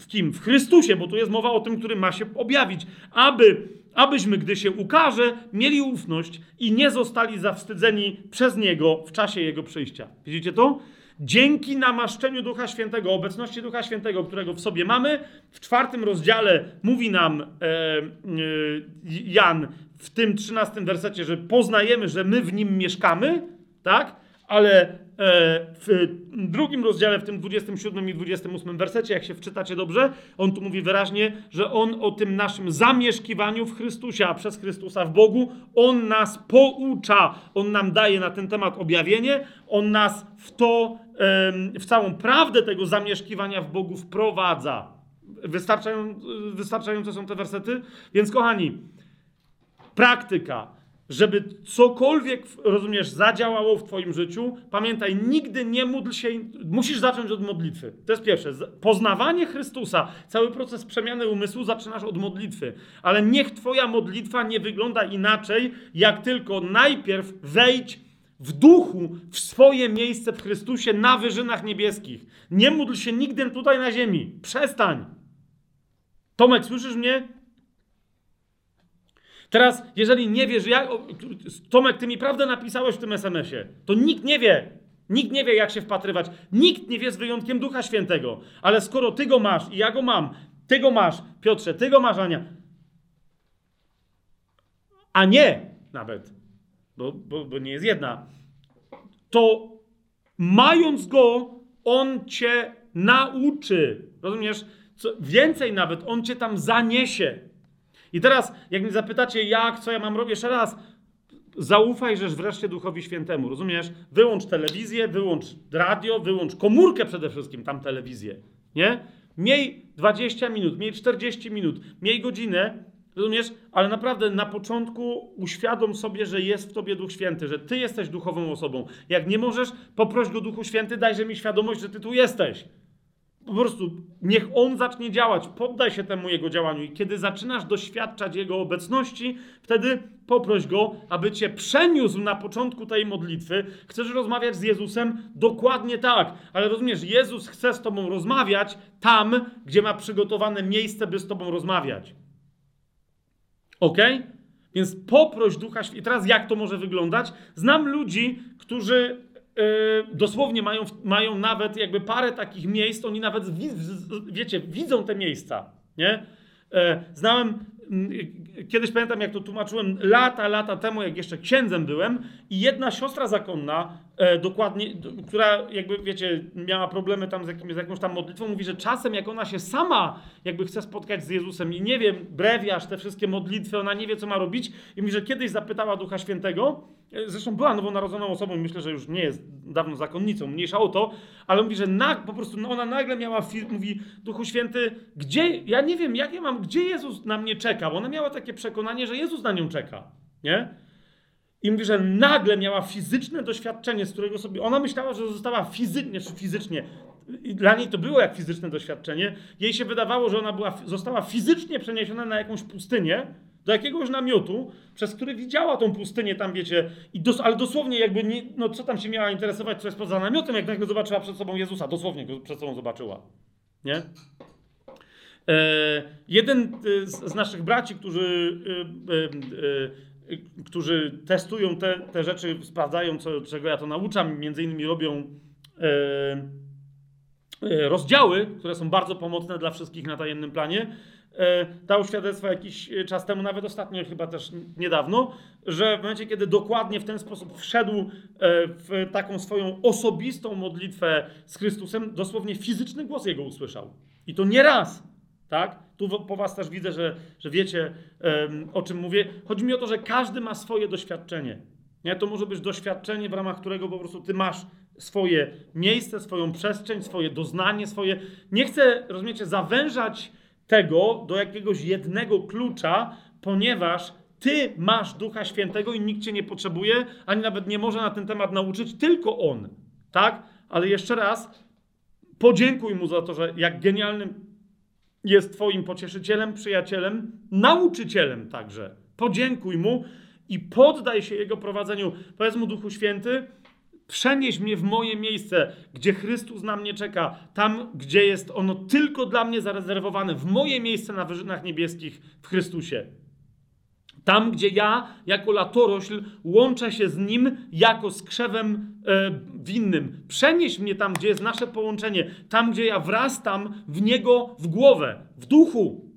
w kim? W Chrystusie, bo tu jest mowa o tym, który ma się objawić, aby, abyśmy, gdy się ukaże, mieli ufność i nie zostali zawstydzeni przez Niego w czasie Jego przyjścia. Widzicie to? Dzięki namaszczeniu Ducha Świętego, obecności Ducha Świętego, którego w sobie mamy, w czwartym rozdziale mówi nam e, e, Jan w tym trzynastym wersecie, że poznajemy, że my w nim mieszkamy, tak? Ale e, w drugim rozdziale, w tym 27 i 28 wersecie, jak się wczytacie dobrze, on tu mówi wyraźnie, że on o tym naszym zamieszkiwaniu w Chrystusie, a przez Chrystusa w Bogu, on nas poucza, on nam daje na ten temat objawienie, on nas w to w całą prawdę tego zamieszkiwania w Bogu wprowadza. Wystarczają, wystarczające są te wersety? Więc kochani, praktyka, żeby cokolwiek, rozumiesz, zadziałało w Twoim życiu, pamiętaj, nigdy nie módl się, musisz zacząć od modlitwy. To jest pierwsze. Poznawanie Chrystusa, cały proces przemiany umysłu zaczynasz od modlitwy. Ale niech Twoja modlitwa nie wygląda inaczej, jak tylko najpierw wejdź w duchu, w swoje miejsce w Chrystusie na wyżynach niebieskich. Nie módl się nigdy tutaj na ziemi. Przestań. Tomek, słyszysz mnie? Teraz, jeżeli nie wiesz, jak. Tomek, ty mi prawdę napisałeś w tym SMS-ie. To nikt nie wie. Nikt nie wie, jak się wpatrywać. Nikt nie wie z wyjątkiem Ducha Świętego. Ale skoro ty go masz i ja go mam, ty go masz, Piotrze, ty go masz, Ania. A nie nawet bo, bo, bo nie jest jedna, to mając go, on cię nauczy. Rozumiesz? Co, więcej nawet, on cię tam zaniesie. I teraz, jak mnie zapytacie, jak, co ja mam robić, jeszcze raz, zaufaj że wreszcie Duchowi Świętemu, rozumiesz? Wyłącz telewizję, wyłącz radio, wyłącz komórkę przede wszystkim, tam telewizję, nie? Miej 20 minut, miej 40 minut, miej godzinę Rozumiesz? Ale naprawdę na początku uświadom sobie, że jest w tobie Duch Święty, że ty jesteś duchową osobą. Jak nie możesz, poproś go Duchu Święty, dajże mi świadomość, że ty tu jesteś. Po prostu niech on zacznie działać, poddaj się temu jego działaniu. I kiedy zaczynasz doświadczać jego obecności, wtedy poproś go, aby cię przeniósł na początku tej modlitwy. Chcesz rozmawiać z Jezusem? Dokładnie tak. Ale rozumiesz, Jezus chce z tobą rozmawiać tam, gdzie ma przygotowane miejsce, by z tobą rozmawiać. Ok? Więc poproś Ducha Świętego. I teraz jak to może wyglądać? Znam ludzi, którzy dosłownie mają, mają nawet jakby parę takich miejsc, oni nawet, wiecie, widzą te miejsca, nie? Yy, znałem Kiedyś pamiętam, jak to tłumaczyłem lata, lata temu, jak jeszcze księdzem byłem, i jedna siostra zakonna, e, dokładnie, która jakby, wiecie, miała problemy tam z, jakim, z jakąś tam modlitwą, mówi, że czasem jak ona się sama jakby chce spotkać z Jezusem i nie wiem, brewiarz, te wszystkie modlitwy, ona nie wie, co ma robić, i mówi, że kiedyś zapytała Ducha Świętego, e, zresztą była nowonarodzoną osobą, myślę, że już nie jest dawno zakonnicą, mniejsza o to, ale mówi, że nag, po prostu ona nagle miała, mówi, Duchu Święty, gdzie, ja nie wiem, jak ja mam, gdzie Jezus na mnie czeka, bo ona miała takie przekonanie, że Jezus na nią czeka, nie? I mówi, że nagle miała fizyczne doświadczenie, z którego sobie. Ona myślała, że została fizycznie, czy fizycznie. Dla niej to było jak fizyczne doświadczenie. Jej się wydawało, że ona była, została fizycznie przeniesiona na jakąś pustynię, do jakiegoś namiotu, przez który widziała tą pustynię tam, wiecie, i dos, ale dosłownie jakby, nie, no co tam się miała interesować, co jest poza namiotem, jak nagle zobaczyła przed sobą Jezusa, dosłownie go przed sobą zobaczyła, nie? E, jeden e, z naszych braci, którzy, e, którzy testują te, te rzeczy, sprawdzają, co, czego ja to nauczam, między innymi robią rozdziały, które są bardzo pomocne dla wszystkich na tajemnym planie. Dał świadectwo jakiś czas temu, nawet ostatnio, chyba też niedawno, że w momencie, kiedy dokładnie w ten sposób wszedł w taką swoją osobistą modlitwę z Chrystusem, dosłownie fizyczny głos jego usłyszał. I to nie raz, tak? Tu po was też widzę, że, że wiecie, o czym mówię. Chodzi mi o to, że każdy ma swoje doświadczenie. Nie? To może być doświadczenie, w ramach którego po prostu ty masz swoje miejsce, swoją przestrzeń, swoje doznanie, swoje. Nie chcę, rozumiecie, zawężać tego do jakiegoś jednego klucza, ponieważ ty masz Ducha Świętego i nikt cię nie potrzebuje, ani nawet nie może na ten temat nauczyć, tylko on. Tak? Ale jeszcze raz, podziękuj mu za to, że jak genialnym jest Twoim pocieszycielem, przyjacielem, nauczycielem także. Podziękuj mu i poddaj się jego prowadzeniu. Powiedz mu, Duchu Święty, Przenieś mnie w moje miejsce, gdzie Chrystus na mnie czeka, tam, gdzie jest ono tylko dla mnie zarezerwowane, w moje miejsce na wyżynach niebieskich w Chrystusie. Tam, gdzie ja, jako latorośl, łączę się z Nim jako z krzewem e, winnym. Przenieś mnie tam, gdzie jest nasze połączenie, tam, gdzie ja wrastam w Niego w głowę, w duchu.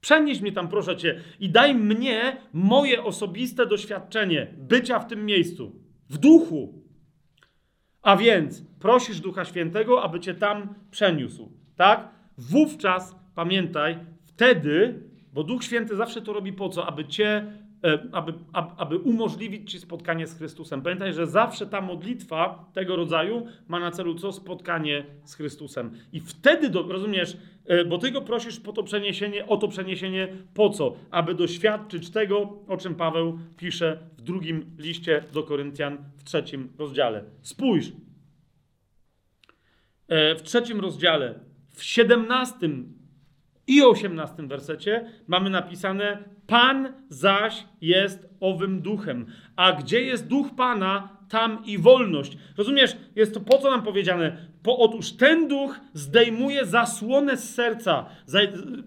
Przenieś mnie tam, proszę Cię, i daj mnie moje osobiste doświadczenie bycia w tym miejscu, w duchu. A więc prosisz Ducha Świętego, aby cię tam przeniósł. Tak? Wówczas pamiętaj, wtedy, bo Duch Święty zawsze to robi po co? Aby cię, e, aby, aby umożliwić ci spotkanie z Chrystusem. Pamiętaj, że zawsze ta modlitwa tego rodzaju ma na celu co? Spotkanie z Chrystusem. I wtedy, do, rozumiesz, e, bo ty go prosisz po to przeniesienie, o to przeniesienie po co? Aby doświadczyć tego, o czym Paweł pisze w drugim liście do Koryntian w trzecim rozdziale. Spójrz. E, w trzecim rozdziale, w siedemnastym i osiemnastym wersecie mamy napisane: Pan zaś jest owym duchem. A gdzie jest duch Pana, tam i wolność. Rozumiesz, jest to po co nam powiedziane? Po, otóż ten duch zdejmuje zasłonę z serca.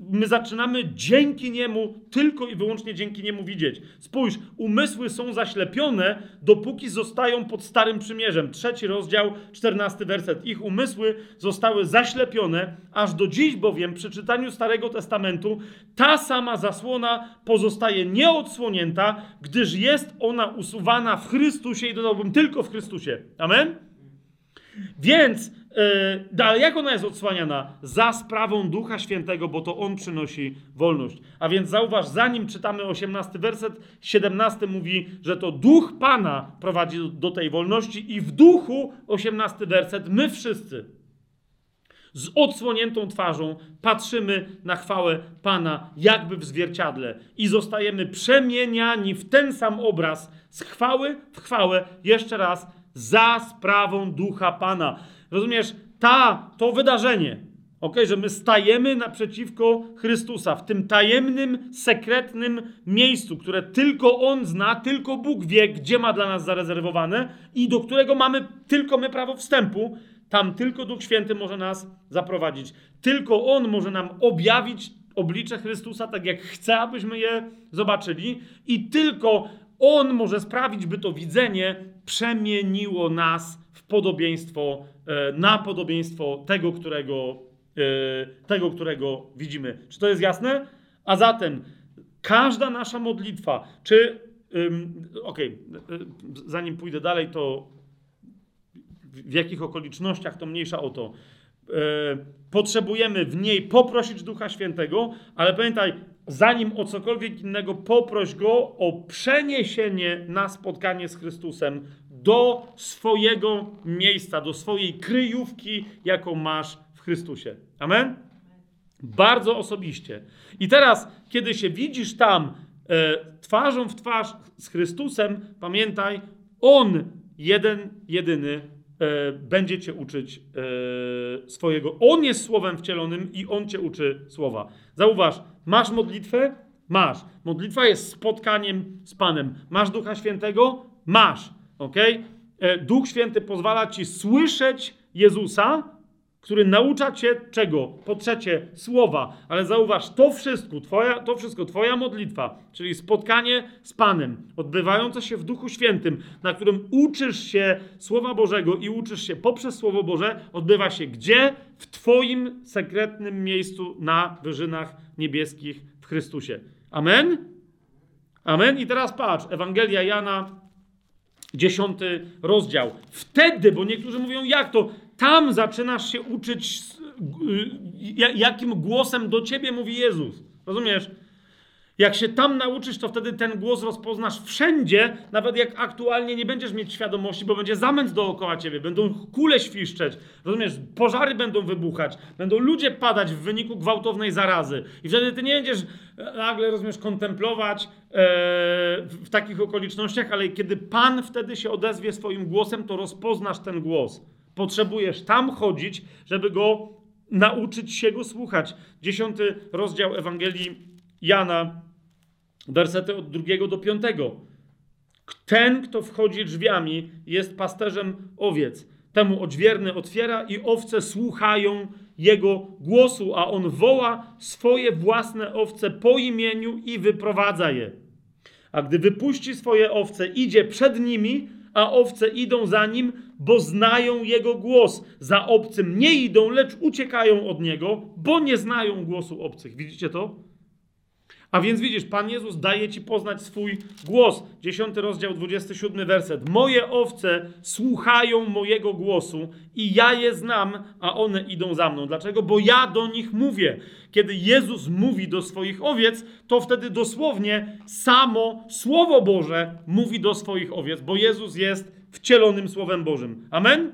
My zaczynamy dzięki niemu, tylko i wyłącznie dzięki niemu widzieć. Spójrz, umysły są zaślepione, dopóki zostają pod Starym Przymierzem. Trzeci rozdział, czternasty werset. Ich umysły zostały zaślepione, aż do dziś bowiem przy czytaniu Starego Testamentu ta sama zasłona pozostaje nieodsłonięta, gdyż jest ona usuwana w Chrystusie i dodałbym tylko w Chrystusie. Amen? Więc dalej, jak ona jest odsłaniana? Za sprawą Ducha Świętego, bo to On przynosi wolność. A więc zauważ, zanim czytamy 18 werset, 17 mówi, że to Duch Pana prowadzi do, do tej wolności i w duchu, 18 werset, my wszyscy z odsłoniętą twarzą patrzymy na chwałę Pana, jakby w zwierciadle, i zostajemy przemieniani w ten sam obraz z chwały w chwałę, jeszcze raz, za sprawą ducha Pana. Rozumiesz, ta, to wydarzenie, ok, że my stajemy naprzeciwko Chrystusa w tym tajemnym, sekretnym miejscu, które tylko On zna, tylko Bóg wie, gdzie ma dla nas zarezerwowane i do którego mamy tylko my prawo wstępu. Tam tylko Duch Święty może nas zaprowadzić. Tylko On może nam objawić oblicze Chrystusa tak, jak chce, abyśmy je zobaczyli, i tylko On może sprawić, by to widzenie przemieniło nas w podobieństwo, na podobieństwo tego, którego, e, tego, którego widzimy. Czy to jest jasne? A zatem każda nasza modlitwa, czy okej, okay, zanim pójdę dalej, to w jakich okolicznościach to mniejsza o to. E, potrzebujemy w niej poprosić Ducha Świętego, ale pamiętaj, zanim o cokolwiek innego, poproś go o przeniesienie na spotkanie z Chrystusem do swojego miejsca, do swojej kryjówki, jaką masz w Chrystusie. Amen? Bardzo osobiście. I teraz, kiedy się widzisz tam e, twarzą w twarz z Chrystusem, pamiętaj, On, jeden, jedyny, e, będzie cię uczyć e, swojego. On jest słowem wcielonym i On cię uczy słowa. Zauważ, masz modlitwę? Masz. Modlitwa jest spotkaniem z Panem. Masz Ducha Świętego? Masz. Ok? Duch Święty pozwala ci słyszeć Jezusa, który naucza cię czego? Po trzecie, słowa. Ale zauważ, to wszystko, twoja, to wszystko, twoja modlitwa, czyli spotkanie z Panem, odbywające się w Duchu Świętym, na którym uczysz się Słowa Bożego i uczysz się poprzez Słowo Boże, odbywa się gdzie? W twoim sekretnym miejscu na wyżynach niebieskich w Chrystusie. Amen? Amen? I teraz patrz, Ewangelia Jana, dziesiąty rozdział. Wtedy, bo niektórzy mówią, jak to? Tam zaczynasz się uczyć, y, jakim głosem do ciebie mówi Jezus. Rozumiesz? Jak się tam nauczysz, to wtedy ten głos rozpoznasz wszędzie, nawet jak aktualnie nie będziesz mieć świadomości, bo będzie zamęt dookoła ciebie, będą kule świszczeć, rozumiesz, pożary będą wybuchać, będą ludzie padać w wyniku gwałtownej zarazy. I wtedy ty nie będziesz e, nagle, rozumiesz, kontemplować e, w takich okolicznościach, ale kiedy Pan wtedy się odezwie swoim głosem, to rozpoznasz ten głos. Potrzebujesz tam chodzić, żeby go nauczyć się go słuchać. Dziesiąty rozdział Ewangelii Jana, wersety od drugiego do piątego. Ten, kto wchodzi drzwiami, jest pasterzem owiec. Temu odźwierny otwiera i owce słuchają jego głosu, a on woła swoje własne owce po imieniu i wyprowadza je. A gdy wypuści swoje owce, idzie przed nimi, a owce idą za nim, bo znają jego głos. Za obcym nie idą, lecz uciekają od niego, bo nie znają głosu obcych. Widzicie to? A więc widzisz, Pan Jezus daje ci poznać swój głos. 10 rozdział, 27 werset. Moje owce słuchają mojego głosu i ja je znam, a one idą za mną. Dlaczego? Bo ja do nich mówię. Kiedy Jezus mówi do swoich owiec, to wtedy dosłownie samo Słowo Boże mówi do swoich owiec, bo Jezus jest wcielonym Słowem Bożym. Amen?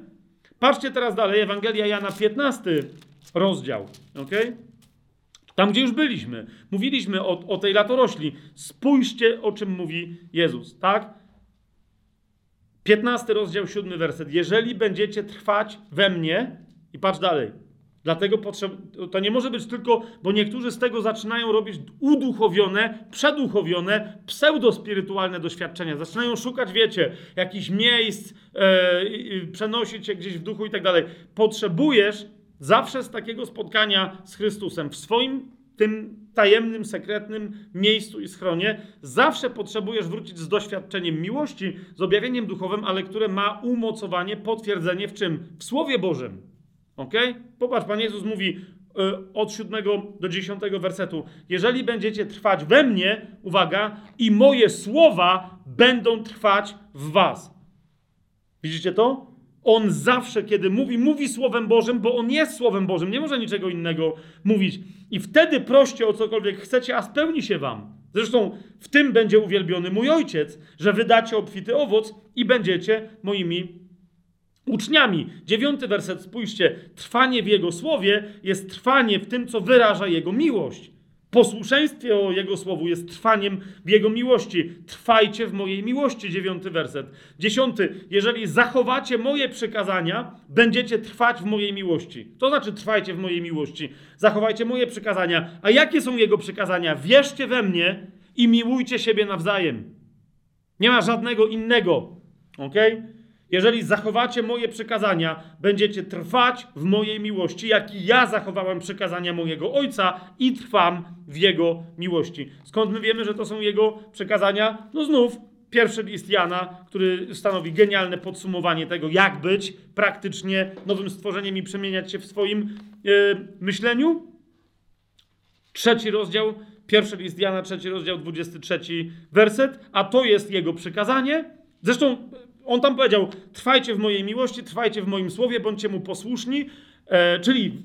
Patrzcie teraz dalej, Ewangelia Jana 15 rozdział. Okay? Tam, gdzie już byliśmy. Mówiliśmy o, o tej latorośli. Spójrzcie, o czym mówi Jezus, tak? 15 rozdział, 7 werset. Jeżeli będziecie trwać we mnie, i patrz dalej. Dlatego to nie może być tylko, bo niektórzy z tego zaczynają robić uduchowione, przeduchowione, pseudospirytualne doświadczenia. Zaczynają szukać, wiecie, jakichś miejsc, e, przenosić się gdzieś w duchu i tak dalej. Potrzebujesz zawsze z takiego spotkania z Chrystusem w swoim tym tajemnym, sekretnym miejscu i schronie, zawsze potrzebujesz wrócić z doświadczeniem miłości, z objawieniem duchowym, ale które ma umocowanie, potwierdzenie w czym? W Słowie Bożym. Ok? Popatrz, Pan Jezus mówi y, od 7 do 10 wersetu: Jeżeli będziecie trwać we mnie, uwaga, i moje słowa będą trwać w Was. Widzicie to? On zawsze, kiedy mówi, mówi Słowem Bożym, bo On jest Słowem Bożym, nie może niczego innego mówić. I wtedy proście o cokolwiek chcecie, a spełni się Wam. Zresztą w tym będzie uwielbiony mój Ojciec, że wydacie obfity owoc i będziecie moimi uczniami. Dziewiąty werset, spójrzcie. Trwanie w Jego Słowie jest trwanie w tym, co wyraża Jego miłość. Posłuszeństwie o Jego słowu jest trwaniem w Jego miłości. Trwajcie w mojej miłości, dziewiąty werset. Dziesiąty, jeżeli zachowacie moje przykazania, będziecie trwać w mojej miłości. To znaczy trwajcie w mojej miłości. Zachowajcie moje przykazania. A jakie są Jego przykazania? Wierzcie we mnie i miłujcie siebie nawzajem. Nie ma żadnego innego. Okej? Okay? Jeżeli zachowacie moje przykazania, będziecie trwać w mojej miłości, jak i ja zachowałem przykazania mojego Ojca i trwam w Jego miłości. Skąd my wiemy, że to są Jego przykazania? No znów pierwszy list Jana, który stanowi genialne podsumowanie tego, jak być praktycznie nowym stworzeniem i przemieniać się w swoim yy, myśleniu. Trzeci rozdział, pierwszy list Jana, trzeci rozdział, 23 werset, a to jest Jego przykazanie. Zresztą on tam powiedział: Trwajcie w mojej miłości, trwajcie w moim słowie, bądźcie mu posłuszni, e, czyli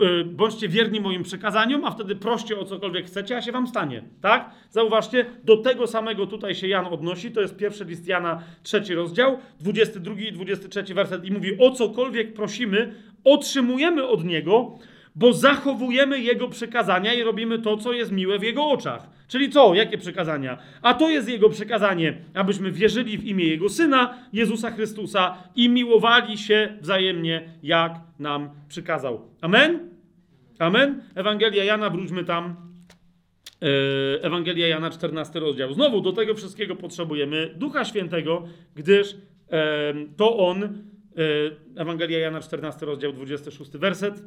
e, bądźcie wierni moim przekazaniom, a wtedy proście o cokolwiek chcecie, a się wam stanie. Tak? Zauważcie, do tego samego tutaj się Jan odnosi. To jest pierwszy list Jana, trzeci rozdział, 22 i 23 werset i mówi: O cokolwiek prosimy, otrzymujemy od niego bo zachowujemy Jego przykazania i robimy to, co jest miłe w Jego oczach. Czyli co? Jakie przekazania? A to jest Jego przekazanie, abyśmy wierzyli w imię Jego Syna, Jezusa Chrystusa i miłowali się wzajemnie, jak nam przykazał. Amen? Amen? Ewangelia Jana, wróćmy tam. E, Ewangelia Jana, 14 rozdział. Znowu do tego wszystkiego potrzebujemy Ducha Świętego, gdyż to On Ewangelia Jana 14, rozdział 26, werset.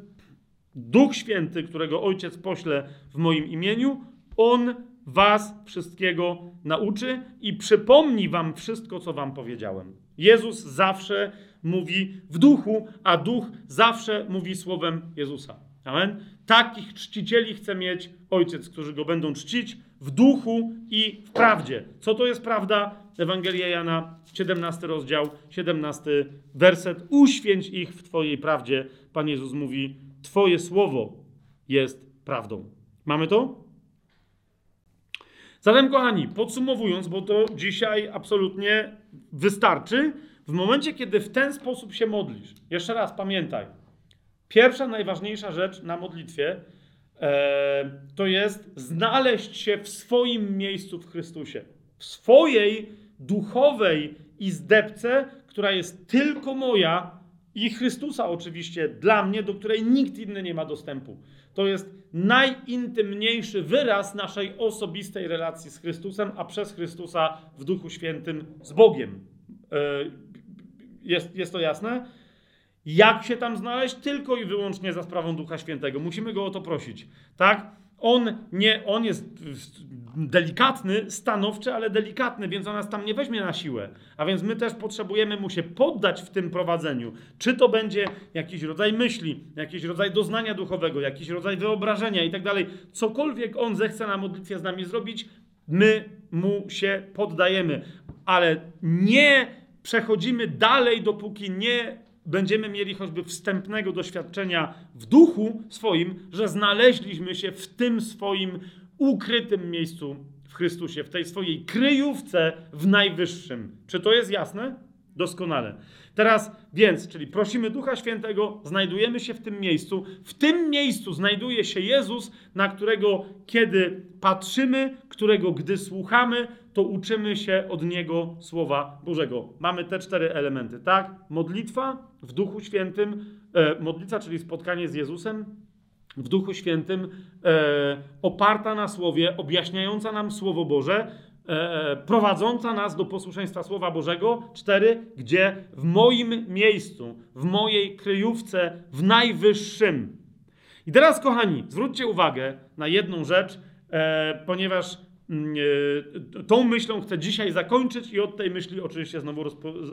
Duch Święty, którego Ojciec pośle w moim imieniu, On was wszystkiego nauczy i przypomni wam wszystko, co wam powiedziałem. Jezus zawsze mówi w duchu, a duch zawsze mówi słowem Jezusa. Amen. Takich czcicieli chce mieć ojciec, którzy go będą czcić w duchu i w prawdzie. Co to jest prawda? Ewangelia Jana, 17 rozdział, 17 werset. Uświęć ich w Twojej prawdzie. Pan Jezus mówi: Twoje słowo jest prawdą. Mamy to? Zatem, kochani, podsumowując, bo to dzisiaj absolutnie wystarczy, w momencie, kiedy w ten sposób się modlisz, jeszcze raz pamiętaj, pierwsza, najważniejsza rzecz na modlitwie e, to jest znaleźć się w swoim miejscu w Chrystusie, w swojej duchowej izdebce, która jest tylko moja i Chrystusa oczywiście dla mnie, do której nikt inny nie ma dostępu. To jest najintymniejszy wyraz naszej osobistej relacji z Chrystusem, a przez Chrystusa w Duchu Świętym z Bogiem. E, jest, jest to jasne? Jak się tam znaleźć? Tylko i wyłącznie za sprawą Ducha Świętego. Musimy go o to prosić. Tak? On, nie, on jest delikatny, stanowczy, ale delikatny, więc on nas tam nie weźmie na siłę. A więc my też potrzebujemy mu się poddać w tym prowadzeniu. Czy to będzie jakiś rodzaj myśli, jakiś rodzaj doznania duchowego, jakiś rodzaj wyobrażenia i tak dalej. Cokolwiek on zechce na modlitwie z nami zrobić, my mu się poddajemy. Ale nie przechodzimy dalej, dopóki nie będziemy mieli choćby wstępnego doświadczenia w duchu swoim, że znaleźliśmy się w tym swoim ukrytym miejscu w Chrystusie, w tej swojej kryjówce w najwyższym. Czy to jest jasne? Doskonale. Teraz więc, czyli prosimy Ducha Świętego, znajdujemy się w tym miejscu. W tym miejscu znajduje się Jezus, na którego kiedy patrzymy, którego gdy słuchamy, to uczymy się od Niego Słowa Bożego. Mamy te cztery elementy, tak? Modlitwa w Duchu Świętym, e, modlitwa, czyli spotkanie z Jezusem, w Duchu Świętym, e, oparta na Słowie, objaśniająca nam Słowo Boże, e, prowadząca nas do posłuszeństwa Słowa Bożego. Cztery, gdzie w moim miejscu, w mojej kryjówce, w najwyższym. I teraz, kochani, zwróćcie uwagę na jedną rzecz, e, ponieważ tą myślą chcę dzisiaj zakończyć i od tej myśli oczywiście znowu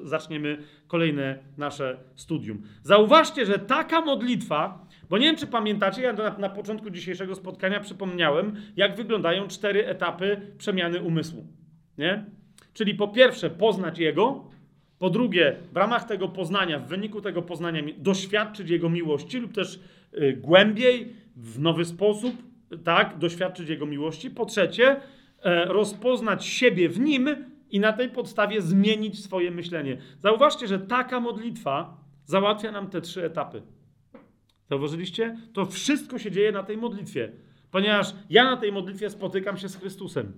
zaczniemy kolejne nasze studium. Zauważcie, że taka modlitwa bo nie wiem, czy pamiętacie, ja na, na początku dzisiejszego spotkania przypomniałem, jak wyglądają cztery etapy przemiany umysłu. Nie? Czyli po pierwsze poznać Jego, po drugie w ramach tego poznania, w wyniku tego poznania doświadczyć Jego miłości lub też y, głębiej, w nowy sposób, tak, doświadczyć Jego miłości. Po trzecie e, rozpoznać siebie w Nim i na tej podstawie zmienić swoje myślenie. Zauważcie, że taka modlitwa załatwia nam te trzy etapy. Zauważyliście? To wszystko się dzieje na tej modlitwie, ponieważ ja na tej modlitwie spotykam się z Chrystusem.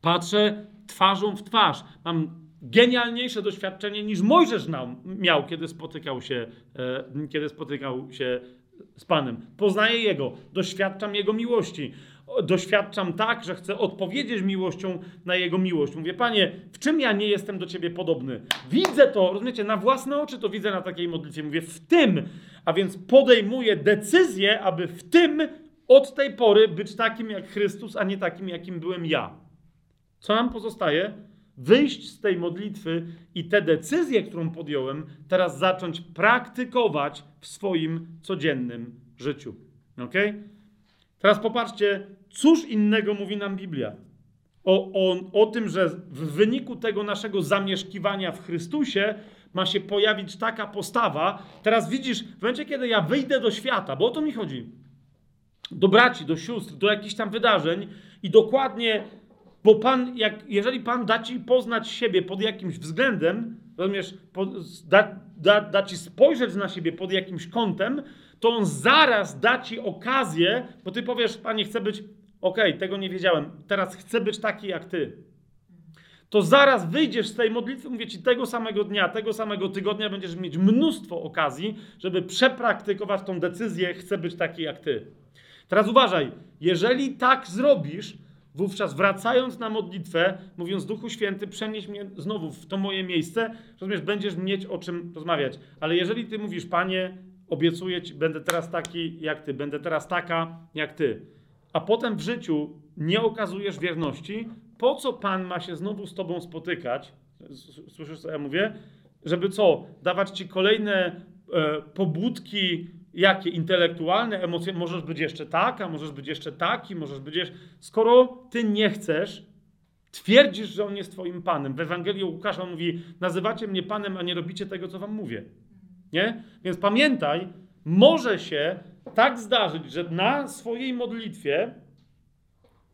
Patrzę twarzą w twarz. Mam genialniejsze doświadczenie niż Mojżesz miał, kiedy spotykał się, e, kiedy spotykał się z Panem. Poznaję Jego, doświadczam Jego miłości doświadczam tak, że chcę odpowiedzieć miłością na Jego miłość. Mówię, Panie, w czym ja nie jestem do Ciebie podobny? Widzę to, rozumiecie, na własne oczy to widzę na takiej modlitwie. Mówię, w tym, a więc podejmuję decyzję, aby w tym od tej pory być takim jak Chrystus, a nie takim, jakim byłem ja. Co nam pozostaje? Wyjść z tej modlitwy i tę decyzję, którą podjąłem, teraz zacząć praktykować w swoim codziennym życiu. Ok? Teraz popatrzcie, cóż innego mówi nam Biblia? O, o, o tym, że w wyniku tego naszego zamieszkiwania w Chrystusie ma się pojawić taka postawa. Teraz widzisz, w momencie, kiedy ja wyjdę do świata, bo o to mi chodzi, do braci, do sióstr, do jakichś tam wydarzeń i dokładnie, bo Pan, jak, jeżeli Pan da ci poznać siebie pod jakimś względem, rozumiesz, da, da, da ci spojrzeć na siebie pod jakimś kątem, to On zaraz da ci okazję, bo ty powiesz, Panie, chcę być okej, okay, tego nie wiedziałem, teraz chcę być taki jak ty. To zaraz wyjdziesz z tej modlitwy, mówię ci, tego samego dnia, tego samego tygodnia będziesz mieć mnóstwo okazji, żeby przepraktykować tą decyzję, chcę być taki jak ty. Teraz uważaj, jeżeli tak zrobisz, Wówczas wracając na modlitwę, mówiąc Duchu Święty, przenieś mnie znowu w to moje miejsce, rozumiesz, będziesz mieć o czym rozmawiać. Ale jeżeli ty mówisz, Panie, obiecuję ci, będę teraz taki jak ty, będę teraz taka jak ty, a potem w życiu nie okazujesz wierności, po co Pan ma się znowu z tobą spotykać? Słyszysz, co ja mówię? Żeby co? Dawać ci kolejne e, pobudki, jakie intelektualne, emocje. Możesz być jeszcze taka, możesz być jeszcze taki, możesz być jeszcze. Skoro ty nie chcesz, twierdzisz, że on jest twoim panem. W Ewangelii Łukasza on mówi: Nazywacie mnie panem, a nie robicie tego, co wam mówię. Nie? Więc pamiętaj, może się tak zdarzyć, że na swojej modlitwie,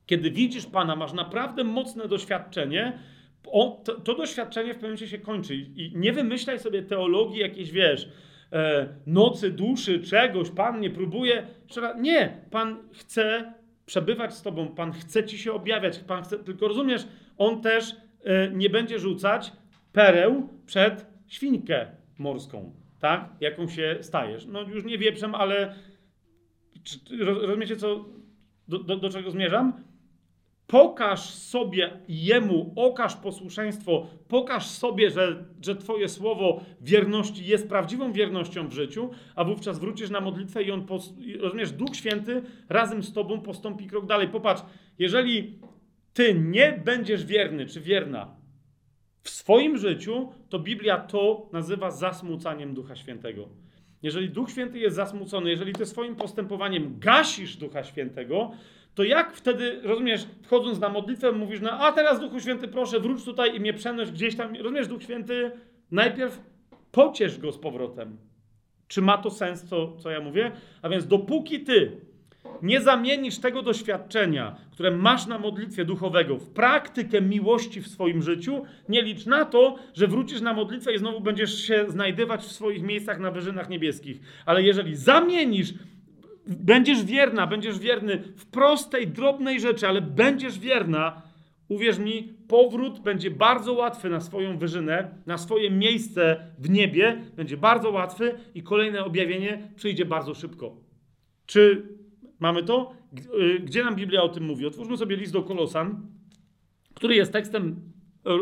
kiedy widzisz Pana, masz naprawdę mocne doświadczenie, on, to, to, doświadczenie w pewnym momencie się kończy. I nie wymyślaj sobie teologii jakiejś, wiesz, e, nocy duszy, czegoś, Pan nie próbuje. Nie, Pan chce przebywać z Tobą, Pan chce Ci się objawiać, Pan chce, tylko rozumiesz, On też e, nie będzie rzucać pereł przed świnkę morską, tak? Jaką się stajesz. No już nie wieprzem, ale czy, rozumiecie, co, do, do, do czego zmierzam? Pokaż sobie Jemu, okaż posłuszeństwo, pokaż sobie, że, że Twoje słowo wierności jest prawdziwą wiernością w życiu, a wówczas wrócisz na modlitwę i on, rozumiesz, Duch Święty razem z Tobą postąpi krok dalej. Popatrz, jeżeli Ty nie będziesz wierny czy wierna w swoim życiu, to Biblia to nazywa zasmucaniem Ducha Świętego. Jeżeli Duch Święty jest zasmucony, jeżeli Ty swoim postępowaniem gasisz Ducha Świętego, to jak wtedy, rozumiesz, wchodząc na modlitwę, mówisz, no a teraz Duchu Święty, proszę, wróć tutaj i mnie przenoś gdzieś tam. Rozumiesz, Duch Święty, najpierw pociesz go z powrotem. Czy ma to sens, co, co ja mówię? A więc dopóki ty nie zamienisz tego doświadczenia, które masz na modlitwie duchowego, w praktykę miłości w swoim życiu, nie licz na to, że wrócisz na modlitwę i znowu będziesz się znajdywać w swoich miejscach na wyżynach niebieskich. Ale jeżeli zamienisz będziesz wierna, będziesz wierny w prostej, drobnej rzeczy, ale będziesz wierna, uwierz mi, powrót będzie bardzo łatwy na swoją wyżynę, na swoje miejsce w niebie, będzie bardzo łatwy i kolejne objawienie przyjdzie bardzo szybko. Czy mamy to? Y, gdzie nam Biblia o tym mówi? Otwórzmy sobie list do Kolosan, który jest tekstem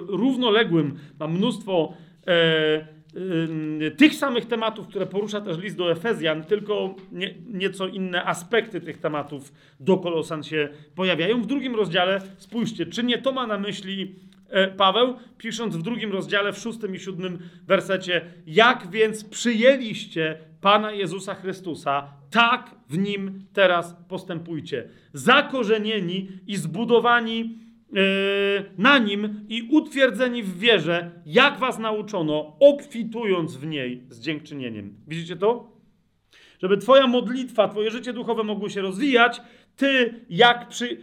równoległym, ma mnóstwo e, tych samych tematów, które porusza też list do Efezjan, tylko nie, nieco inne aspekty tych tematów do Kolosan się pojawiają. W drugim rozdziale, spójrzcie, czy nie to ma na myśli e, Paweł, pisząc w drugim rozdziale, w szóstym i siódmym wersecie, jak więc przyjęliście Pana Jezusa Chrystusa, tak w Nim teraz postępujcie. Zakorzenieni i zbudowani E, na nim i utwierdzeni w wierze, jak was nauczono, obfitując w niej z dziękczynieniem. Widzicie to? Żeby twoja modlitwa, twoje życie duchowe mogło się rozwijać, ty jak, przy,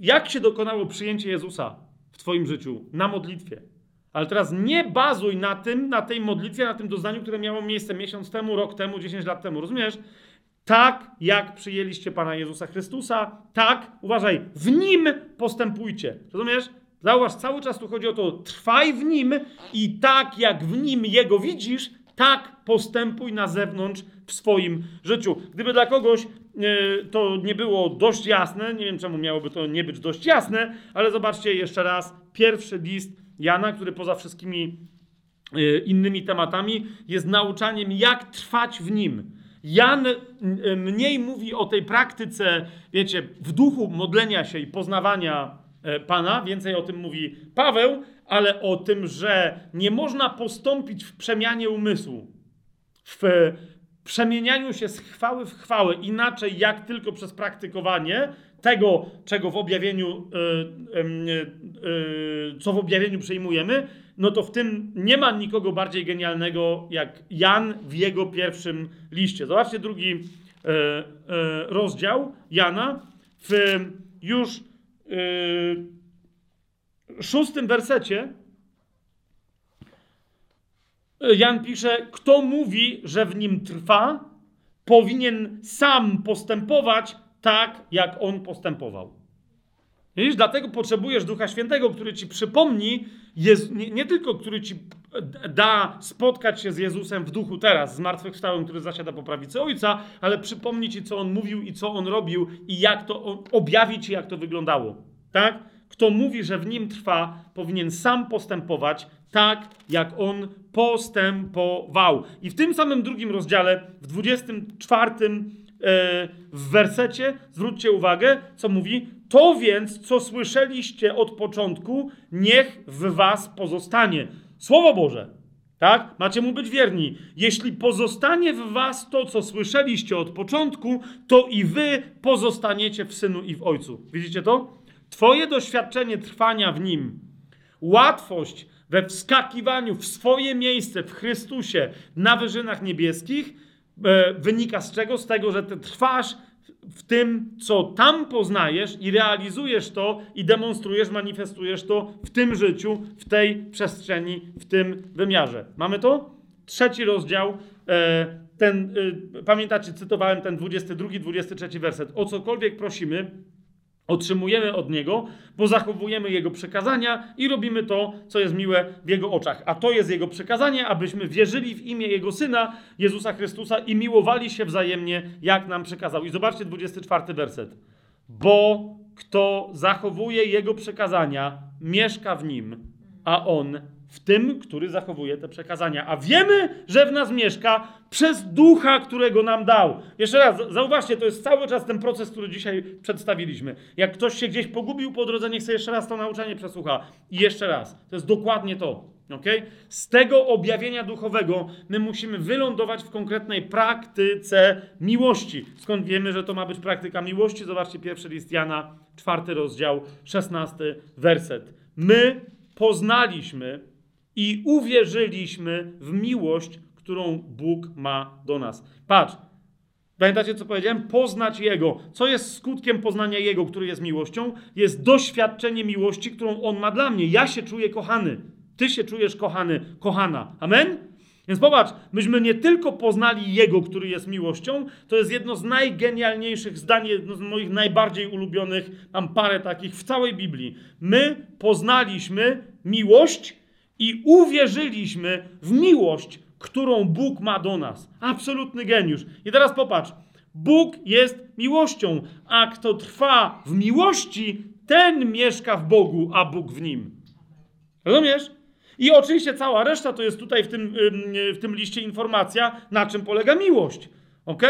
jak się dokonało przyjęcie Jezusa w twoim życiu? Na modlitwie. Ale teraz nie bazuj na tym, na tej modlitwie, na tym doznaniu, które miało miejsce miesiąc temu, rok temu, 10 lat temu. Rozumiesz? Tak jak przyjęliście Pana Jezusa Chrystusa, tak, uważaj, w Nim postępujcie. Rozumiesz? Zauważ, cały czas tu chodzi o to, trwaj w Nim i tak jak w Nim Jego widzisz, tak postępuj na zewnątrz w swoim życiu. Gdyby dla kogoś yy, to nie było dość jasne, nie wiem czemu miałoby to nie być dość jasne, ale zobaczcie jeszcze raz, pierwszy list Jana, który poza wszystkimi yy, innymi tematami jest nauczaniem, jak trwać w Nim. Jan mniej mówi o tej praktyce, wiecie, w duchu modlenia się i poznawania e, Pana, więcej o tym mówi Paweł, ale o tym, że nie można postąpić w przemianie umysłu, w przemienianiu się z chwały w chwałę, inaczej jak tylko przez praktykowanie tego, czego w objawieniu, e, e, co w objawieniu przyjmujemy, no to w tym nie ma nikogo bardziej genialnego jak Jan w jego pierwszym liście. Zobaczcie drugi e, rozdział Jana w już szóstym wersecie. Jan pisze, kto mówi, że w nim trwa, powinien sam postępować tak, jak on postępował. Widzisz, dlatego potrzebujesz Ducha Świętego, który ci przypomni, Jezu, nie, nie, tylko który ci da spotkać się z Jezusem w duchu teraz, zmartwychwstałym, który zasiada po prawicy Ojca, ale przypomni ci, co On mówił i co On robił i jak to objawi ci, jak to wyglądało. tak? Kto mówi, że w nim trwa, powinien sam postępować tak, jak on postępował. I w tym samym drugim rozdziale, w 24 e, w wersecie, zwróćcie uwagę, co mówi: To więc, co słyszeliście od początku, niech w was pozostanie. Słowo Boże, tak? Macie mu być wierni. Jeśli pozostanie w was to, co słyszeliście od początku, to i wy pozostaniecie w synu i w ojcu. Widzicie to? Twoje doświadczenie trwania w nim, łatwość we wskakiwaniu w swoje miejsce w Chrystusie na wyżynach niebieskich e, wynika z czego? Z tego, że ty trwasz w tym, co tam poznajesz i realizujesz to i demonstrujesz, manifestujesz to w tym życiu, w tej przestrzeni, w tym wymiarze. Mamy to? Trzeci rozdział. E, ten, e, pamiętacie, cytowałem ten 22, 23 werset. O cokolwiek prosimy, Otrzymujemy od Niego, bo zachowujemy Jego przekazania i robimy to, co jest miłe w Jego oczach. A to jest Jego przekazanie, abyśmy wierzyli w imię Jego Syna, Jezusa Chrystusa i miłowali się wzajemnie, jak nam przekazał. I zobaczcie 24 werset. Bo kto zachowuje Jego przekazania, mieszka w Nim, a On w tym, który zachowuje te przekazania. A wiemy, że w nas mieszka przez ducha, którego nam dał. Jeszcze raz, zauważcie, to jest cały czas ten proces, który dzisiaj przedstawiliśmy. Jak ktoś się gdzieś pogubił po drodze, niech sobie jeszcze raz to nauczanie przesłucha. I jeszcze raz. To jest dokładnie to. Okay? Z tego objawienia duchowego my musimy wylądować w konkretnej praktyce miłości. Skąd wiemy, że to ma być praktyka miłości? Zobaczcie pierwszy list Jana, czwarty rozdział, szesnasty werset. My poznaliśmy i uwierzyliśmy w miłość, którą Bóg ma do nas. Patrz, pamiętacie co powiedziałem? Poznać Jego. Co jest skutkiem poznania Jego, który jest miłością? Jest doświadczenie miłości, którą On ma dla mnie. Ja się czuję kochany. Ty się czujesz kochany, kochana. Amen? Więc popatrz, myśmy nie tylko poznali Jego, który jest miłością, to jest jedno z najgenialniejszych zdań, jedno z moich najbardziej ulubionych, mam parę takich w całej Biblii. My poznaliśmy miłość, i uwierzyliśmy w miłość, którą Bóg ma do nas. Absolutny geniusz. I teraz popatrz. Bóg jest miłością, a kto trwa w miłości, ten mieszka w Bogu, a Bóg w nim. Rozumiesz? I oczywiście cała reszta to jest tutaj w tym, w tym liście informacja, na czym polega miłość. Ok?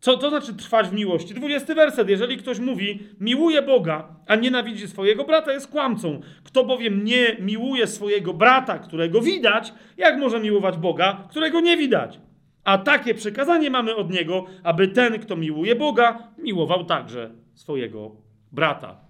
Co to znaczy trwać w miłości? 20 werset. Jeżeli ktoś mówi, miłuje Boga, a nienawidzi swojego brata, jest kłamcą. Kto bowiem nie miłuje swojego brata, którego widać, jak może miłować Boga, którego nie widać? A takie przekazanie mamy od niego, aby ten, kto miłuje Boga, miłował także swojego brata.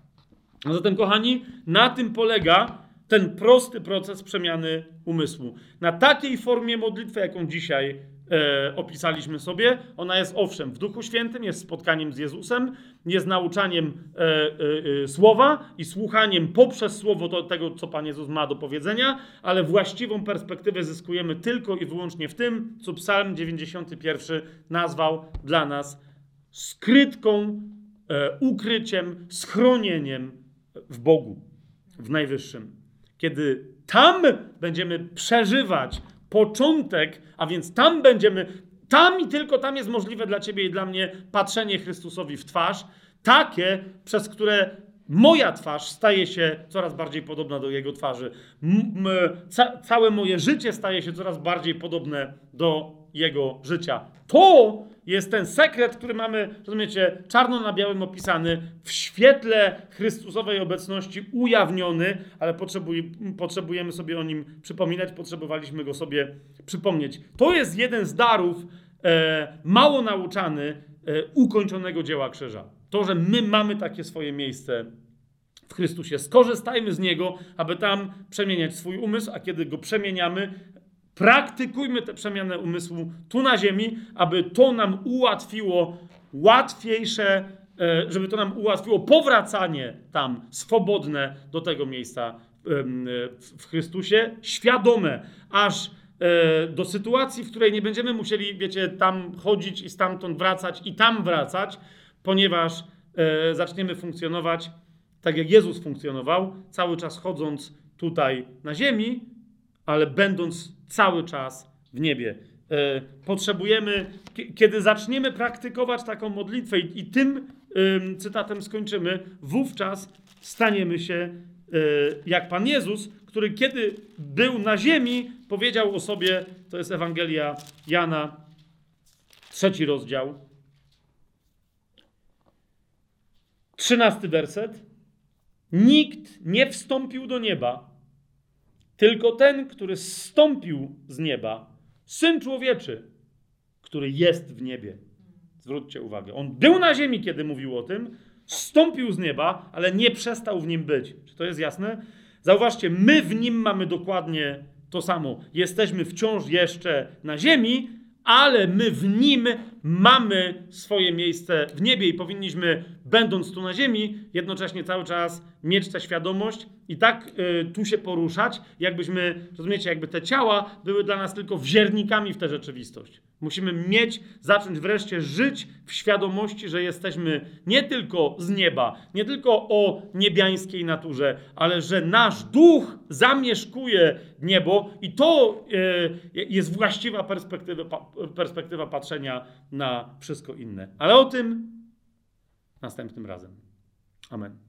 A zatem, kochani, na tym polega ten prosty proces przemiany umysłu. Na takiej formie modlitwy, jaką dzisiaj e, opisaliśmy sobie. Ona jest owszem w Duchu Świętym, jest spotkaniem z Jezusem, jest nauczaniem e, e, e słowa i słuchaniem poprzez słowo do tego, co Pan Jezus ma do powiedzenia, ale właściwą perspektywę zyskujemy tylko i wyłącznie w tym, co Psalm 91 nazwał dla nas skrytką, e, ukryciem, schronieniem w Bogu, w Najwyższym. Kiedy tam będziemy przeżywać początek, a więc tam będziemy, tam i tylko tam jest możliwe dla ciebie i dla mnie patrzenie Chrystusowi w twarz, takie, przez które moja twarz staje się coraz bardziej podobna do jego twarzy. M ca całe moje życie staje się coraz bardziej podobne do jego życia. To jest ten sekret, który mamy, rozumiecie, czarno na białym opisany, w świetle Chrystusowej obecności ujawniony, ale potrzebuj, potrzebujemy sobie o nim przypominać, potrzebowaliśmy go sobie przypomnieć. To jest jeden z darów e, mało nauczany e, ukończonego dzieła krzyża. To, że my mamy takie swoje miejsce w Chrystusie. Skorzystajmy z niego, aby tam przemieniać swój umysł, a kiedy go przemieniamy, Praktykujmy tę przemianę umysłu tu na ziemi, aby to nam ułatwiło łatwiejsze, e, żeby to nam ułatwiło powracanie tam swobodne do tego miejsca w Chrystusie, świadome, aż e, do sytuacji, w której nie będziemy musieli, wiecie, tam chodzić i stamtąd wracać i tam wracać, ponieważ e, zaczniemy funkcjonować tak, jak Jezus funkcjonował, cały czas chodząc tutaj na ziemi, ale będąc cały czas w niebie. E, potrzebujemy, kiedy zaczniemy praktykować taką modlitwę i, tym ym, cytatem skończymy. Wówczas staniemy się y, jak Pan Jezus, który kiedy był na ziemi, powiedział o sobie, to jest Ewangelia Jana, trzeci rozdział, trzynasty werset. Nikt nie wstąpił do nieba, tylko ten, który zstąpił z nieba, Syn Człowieczy, który jest w niebie. Zwróćcie uwagę. On był na ziemi, kiedy mówił o tym, zstąpił z nieba, ale nie przestał w nim być. Czy to jest jasne? Zauważcie, my w nim mamy dokładnie to samo. Jesteśmy wciąż jeszcze na ziemi, ale my w nim mamy swoje miejsce w niebie i powinniśmy, będąc tu na ziemi, jednocześnie cały czas mieć tę świadomość i tak y, tu się poruszać, jakbyśmy, rozumiecie, jakby te ciała były dla nas tylko wziernikami w tę rzeczywistość. Musimy mieć, zacząć wreszcie żyć w świadomości, że jesteśmy nie tylko z nieba, nie tylko o niebiańskiej naturze, ale że nasz duch zamieszkuje niebo i to e, jest właściwa perspektywa, perspektywa patrzenia na wszystko inne. Ale o tym następnym razem. Amen.